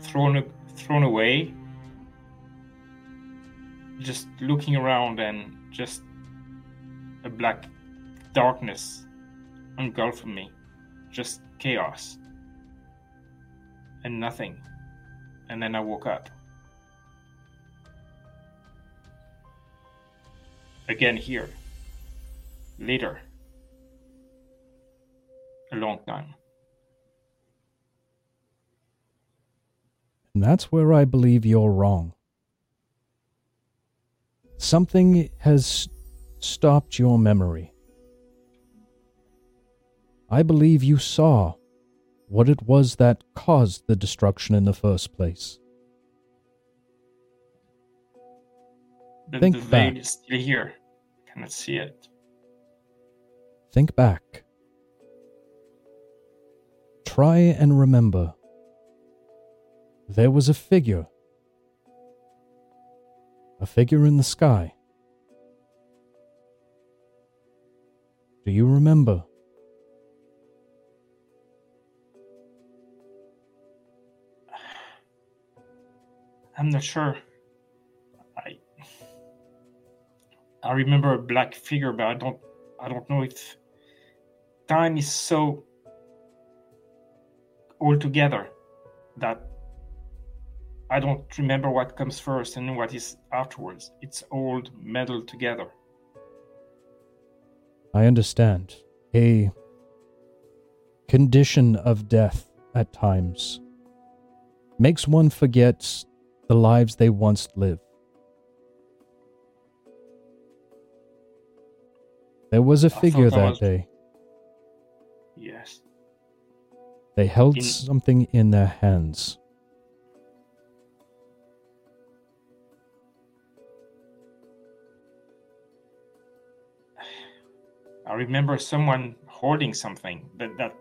Thrown thrown away. Just looking around and just a black darkness engulfing me. Just chaos. And nothing. And then I woke up. Again here. Later. A long time. And that's where I believe you're wrong. Something has stopped your memory. I believe you saw what it was that caused the destruction in the first place. The, Think the veil is still here. I Cannot see it. Think back. Try and remember. There was a figure. A figure in the sky. Do you remember? I'm not sure. I I remember a black figure, but I don't I don't know if time is so all together that I don't remember what comes first and what is afterwards. It's all meddled together. I understand. A condition of death at times makes one forget the lives they once lived. There was a ah, figure that was- day. Yes. They held In- something in their hands. I remember someone holding something. That that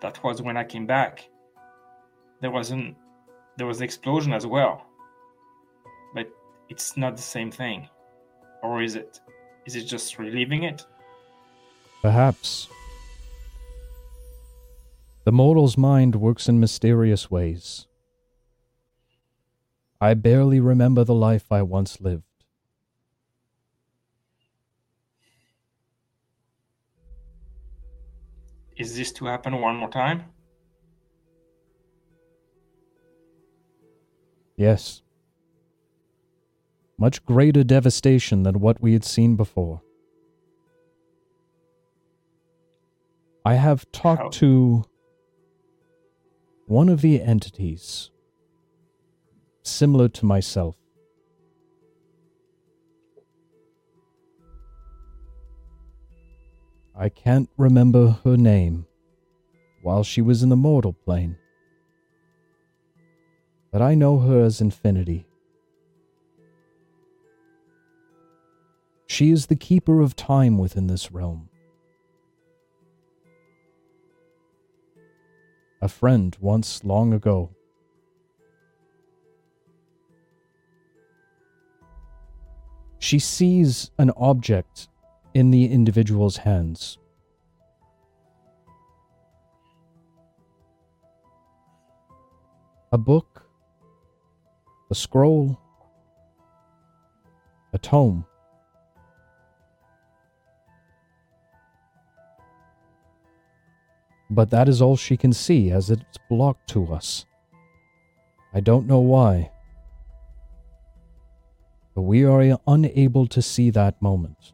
that was when I came back. There wasn't there was an explosion as well. It's not the same thing. Or is it? Is it just reliving it? Perhaps. The mortal's mind works in mysterious ways. I barely remember the life I once lived. Is this to happen one more time? Yes. Much greater devastation than what we had seen before. I have talked How? to one of the entities similar to myself. I can't remember her name while she was in the mortal plane but I know her as Infinity. She is the keeper of time within this realm. A friend once long ago. She sees an object in the individual's hands. A book a scroll, a tome. But that is all she can see as it's blocked to us. I don't know why. But we are unable to see that moment.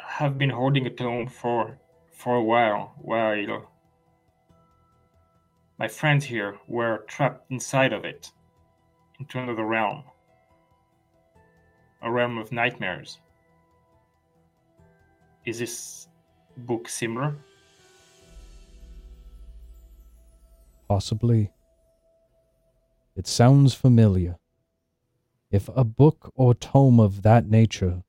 I have been holding a tome for for a while. While my friends here were trapped inside of it, into another realm, a realm of nightmares. Is this book similar? Possibly. It sounds familiar. If a book or tome of that nature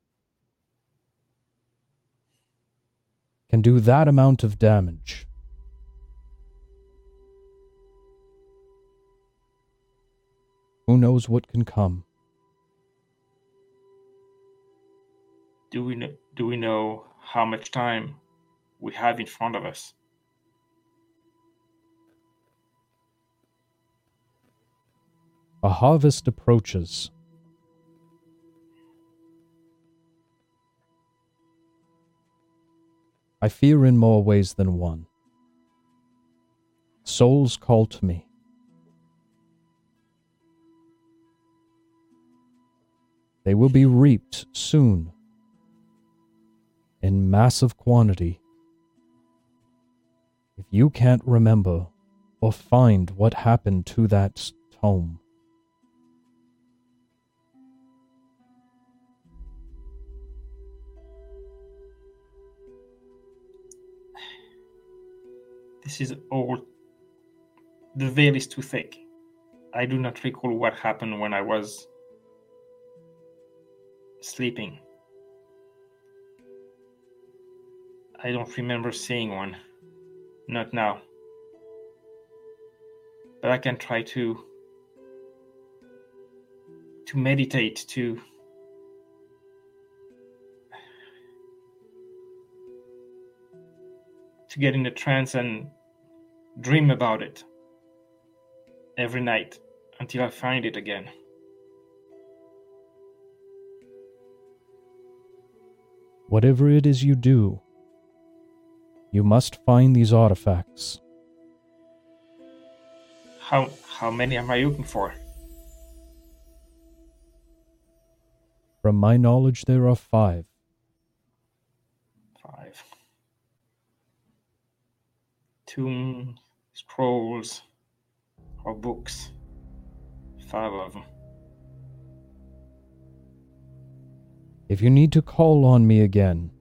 can do that amount of damage, who knows what can come? Do we know, do we know how much time we have in front of us? A harvest approaches. I fear in more ways than one. Souls call to me. They will be reaped soon in massive quantity. If you can't remember or find what happened to that tome, This is all. The veil is too thick. I do not recall what happened when I was sleeping. I don't remember seeing one. Not now. But I can try to to meditate to to get in a trance and dream about it every night until I find it again. whatever it is you do, you must find these artifacts. How how many am I looking for? From my knowledge, there are five. Five. Tomb scrolls or books. Five of them. If you need to call on me again,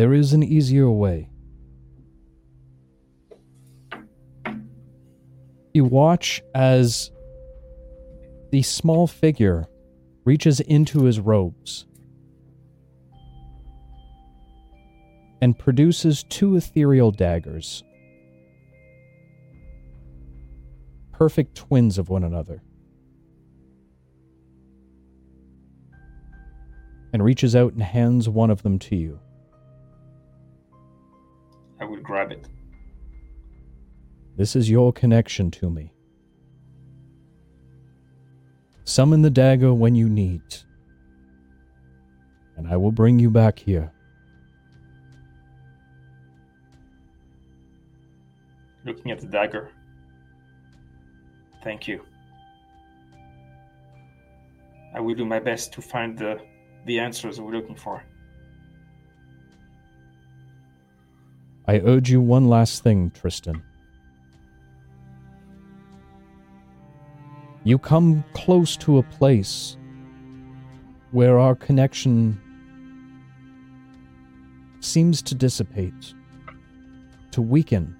there is an easier way. You watch as the small figure reaches into his robes and produces two ethereal daggers, perfect twins of one another. and reaches out and hands one of them to you. I will grab it. This is your connection to me. Summon the dagger when you need, and I will bring you back here. Looking at the dagger. Thank you. I will do my best to find the the answers we're looking for. I urge you one last thing, Tristan. You come close to a place where our connection seems to dissipate, to weaken.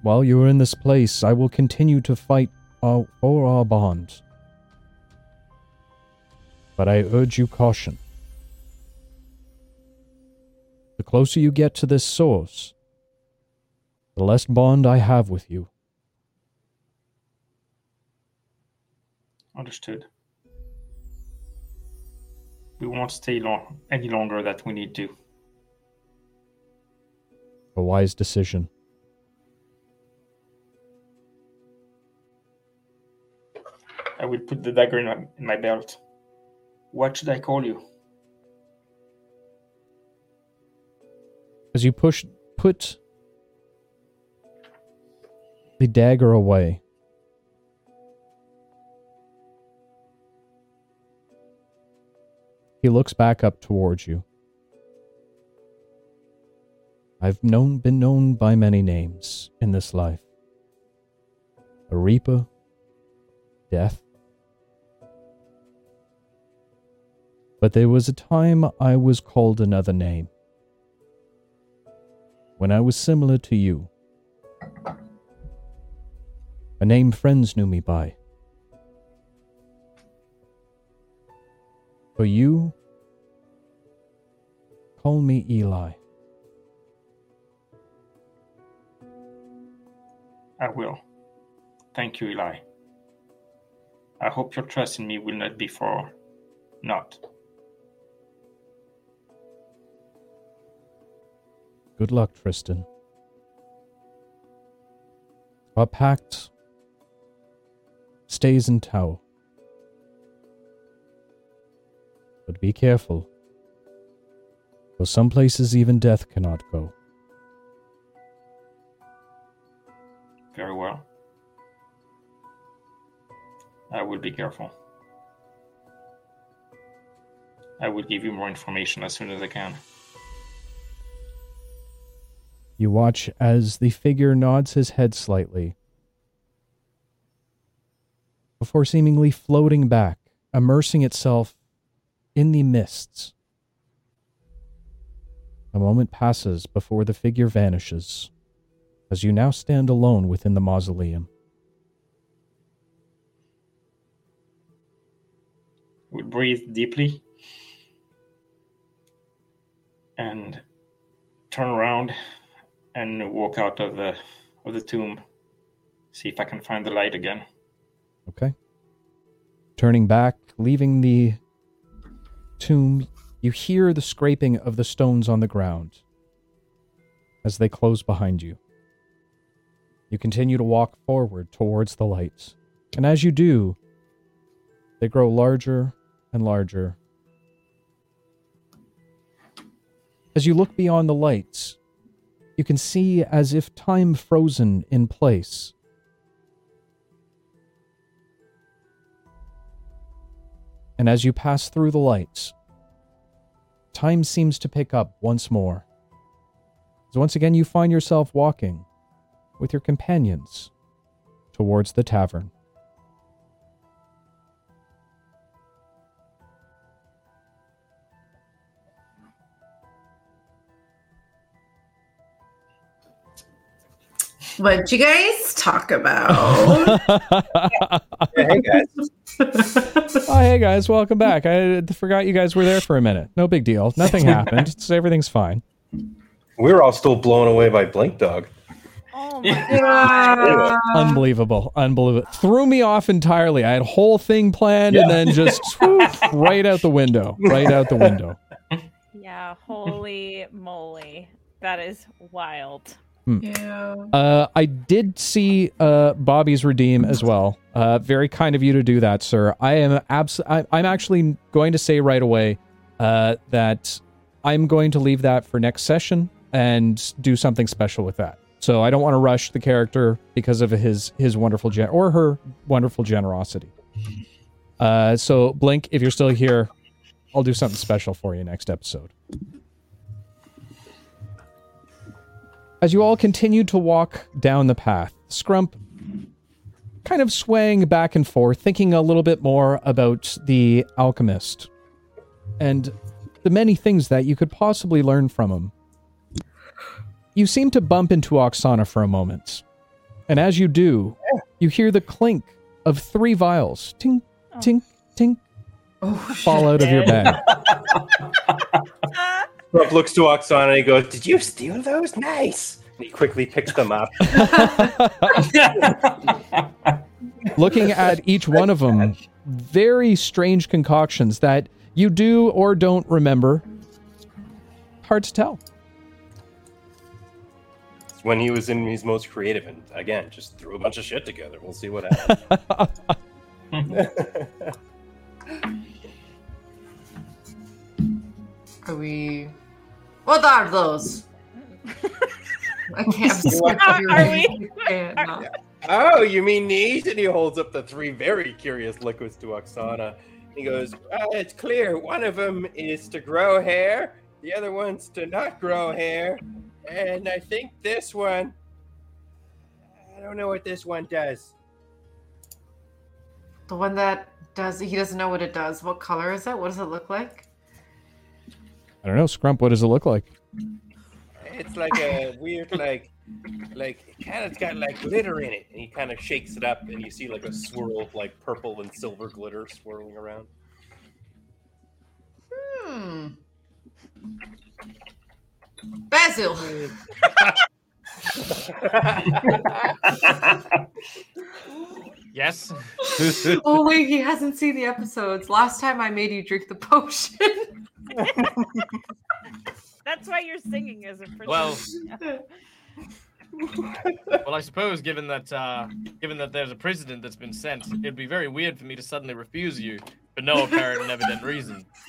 While you are in this place, I will continue to fight our, for our bond. But I urge you caution. The closer you get to this source, the less bond I have with you. Understood. We won't stay long any longer that we need to. A wise decision. I will put the dagger in my, in my belt. What should I call you? As you push, put the dagger away. He looks back up towards you. I've known been known by many names in this life. A reaper, death. But there was a time I was called another name. When I was similar to you. A name friends knew me by. For you, call me Eli. I will. Thank you, Eli. I hope your trust in me will not be for naught. Good luck, Tristan. Our pact stays in tow. But be careful, for some places even death cannot go. Very well. I will be careful. I will give you more information as soon as I can. You watch as the figure nods his head slightly before seemingly floating back, immersing itself in the mists. A moment passes before the figure vanishes, as you now stand alone within the mausoleum. We breathe deeply and turn around and walk out of the of the tomb. See if I can find the light again. Okay. Turning back, leaving the tomb, you hear the scraping of the stones on the ground as they close behind you. You continue to walk forward towards the lights, and as you do, they grow larger and larger. As you look beyond the lights, you can see as if time frozen in place. And as you pass through the lights, time seems to pick up once more. As once again you find yourself walking with your companions towards the tavern. What'd you guys talk about? oh, hey guys. hey guys, welcome back. I forgot you guys were there for a minute. No big deal. Nothing happened. It's, everything's fine. We were all still blown away by Blink Dog. Oh Yeah. Unbelievable. Unbelievable. Threw me off entirely. I had a whole thing planned and then just swoop, right out the window. Right out the window. Yeah, holy moly. That is wild. Yeah. Uh, I did see uh, Bobby's redeem as well. Uh, very kind of you to do that, sir. I am abs- I- I'm actually going to say right away uh, that I'm going to leave that for next session and do something special with that. So I don't want to rush the character because of his his wonderful gen- or her wonderful generosity. Uh, so Blink, if you're still here, I'll do something special for you next episode. As you all continue to walk down the path, Scrump kind of swaying back and forth, thinking a little bit more about the alchemist and the many things that you could possibly learn from him. You seem to bump into Oksana for a moment. And as you do, you hear the clink of three vials tink, oh. tink, tink Oh, fall out of your bag. Rob looks to Oksana and he goes, Did you steal those? Nice. And he quickly picks them up. looking at each one of them, very strange concoctions that you do or don't remember. Hard to tell. It's when he was in his most creative and again, just threw a bunch of shit together. We'll see what happens. Are we? What are those? I can't. I'm Are- are we- curious. I oh, you mean these? And he holds up the three very curious liquids to Oksana. He goes, well, it's clear. One of them is to grow hair. The other one's to not grow hair. And I think this one, I don't know what this one does. The one that does. He doesn't know what it does. What color is it? What does it look like? I don't know, Scrump, what does it look like? It's like a weird, like, like it kind of got like glitter in it, and he kind of shakes it up, and you see like a swirl of like purple and silver glitter swirling around. Hmm. Basil. Yes. Oh wait, he hasn't seen the episodes. Last time I made you drink the potion. That's why you're singing as a person. Well, well, I suppose given that uh, given that there's a president that's been sent, it'd be very weird for me to suddenly refuse you for no apparent and evident reason.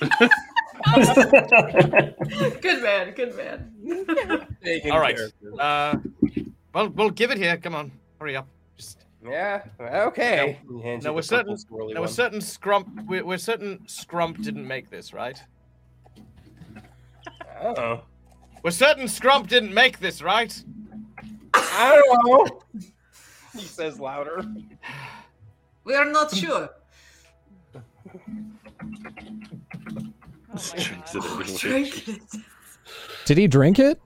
good man, good man. Taking All right. character. Uh, well, well, give it here. Come on, hurry up. Just Yeah. Okay. He hands no, we're certain. purple swirly No, we're certain Scrump. We're, we're certain Scrump didn't make this, right? Oh. We're certain Scrump didn't make this, right? I don't know. He says louder. We are not sure. Oh my it God. Drink it. Did he drink it?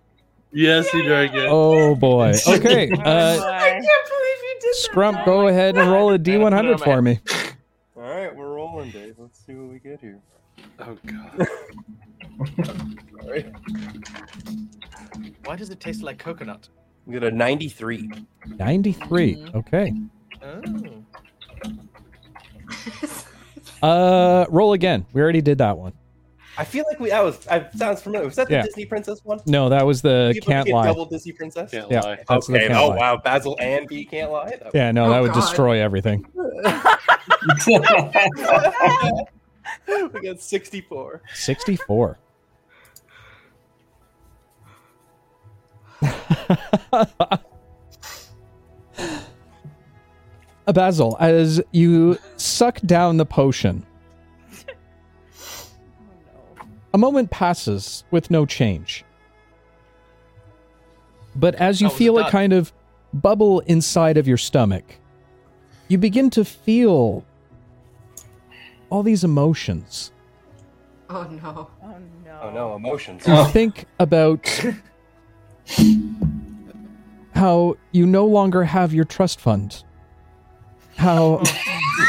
Yes, he drank it. Oh boy. Okay. Uh, I can't believe you did that. Scrump, go ahead and roll a D100 for me. All right, we're rolling, Dave. Let's see what we get here. Oh god. All right. Why does it taste like coconut? We got a 93. 93. Okay. Oh. Uh, roll again. We already did that one. I feel like we that was I sounds familiar. Was that the Yeah. Disney Princess one? No, that was the People can't get lie. Double Disney Princess. Can't Yeah. lie. That's the okay. can't Oh lie. wow, Basil and B can't lie. That Yeah, no, Oh, that would God. destroy everything. we got 64. 64. A Basil, as you suck down the potion, a moment passes with no change. But as you oh, feel it it kind of bubble inside of your stomach, you begin to feel all these emotions. Oh no. Oh no. Oh no, emotions. You think about how you no longer have your trust fund. How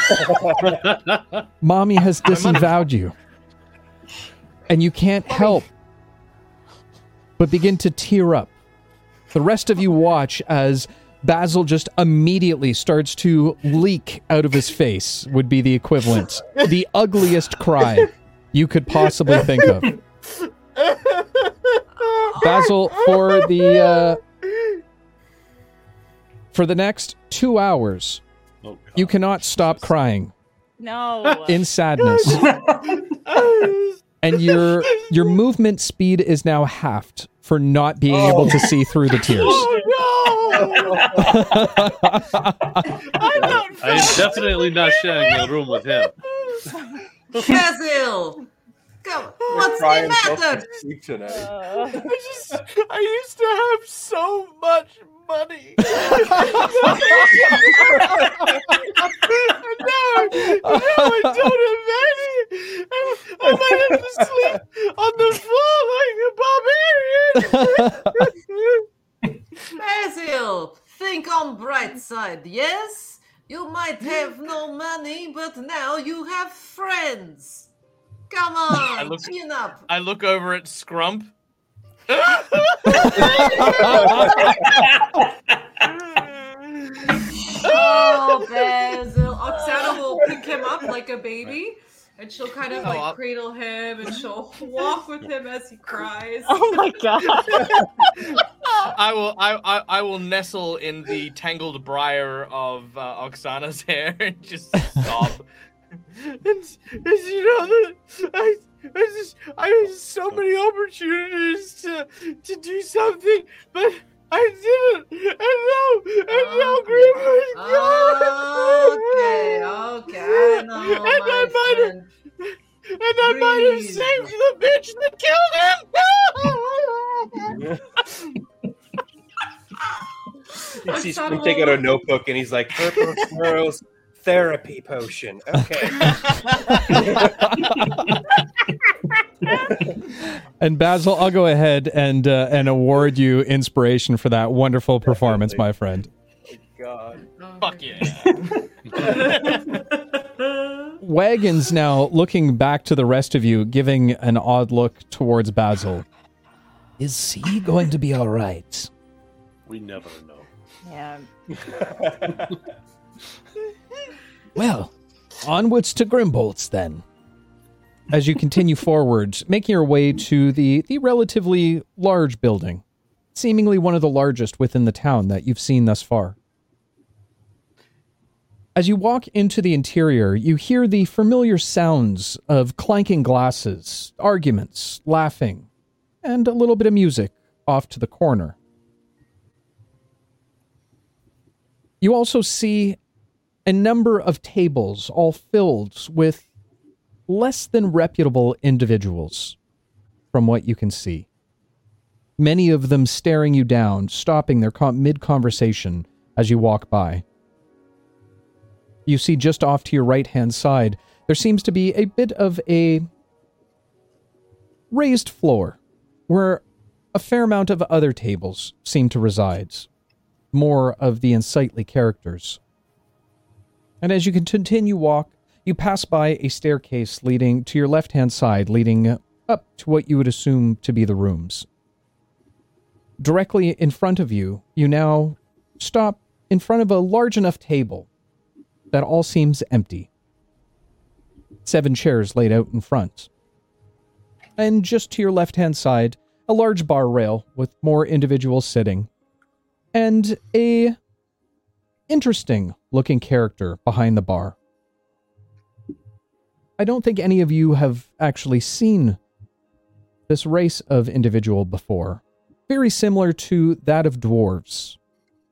mommy has disavowed you. And you can't help but begin to tear up. The rest of you watch as Basil just immediately starts to leak out of his face, would be the equivalent. The ugliest cry you could possibly think of. Basil, for the uh, for the next two hours, Oh, God. you cannot stop crying No. in sadness, and your your movement speed is now halved for not being able to see through the tears. Oh, no! I am definitely not sharing a room with him. Basil! Come, what's the matter? to sleep tonight. Uh, I just, I used to have so much money. and now, now I don't have any. I, I might have to sleep on the floor like a barbarian. Basil! Think on bright side, yes? You might have no money, but now you have friends. Come on, look- chin up. I look over at Scrump. Oh, Basil. Oksana will pick him up like a baby, and she'll kind of like I'll- cradle him, and she'll walk with him as he cries. oh my god. I will I, I I will nestle in the tangled briar of uh, Oksana's hair and just sob. and, and you know that I I just I had so many opportunities to to do something, but I didn't. And now and now Grimmer's gone. Okay, okay, I know, and I my might have and I might have saved the bitch that killed him. He's, see Oksana take out a notebook and he's like, Purple Swirls therapy potion. Okay. And Basil, I'll go ahead and uh, and award you inspiration for that wonderful performance, my friend. God. Fuck yeah. Wagons now looking back to the rest of you, giving an odd look towards Basil. Is he going to be all right? We never know. Yeah. Well, onwards to Grimbolt's then. As you continue forward, making your way to the, the relatively large building, seemingly one of the largest within the town that you've seen thus far. As you walk into the interior, you hear the familiar sounds of clanking glasses, arguments, laughing, and a little bit of music off to the corner. You also see a number of tables all filled with less than reputable individuals, from what you can see. Many of them staring you down, stopping their com- mid conversation as you walk by. You see just off to your right hand side, there seems to be a bit of a raised floor where a fair amount of other tables seem to reside. More of the unsightly characters. And as you continue walk, you pass by a staircase leading to your left hand side, leading up to what you would assume to be the rooms. Directly in front of you, you now stop in front of a large enough table that all seems empty. Seven chairs laid out in front. And just to your left hand side, a large bar rail with more individuals sitting. And a interesting looking character behind the bar. I don't think any of you have actually seen this race of individual before. Very similar to that of dwarves,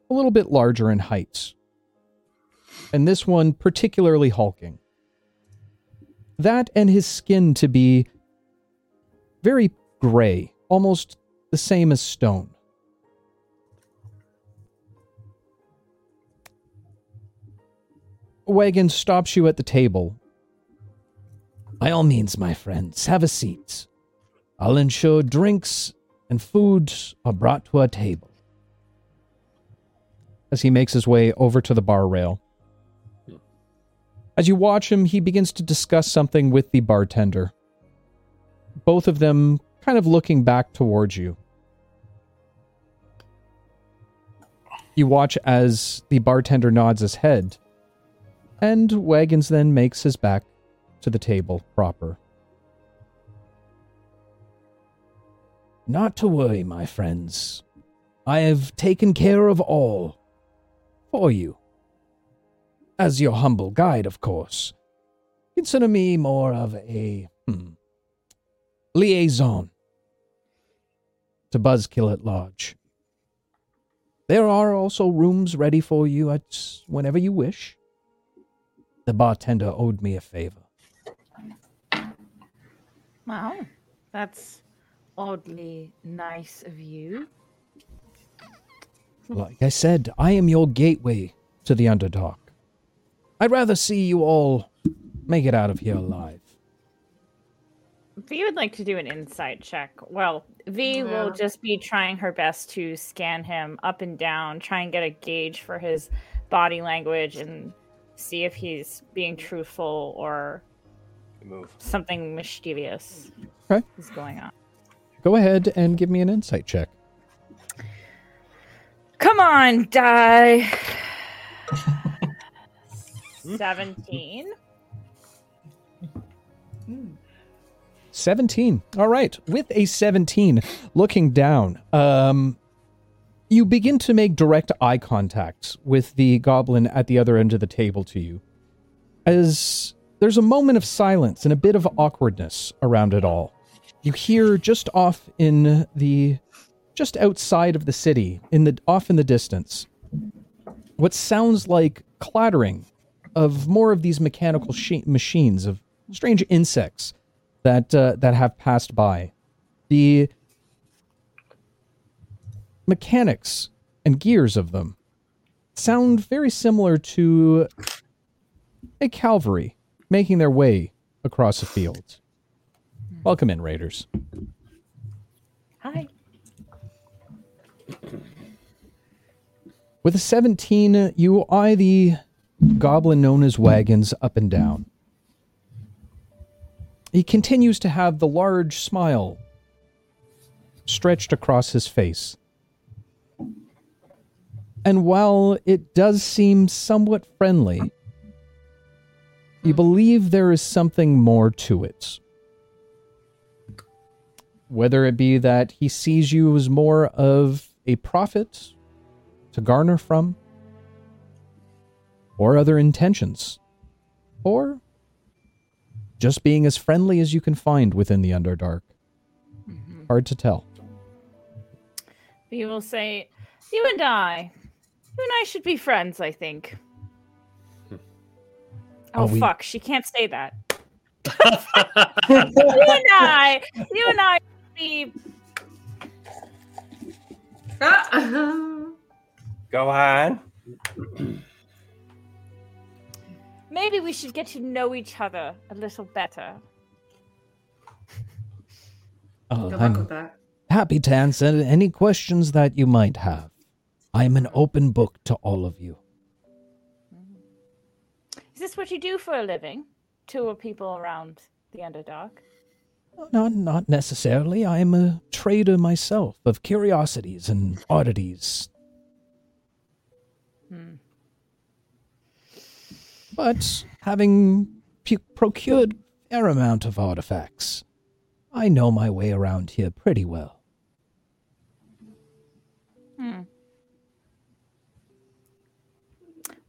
a little bit larger in height. And this one particularly hulking. That and his skin to be very gray, almost the same as stone. Wagon stops you at the table. By all means, my friends, have a seat. I'll ensure drinks and food are brought to our table. As he makes his way over to the bar rail. As you watch him, he begins to discuss something with the bartender. Both of them kind of looking back towards you. You watch as the bartender nods his head, and Wagons then makes his back to the table proper. Not to worry, my friends. I have taken care of all for you. As your humble guide, of course. Consider me more of a hmm, liaison to Buzzkill at Lodge. There are also rooms ready for you at whenever you wish. The bartender owed me a favor. Wow, that's oddly nice of you. Like I said, I am your gateway to the Underdark. I'd rather see you all make it out of here alive. V would like to do an insight check. Well, V Yeah. will just be trying her best to scan him up and down, try and get a gauge for his body language and see if he's being truthful or Move. something mischievous Okay. is going on. Go ahead and give me an insight check. Come on, die. 17. 17. All right. With a 17, looking down, um, you begin to make direct eye contact with the goblin at the other end of the table to you. As there's a moment of silence and a bit of awkwardness around it all. You hear just off in the just outside of the city, in the off in the distance, what sounds like clattering of more of these mechanical machines of strange insects that uh, that have passed by. The mechanics and gears of them sound very similar to a cavalry making their way across a field. Welcome in, raiders. Hi. With a 17, you eye the goblin known as Wagons up and down. He continues to have the large smile stretched across his face. And while it does seem somewhat friendly, You believe there is something more to it. Whether it be that he sees you as more of a profit to garner from, or other intentions, or just being as friendly as you can find within the Underdark. Mm-hmm. Hard to tell. We will say, you and I, you and I should be friends, I think. Oh, Oh, we- fuck, she can't say that. you and I, you and I be Go on. maybe we should get to know each other a little better. Uh, Good luck I'm with that. happy to answer any questions that you might have. I'm an open book to all of you. Is this what you do for a living? Tour people around the Underdark? Not, not necessarily. I am a trader myself of curiosities and oddities. Hmm. But having pu- procured a fair amount of artifacts, I know my way around here pretty well. Hmm.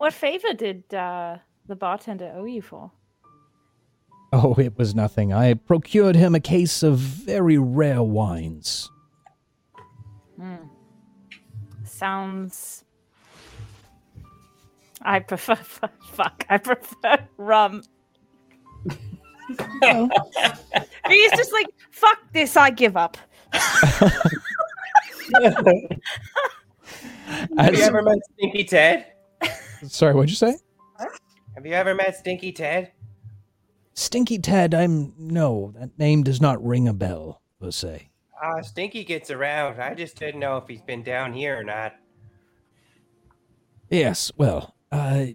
What favor did uh, the bartender owe you for? Oh, it was nothing. I procured him a case of very rare wines. Hmm. Sounds. I prefer. Fuck. I prefer rum. Well, He's just like, fuck this, I give up. Have you ever met Stinky Ted? Sorry, what'd you say? Have you ever met Stinky Ted? Stinky Ted, I'm. No, that name does not ring a bell, per se. Uh, Stinky gets around. I just didn't know if he's been down here or not. Yes, well, uh.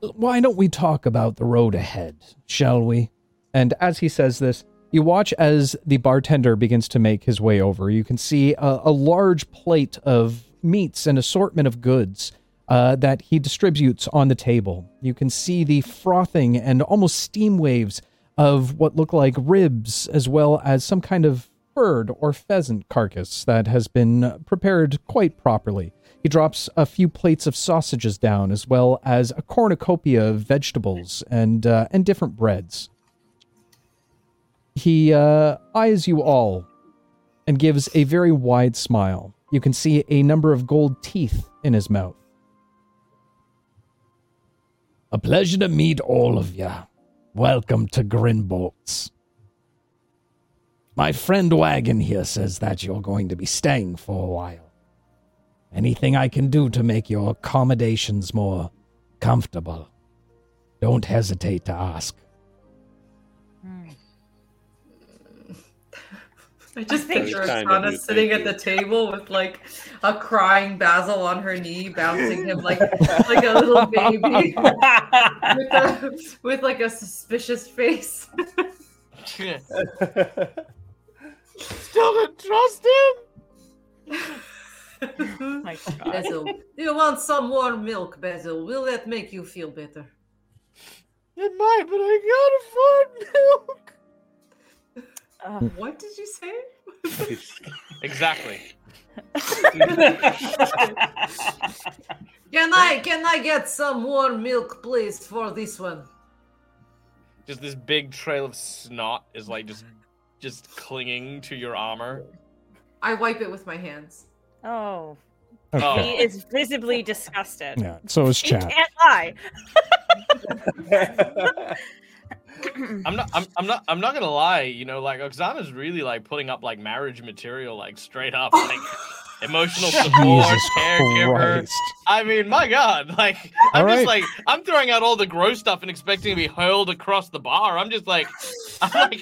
Why don't we talk about the road ahead, shall we? And as he says this, you watch as the bartender begins to make his way over. You can see a, a large plate of meats and assortment of goods uh, that he distributes on the table. You can see the frothing and almost steam waves of what look like ribs, as well as some kind of bird or pheasant carcass that has been prepared quite properly. He drops a few plates of sausages down, as well as a cornucopia of vegetables and uh, and different breads. He uh, eyes you all and gives a very wide smile. You can see a number of gold teeth in his mouth. A pleasure to meet all of you. Welcome to Grimbolt's. My friend Wagon here says that you're going to be staying for a while. Anything I can do to make your accommodations more comfortable, don't hesitate to ask. I just think- picture Very Asana sitting at the table with like a crying Basil on her knee, bouncing him like like a little baby with, a, with like a suspicious face. Still don't trust him. My God. Basil, do you want some warm milk, Basil? Will that make you feel better? It might, but I can't afford milk. Uh, what did you say? Exactly. Can I can I get some more milk, please, for this one? Just this big trail of snot is like just just clinging to your armor. I wipe it with my hands. oh, Oh. he is visibly disgusted. Yeah, so is He can't lie. I'm not. I'm, I'm not. I'm not gonna lie. You know, like Oksana's really like putting up like marriage material, like straight up, like emotional support, Jesus caregiver. Christ. I mean, my God, like I'm All just right. like I'm throwing out all the gross stuff and expecting to be hurled across the bar. I'm just like, I'm like,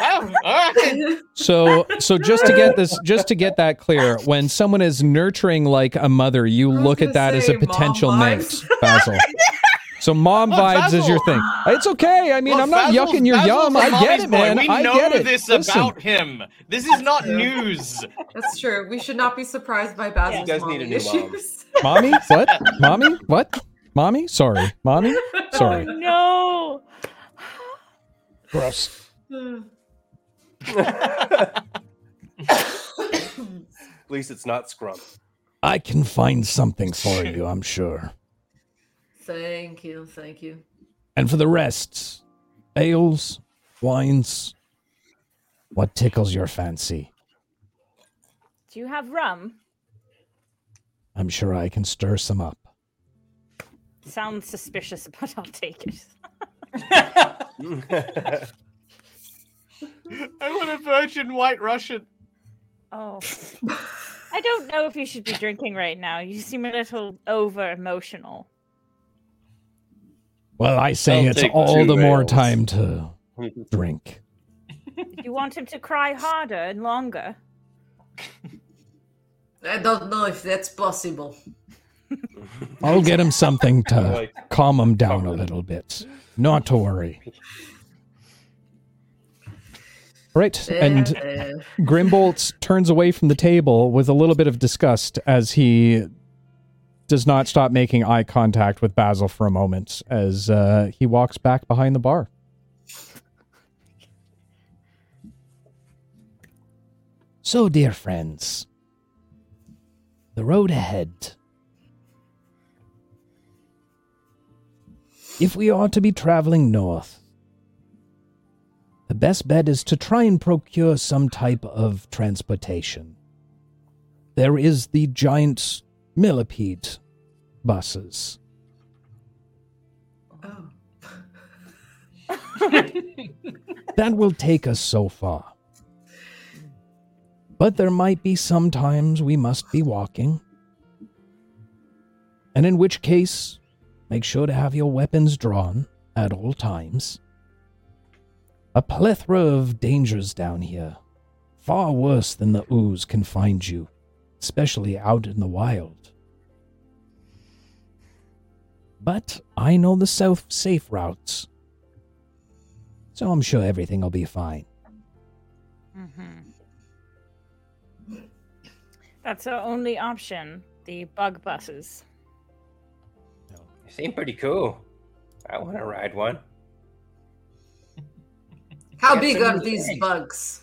oh, all right. So, so just to get this, just to get that clear, when someone is nurturing like a mother, you look at gonna that as a potential mom mate. Basil. So, mom Look, vibes is your thing. It's okay. I mean, Look, I'm not Basil's- yucking your Basil's yum. I get mommy's it, boy. man. We I know get it. this Listen, about him. This is not news. That's true. We should not be surprised by Basil's does need a mommy new mom. mommy, what? Mommy, what? Mommy? Sorry. Mommy? Sorry. Oh, no. Gross. At least it's not Scrump. I can find something for you, I'm sure. Thank you, thank you. And for the rest, ales, wines, what tickles your fancy? Do you have rum? I'm sure I can stir some up. Sounds suspicious, but I'll take it. I want a virgin white Russian. Oh. I don't know if you should be drinking right now. You seem a little over emotional. Well, I say I'll it's all two the more time to drink. You want him to cry harder and longer? I don't know if that's possible. I'll get him something to Like, calm him down a little bit. Not to worry. Right, and Uh, Grimbolt turns away from the table with a little bit of disgust as he does not stop making eye contact with Basil for a moment as uh, he walks back behind the bar. So, dear friends, the road ahead. If we are to be traveling north, the best bet is to try and procure some type of transportation. There is the giant millipede buses. oh. That will take us so far. But there might be some times we must be walking. And in which case, make sure to have your weapons drawn at all times. A plethora of dangers down here, far worse than the ooze can find you, especially out in the wild. But I know the south safe routes, so I'm sure everything will be fine. Mm-hmm. That's our only option. The bug buses. They seem pretty cool. I want to ride one. How Yes, big are these saying. bugs?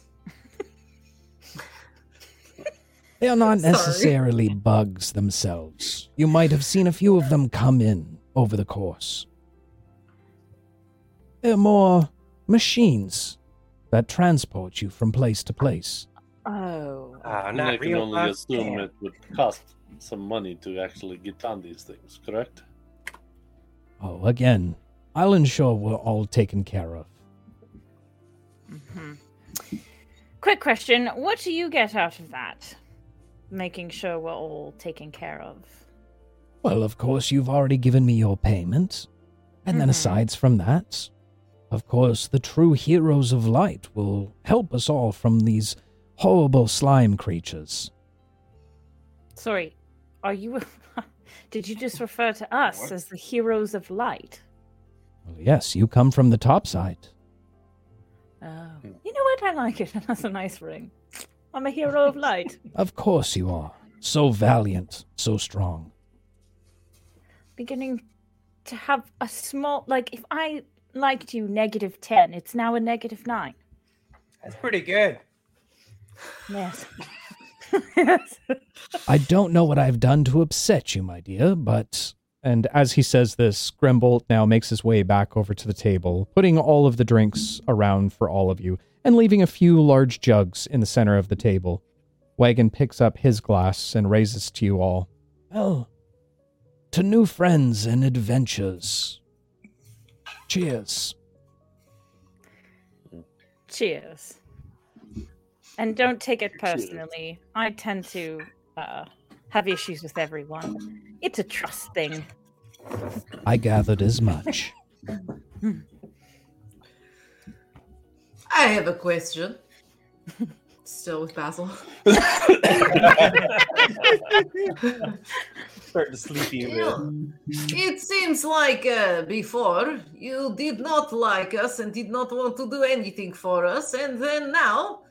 They are not Sorry. necessarily bugs themselves. You might have seen a few of them come in over the course. They're more machines that transport you from place to place. Oh. Ah, And I can only assume Damn. it would cost some money to actually get on these things, correct? Oh, again, I'll ensure we're all taken care of. hmm Quick question: What do you get out of that? Making sure we're all taken care of. Well, of course, you've already given me your payment. And then, Mhm. aside from that, of course, the true heroes of light will help us all from these horrible slime creatures. Sorry, are you? Did you just refer to us What? as the heroes of light? Well, yes, you come from the top side. Oh, you know what? I like it. That's a nice ring. I'm a hero of light. Of course you are. So valiant, so strong. Beginning to have a small like. If I liked you negative ten, it's now a negative nine. That's pretty good. Yes. yes. I don't know what I've done to upset you, my dear, but. And as he says this, Grimbolt now makes his way back over to the table, putting all of the drinks around for all of you, and leaving a few large jugs in the center of the table. Wagon picks up his glass and raises to you all. Well, to new friends and adventures. Cheers. Cheers. And don't take it personally. I tend to uh, have issues with everyone. It's a trust thing. I gathered as much. I have a question. Still with Basil. Starting to sleepy a bit. It seems like uh, before you did not like us and did not want to do anything for us, and then now,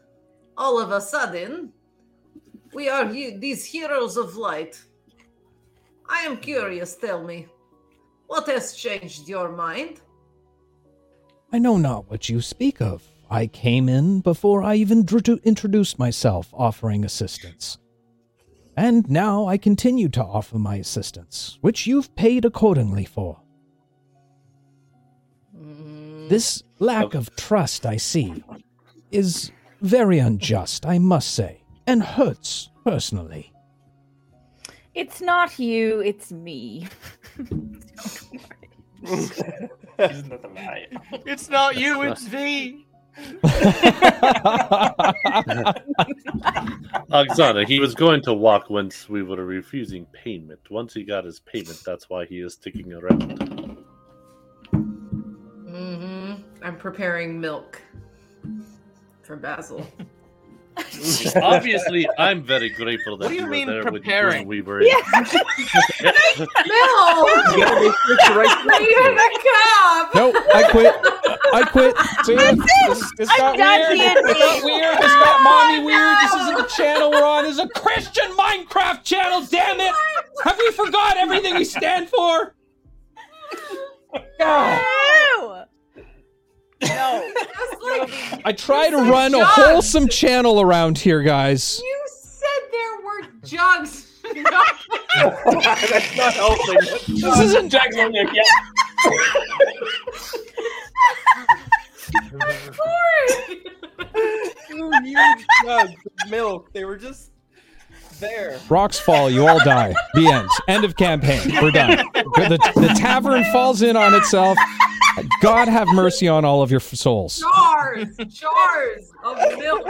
all of a sudden, we are he- these heroes of light. I am curious. Tell me, What has changed your mind? I know not what you speak of. I came in before I even dr- to introduced myself, offering assistance. And now I continue to offer my assistance, which you've paid accordingly for. Mm. This lack of trust I see is very unjust, I must say, and hurts personally. It's not you, it's me. Isn't that a? It's not you, it's me. Oksana, he was going to walk once we were refusing payment. Once he got his payment, that's why he is sticking around. hmm I'm preparing milk for Basil. Obviously, I'm very grateful that What do you you, mean were there when- preparing? when we were in. No! You gotta make sure it's the right You're the cop! no, I quit. I quit. See, this, this I'm got done weird. D&D. This got weird. This got mommy weird. This isn't the channel we're on. This is a Christian Minecraft channel. Damn it! Have we forgot everything we stand for? God. No! No. Like, I try to These are run a wholesome channel around here, guys. you said there were jugs. not That's not helping. This isn't. Jack's on there, yeah. Two huge jugs of milk. They were just there. Rocks fall, you all die. The end. End of campaign. We're done. The, the tavern falls in on itself. God have mercy on all of your souls. jars, jars of milk.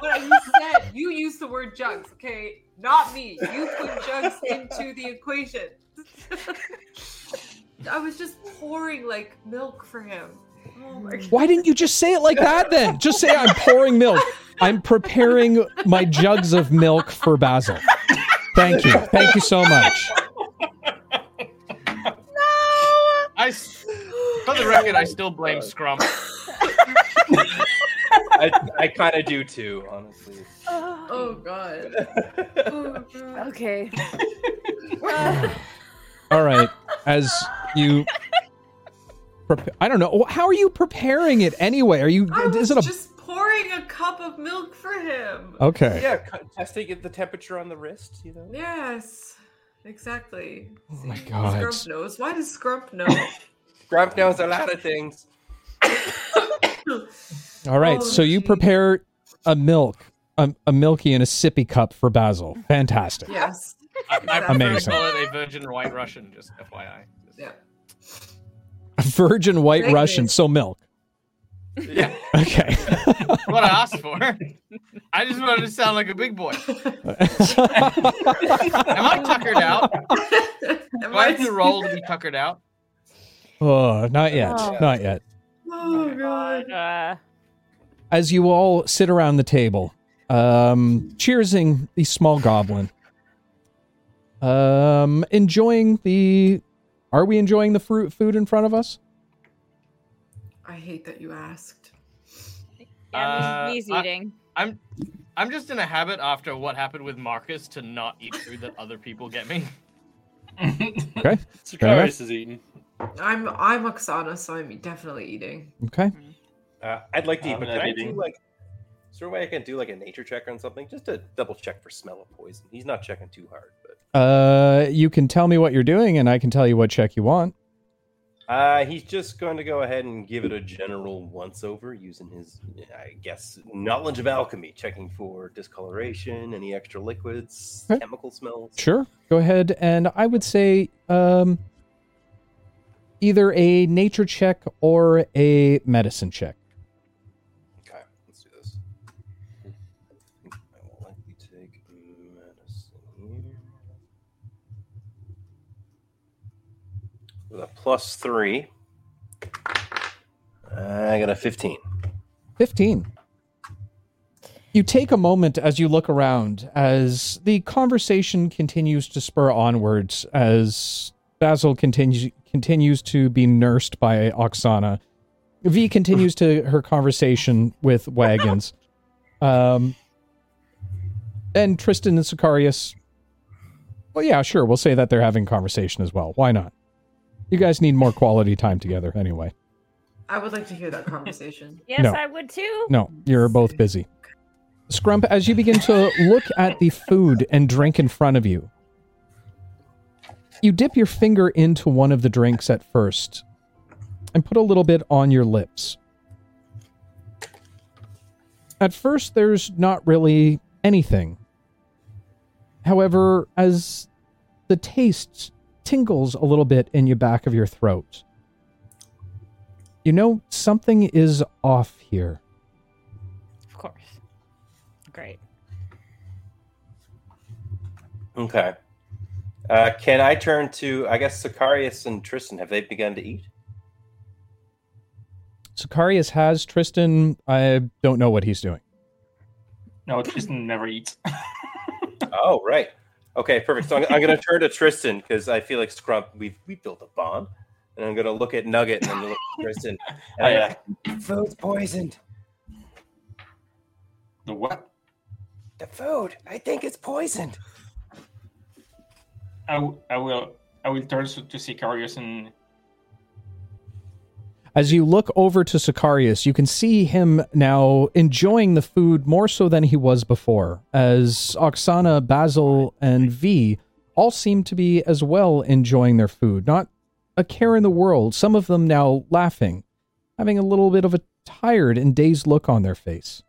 What you said, you used the word jugs, okay? Not me. You put jugs into the equation. I was just pouring like milk for him. My god. Why didn't you just say it like that then? Just say I'm pouring milk. I'm preparing my jugs of milk for Basil. Thank you. Thank you so much. I, s- for the record, I still blame Scrump. I, I kind of do too, honestly. Oh god. Oh god. Okay. All right. As you prep- I don't know. How are you preparing it anyway? Are you I was is it a just pouring a cup of milk for him. Okay. Yeah, testing the temperature on the wrist, you know? Yes. Exactly. Oh my God. Scrump knows. Why does Scrump know? Scrump knows a lot of things. All right. Oh, so you prepare a milk, a, a milky and a sippy cup for Basil. Fantastic. yes. I, I Amazing. to call it a virgin white Russian, just FYI. Yeah. Virgin white Thank Russian, you. so milk. Yeah, Okay. what I asked for. I just wanted to sound like a big boy. Am I tuckered out? Am Do I have to roll to be tuckered out? oh, not yet. Oh. Not yet. Oh god. Uh, As you all sit around the table, um, cheersing the small goblin, um, enjoying the. Are we enjoying the fruit food in front of us? I hate that you asked. yeah, Uh, he's, he's I- eating. I'm I'm just in a habit after what happened with Marcus to not eat food that other people get me. Okay. Sicarious is eating. I'm I'm Oksana, so I'm definitely eating. Okay. Uh, I'd like to eat, I'm but can I eating. do like, is there a way I can do like a nature check on something just to double check for smell of poison? He's not checking too hard, but Uh, you can tell me what you're doing, and I can tell you what check you want. uh, he's just going to go ahead and give it a general once over using his, I guess, knowledge of alchemy, checking for discoloration, any extra liquids, Okay. chemical smells. Sure. Go ahead, and I would say um, either a nature check or a medicine check. A plus three, I got a 15. 15. You take a moment as you look around as the conversation continues to spur onwards as Basil continues continues to be nursed by Oksana. V continues to her conversation with Wagons. Um and Tristan and Sicarious. Well, yeah, sure. We'll say that they're having conversation as well. Why not? You guys need more quality time together anyway. I would like to hear that conversation. Yes, No. I would too. No, you're both busy. Scrump, as you begin to look at the food and drink in front of you, you dip your finger into one of the drinks at first and put a little bit on your lips. At first, there's not really anything. However, as the taste tingles a little bit in your back of your throat, you know something is off here. Of course. Great. Okay. Uh, can I turn to, I guess, Sicarious and Tristan? Have they begun to eat? Sicarious has Tristan. I don't know what he's doing. No, Tristan never eats. Oh, right. Okay, perfect. So I'm, I'm going to turn to Tristan because I feel like Scrump, we've we built a bond. And I'm going to look at Nugget and then look at Tristan. And Oh, I'm yeah. like, food's poisoned. The what? The food. I think it's poisoned. I, w- I will I will turn to, to Sicarious and As you look over to Sicarious, you can see him now enjoying the food more so than he was before, as Oksana, Basil, and V all seem to be as well enjoying their food. Not a care in the world, some of them now laughing, having a little bit of a tired and dazed look on their face.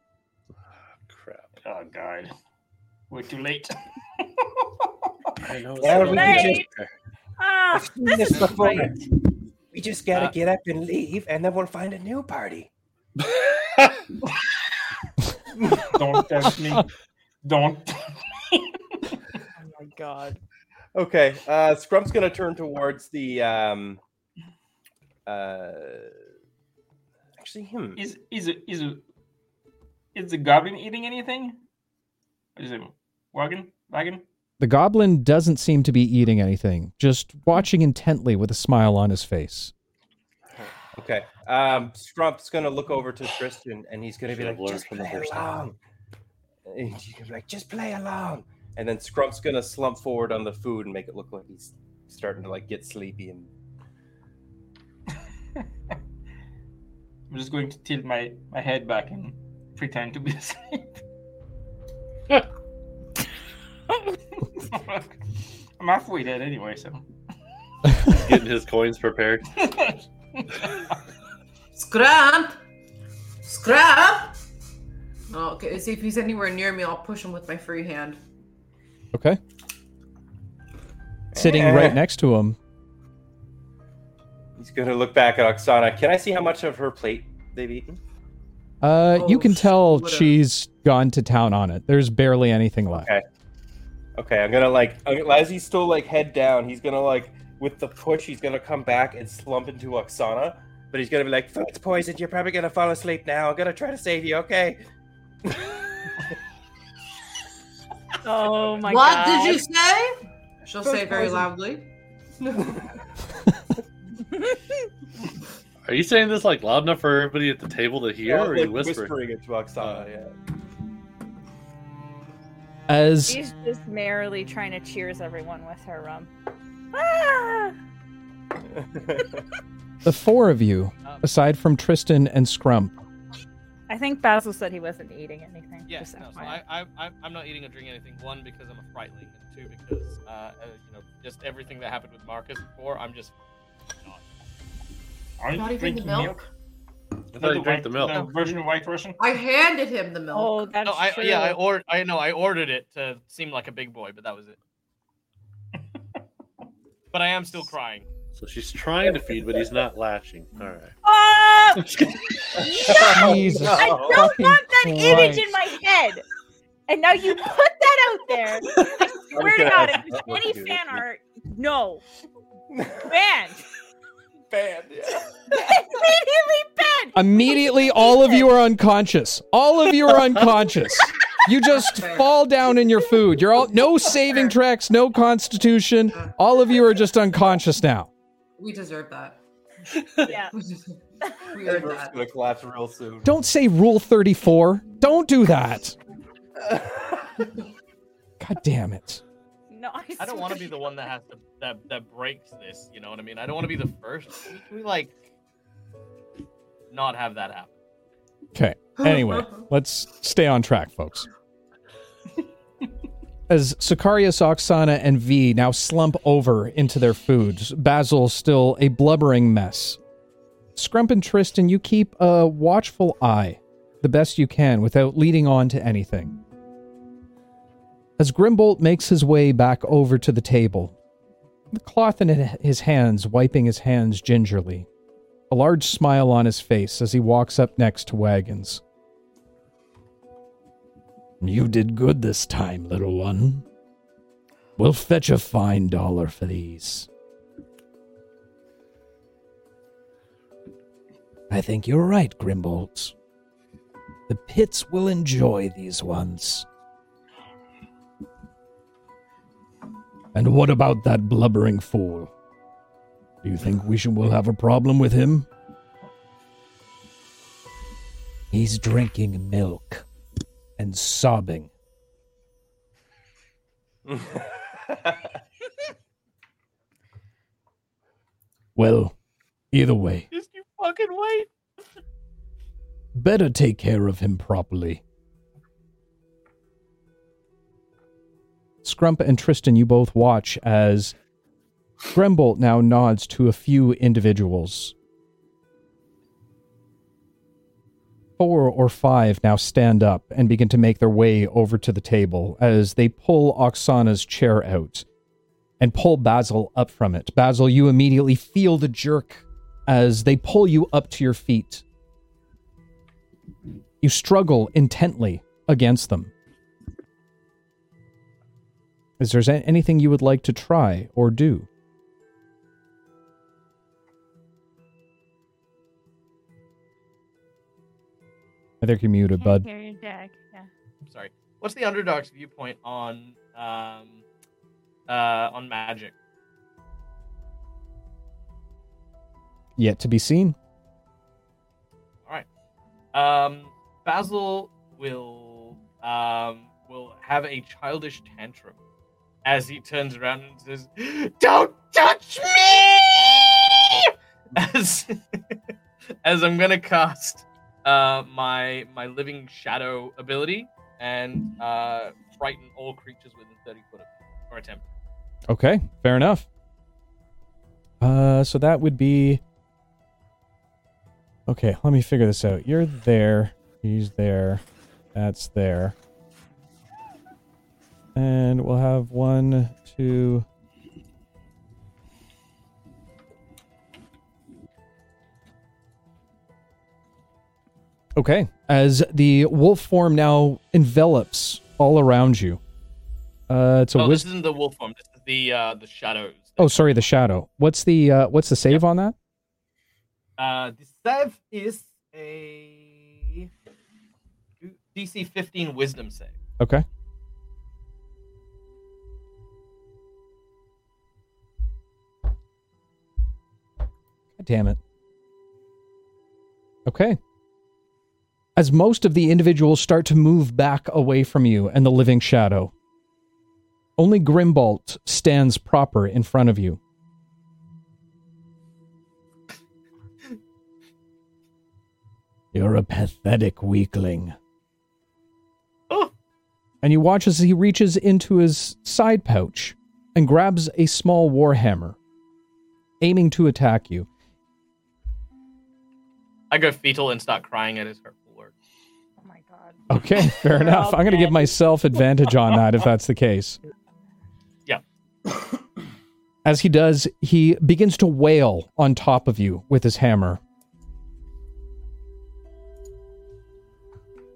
Crap. oh god, we're too late. I know. Yeah, it's we Ah, this this is before. great. We just got to Uh, get up and leave, and then we'll find a new party. Don't tempt me. Don't. Oh my god. Okay, uh, Scrump's going to turn towards the. Um, uh, actually, him. Is is is is the goblin eating anything? Is it wagon wagon? The goblin doesn't seem to be eating anything, just watching intently with a smile on his face. Okay. Um, Scrump's gonna look over to Tristan and he's gonna be like, just from the play first time." along. And he's gonna be like, just play along. And then Scrump's gonna slump forward on the food and make it look like he's starting to like get sleepy and I'm just going to tilt my my head back and pretend to be asleep. I'm halfway dead anyway, so. Getting his coins prepared. Scrap! Scrap! Oh, okay, see if he's anywhere near me, I'll push him with my free hand. Okay? Sitting Eh. right next to him, he's gonna look back at Oksana. Can I see how much of her plate they've eaten? uh, you Oh, can tell what a- she's gone to town on it. There's barely anything left. Okay. Okay, I'm gonna like uh, as he's still like head down, he's gonna like with the push, he's gonna come back and slump into Oksana. But he's gonna be like, "Food's poisoned. You're probably gonna fall asleep now. I'm gonna try to save you." Okay. Oh my what god. What did you say? She'll Food say very poison. loudly. Are you saying this like loud enough for everybody at the table to hear, Yeah, or are you whispering? whispering it to Oksana. yeah. As She's just merrily trying to cheers everyone with her rum. Ah! the four of you, aside from Tristan and Scrump, I think Basil said he wasn't eating anything. Yes, no, so I, I, I'm, I'm not eating or drinking anything. One, because I'm a frightling, and two, because uh, uh, you know, just everything that happened with Marcus before. I'm just not. Are you Not even the drinking milk. I thought you drank the milk. The version of White Russian. I handed him the milk. oh, that's No, I true. yeah, I or I know I ordered it to seem like a big boy, but that was it. but I am still crying. So she's trying to feed, but he's not latching. All right. Ah! I'm just kidding. Jesus I don't fucking want that image in my head. And now you put that out there. I swear to gonna God, if you there's any fan art, no. Banned. Banned. Yeah. Immediately banned. immediately all of you are unconscious. All of you are unconscious. You just fall down in your food. You're all no saving tracks, no constitution. All of you are just unconscious now. We deserve that. Yeah. We deserve- we This earned verse that. gonna collapse real soon. Don't say rule 34. Don't do that. God damn it. No, I, I don't want to be the one that has to that that breaks this. You know what I mean? I don't want to be the first. Can we like not have that happen? Okay. Anyway, let's stay on track, folks. As Sicarious, Oksana, and V now slump over into their foods, Basil still a blubbering mess. Scrump and Tristan, you keep a watchful eye, the best you can, without leading on to anything. As Grimbolt makes his way back over to the table, the cloth in his hands, wiping his hands gingerly, a large smile on his face as he walks up next to Wagons. You did good this time, little one. We'll fetch a fine dollar for these. I think you're right, Grimbolt. The pits will enjoy these ones. And what about that blubbering fool? Do you think we should, will have a problem with him? He's drinking milk and sobbing. Well, either way, Just you fucking wait. better take care of him properly. Scrump and Tristan, you both watch as Grimbolt now nods to a few individuals. Four or five now stand up and begin to make their way over to the table as they pull Oksana's chair out and pull Basil up from it. Basil, you immediately feel the jerk as they pull you up to your feet. You struggle intently against them. Is there anything you would like to try or do? I think you're muted, bud. Hear your Jack. Yeah. Sorry. What's the Underdark's viewpoint on um uh on magic? Yet to be seen. All right. Um, Basil will um will have a childish tantrum as he turns around and says, "Don't touch me!" As as I'm gonna cast uh my my living shadow ability and uh frighten all creatures within 30 foot of me or attempt. Okay, fair enough. Uh, so that would be. Okay, let me figure this out. You're there. He's there. That's there. And we'll have one, two. Okay, as the wolf form now envelops all around you. Uh, it's a oh, wis- this isn't the wolf form. This is the uh the shadows. Oh, sorry, the shadow. What's the uh what's the save on that? Uh, the save is a DC 15 Wisdom save. Okay. God damn it. Okay. As most of the individuals start to move back away from you and the living shadow, only Grimbolt stands proper in front of you. You're a pathetic weakling. Oh. And you watch as he reaches into his side pouch and grabs a small warhammer, aiming to attack you. I go fetal and start crying at his hurtful words. Oh my god. Okay, fair enough. I'm going to give myself advantage on that if that's the case. Yeah. As he does, he begins to wail on top of you with his hammer.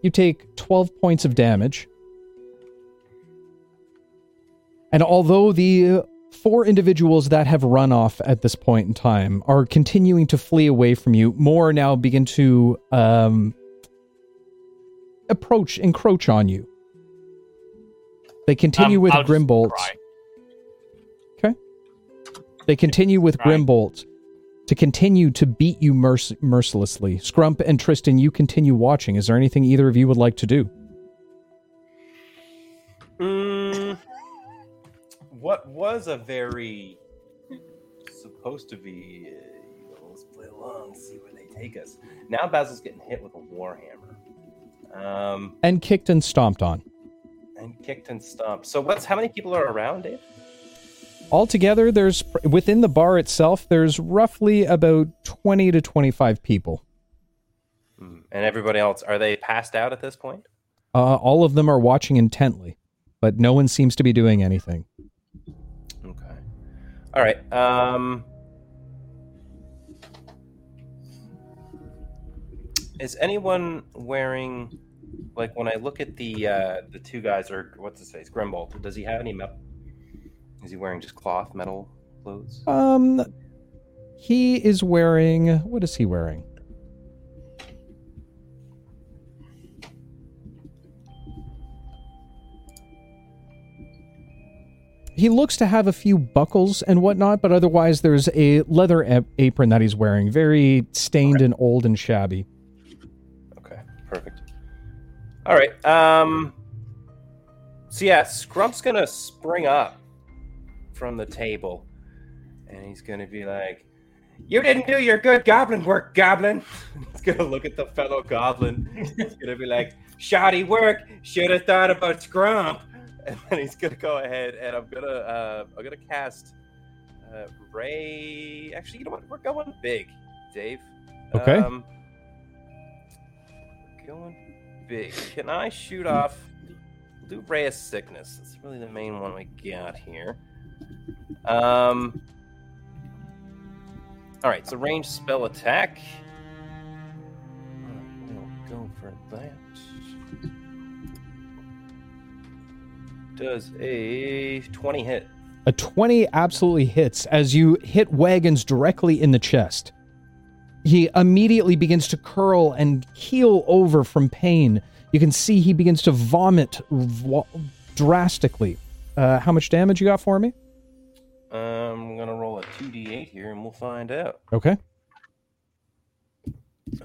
You take 12 points of damage. And although the four individuals that have run off at this point in time are continuing to flee away from you, more now begin to um, approach, encroach on you. They continue Um, with I'll just Grimbolt. Okay. They continue with Crying. Grimbolt to continue to beat you merc- mercilessly. Scrump and Tristan, you continue watching. Is there anything either of you would like to do? Mm, what was a very supposed to be. Uh, you know, let's play along, see where they take us. Now Basil's getting hit with a warhammer, um, And kicked and stomped on. and kicked and stomped. So what's how many people are around, Dave? Altogether, there's within the bar itself, there's roughly about 20 to 25 people. Hmm. And everybody else are they passed out at this point? Uh, all of them are watching intently, but no one seems to be doing anything. All right. Um, is anyone wearing like when I look at the uh, the two guys or what's his face, Grimbold? Does he have any metal? Is he wearing just cloth metal clothes? Um, he is wearing. What is he wearing? He looks to have a few buckles and whatnot, but otherwise there's a leather a- apron that he's wearing, very stained and old and shabby. Okay, perfect. All right. Um. So yeah, Scrump's gonna spring up from the table, and he's gonna be like, "You didn't do your good goblin work, goblin." he's gonna look at the fellow goblin. He's gonna be like, "Shoddy work. Should have thought about Scrump." And then he's gonna go ahead, and I'm gonna uh, I'm gonna cast uh, Ray. Actually, you know what? We're going big, Dave. Okay. Um, going big. Can I shoot off? We'll do Ray of Sickness. That's really the main one we got here. Um. All right, so range spell attack. We'll go for that. Does a 20 hit? A 20 absolutely hits as you hit Wagons directly in the chest. He immediately begins to curl and keel over from pain. You can see he begins to vomit v- drastically. Uh, how much damage you got for me? Um, I'm gonna roll a 2d8 here, and we'll find out. Okay.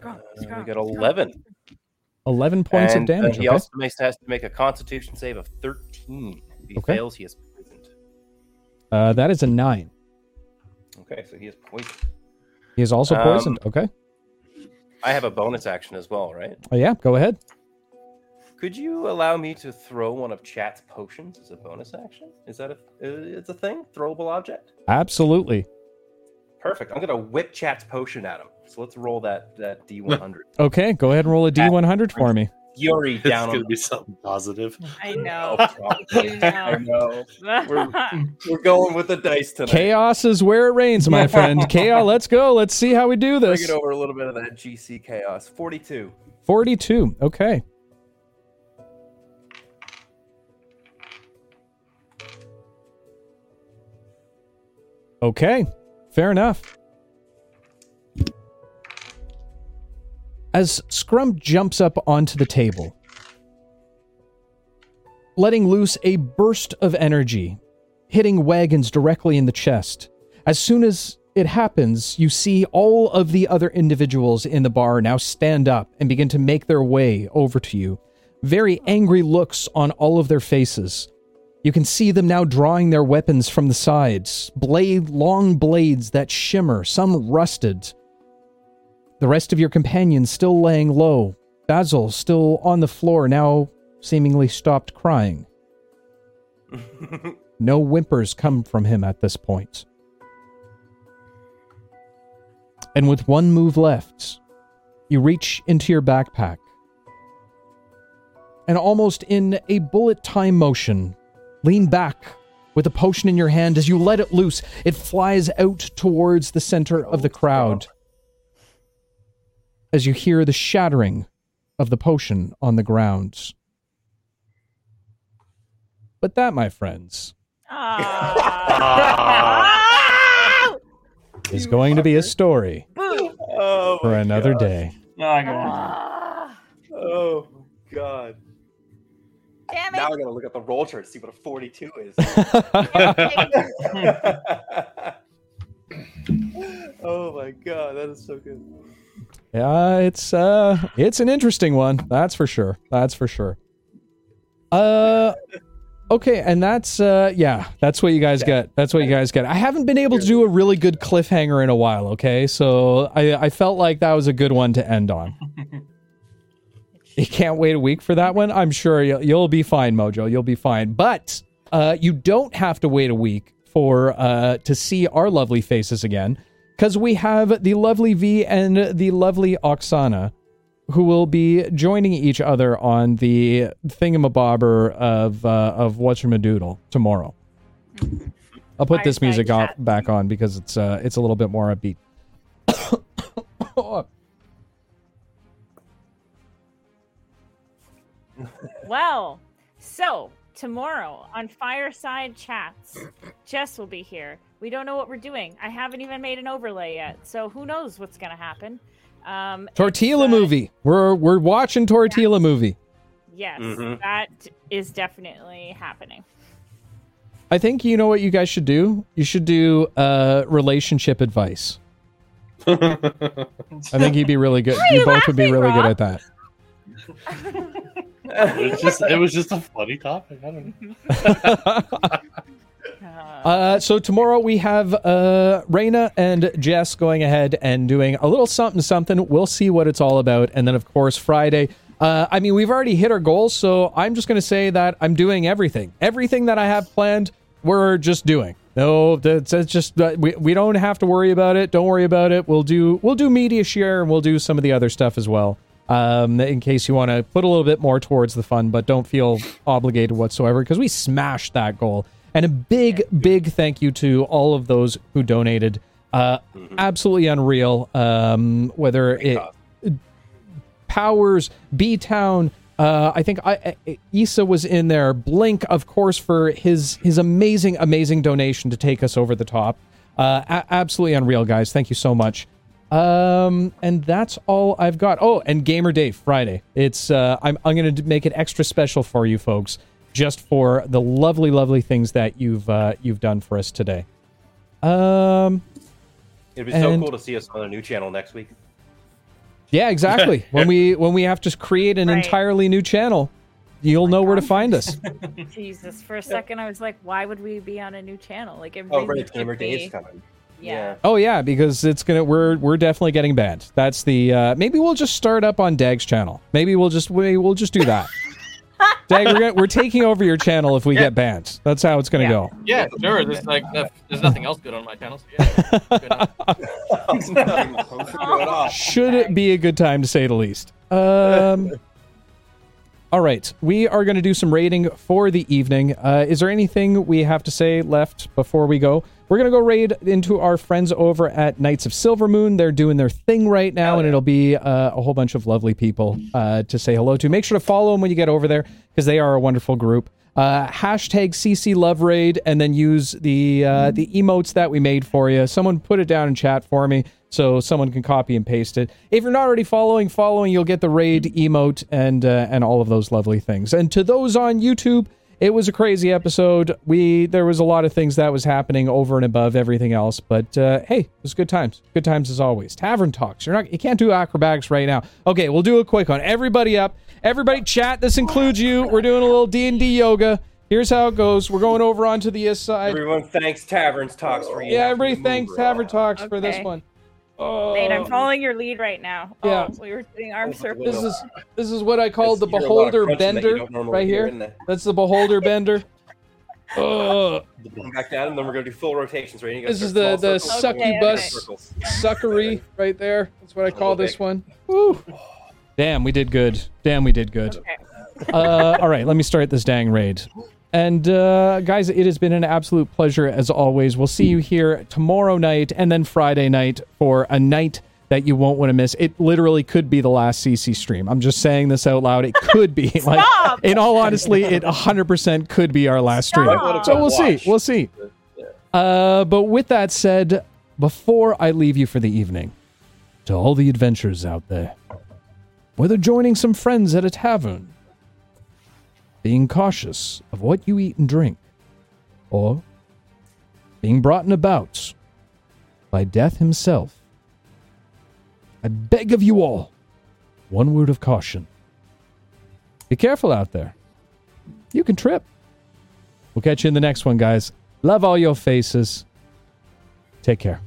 Uh, we got 11. 11 points And, of uh, damage. he okay. also has to make a Constitution save of 13. If he Okay. fails, he is poisoned. Uh, that is a 9. Okay, so he is poisoned. He is also Um, poisoned. okay. I have a bonus action as well, right? Oh, yeah, go ahead. Could you allow me to throw one of Chat's potions as a bonus action? Is that a it's a thing? Throwable object? Absolutely. Perfect. I'm gonna whip Chat's potion at him. So let's roll that that D100. Okay, go ahead and roll a D100 for me. Fury It's down gonna on be something positive. I know. I know. We're, we're going with the dice tonight. Chaos is where it rains, my friend. Chaos, let's go. Let's see how we do this. Bring this. it over a little bit of that GC chaos. 42. 42. Okay. Okay. Fair enough. As Scrump jumps up onto the table, letting loose a burst of energy, hitting Wagons directly in the chest. As soon as it happens, you see all of the other individuals in the bar now stand up and begin to make their way over to you. Very angry looks on all of their faces. You can see them now drawing their weapons from the sides, blade long blades that shimmer, some rusted. The rest of your companions still laying low. Basil still on the floor, now seemingly stopped crying. No whimpers come from him at this point. And with one move left, you reach into your backpack. And almost in a bullet time motion, lean back with a potion in your hand. As you let it loose, it flies out towards the center of the crowd. As you hear the shattering of the potion on the ground. But that, my friends, ah. is going to be a story Oh, for another God. day. Oh, go on. Oh, God. Damn it. Now we're going to look at the roll chart to see what a 42 is. oh my god, that is so good. Yeah, it's uh it's an interesting one. That's for sure. That's for sure. Uh Okay, and that's uh yeah, that's what you guys get. That's what you guys get. I haven't been able to do a really good cliffhanger in a while, okay? So I I felt like that was a good one to end on. you can't wait a week for that one. I'm sure you'll, you'll be fine, Mojo. You'll be fine. But uh you don't have to wait a week for uh to see our lovely faces again cuz we have the lovely V and the lovely Oksana who will be joining each other on the thingamabobber of uh, of Whatchamadoodle tomorrow. I'll put this music on, chats. back on because it's uh, it's a little bit more upbeat. Well, so tomorrow on Fireside Chats, Jess will be here. We don't know what we're doing. I haven't even made an overlay yet, so who knows what's gonna happen. Um, Tortilla uh, movie. We're we're watching Tortilla movie. Yes, Mhm. that is definitely happening. I think you know what you guys should do. You should do uh, relationship advice. I think you'd be really good. You you both would be laughing, really good at that. It was just it was just a funny topic. I don't know. Uh, Uh, so tomorrow we have uh, Raina and Jess going ahead and doing a little something something. We'll see what it's all about, and then of course Friday. Uh, I mean, we've already hit our goals, so I'm just going to say that I'm doing everything. Everything that I have planned, we're just doing. No, that's, that's just uh, we, we don't have to worry about it. Don't worry about it. We'll do we'll do media share and we'll do some of the other stuff as well. Um, in case you want to put a little bit more towards the fun, but don't feel obligated whatsoever because we smashed that goal. And a big, big thank you to all of those who donated. Uh, Absolutely unreal. Um, whether it Powers, B Town. Uh, I think I, I, Issa was in there. Blink, of course, for his his amazing, amazing donation to take us over the top. Uh, a- absolutely unreal, guys. Thank you so much. Um, and that's all I've got. Oh, and Gamer Day Friday. It's uh, I'm I'm gonna make it extra special for you folks, just for the lovely, lovely things that you've uh, you've done for us today. Um, It'd be so And- cool to see us on a new channel next week. yeah, exactly. when we when we have to create an Right. entirely new channel, you'll know where to find us. Jesus, for a second I was like, why would we be on a new channel? Like Oh, everything right, took Gamer Day me- is coming. Yeah. Oh yeah, because it's gonna we're we're definitely getting banned. That's the uh maybe we'll just start up on Dag's channel. Maybe we'll just we, we'll just do that. Dag, we're, we're taking over your channel if we get banned. That's how it's gonna Yeah. go. Yeah, sure. There's like there's nothing else good on my channel. So yeah. Should it be a good time to say the least? Um. All right, we are going to do some rating for the evening. Uh, is there anything we have to say left before we go? We're going to go raid into our friends over at Knights of Silver Moon. They're doing their thing right now, and it'll be uh, a whole bunch of lovely people uh, to say hello to. Make sure to follow them when you get over there because they are a wonderful group. Uh, hashtag CC Love Raid, and then use the uh, the emotes that we made for you. Someone put it down in chat for me so someone can copy and paste it. If you're not already following, following, you'll get the raid emote and uh, and all of those lovely things. And to those on YouTube, it was a crazy episode. We there was a lot of things that was happening over and above everything else, but uh, hey, it was good times. Good times as always. Tavern talks. You're not you can't do acrobatics right now. Okay, we'll do a quick one. Everybody up. Everybody chat. This includes you. We're doing a little D and D yoga. Here's how it goes. We're going over onto the east side. Everyone thanks Taverns Talks for Yeah, everybody thanks Tavern Talks for this one. Oh, Nate, I'm following your lead right now. Yeah. Oh, we were doing arm Oh, circles. This is this is what I call the You're a lot of beholder crunching that you bender right here. in That's the beholder bender. Oh, Come back down, and then we're gonna do full rotations. Right? This is the- the circles, Okay, big succubus circles. suckery right there. That's what I call this big. one. Woo. Damn, we did good. Damn, we did good. Okay. Uh, all right, let me start this dang raid. And uh, guys, it has been an absolute pleasure as always. We'll see you here tomorrow night and then Friday night for a night that you won't want to miss. It literally could be the last CC stream. I'm just saying this out loud. It could be. like, Stop! in all honesty, it 100% could be our last stream. So we'll see. We'll see. Uh, but with that said, before I leave you for the evening, to all the adventurers out there, whether joining some friends at a tavern, being cautious of what you eat and drink, or being brought about by death himself, I beg of you all, one word of caution. Be careful out there. You can trip. We'll catch you in the next one, guys. Love all your faces. Take care.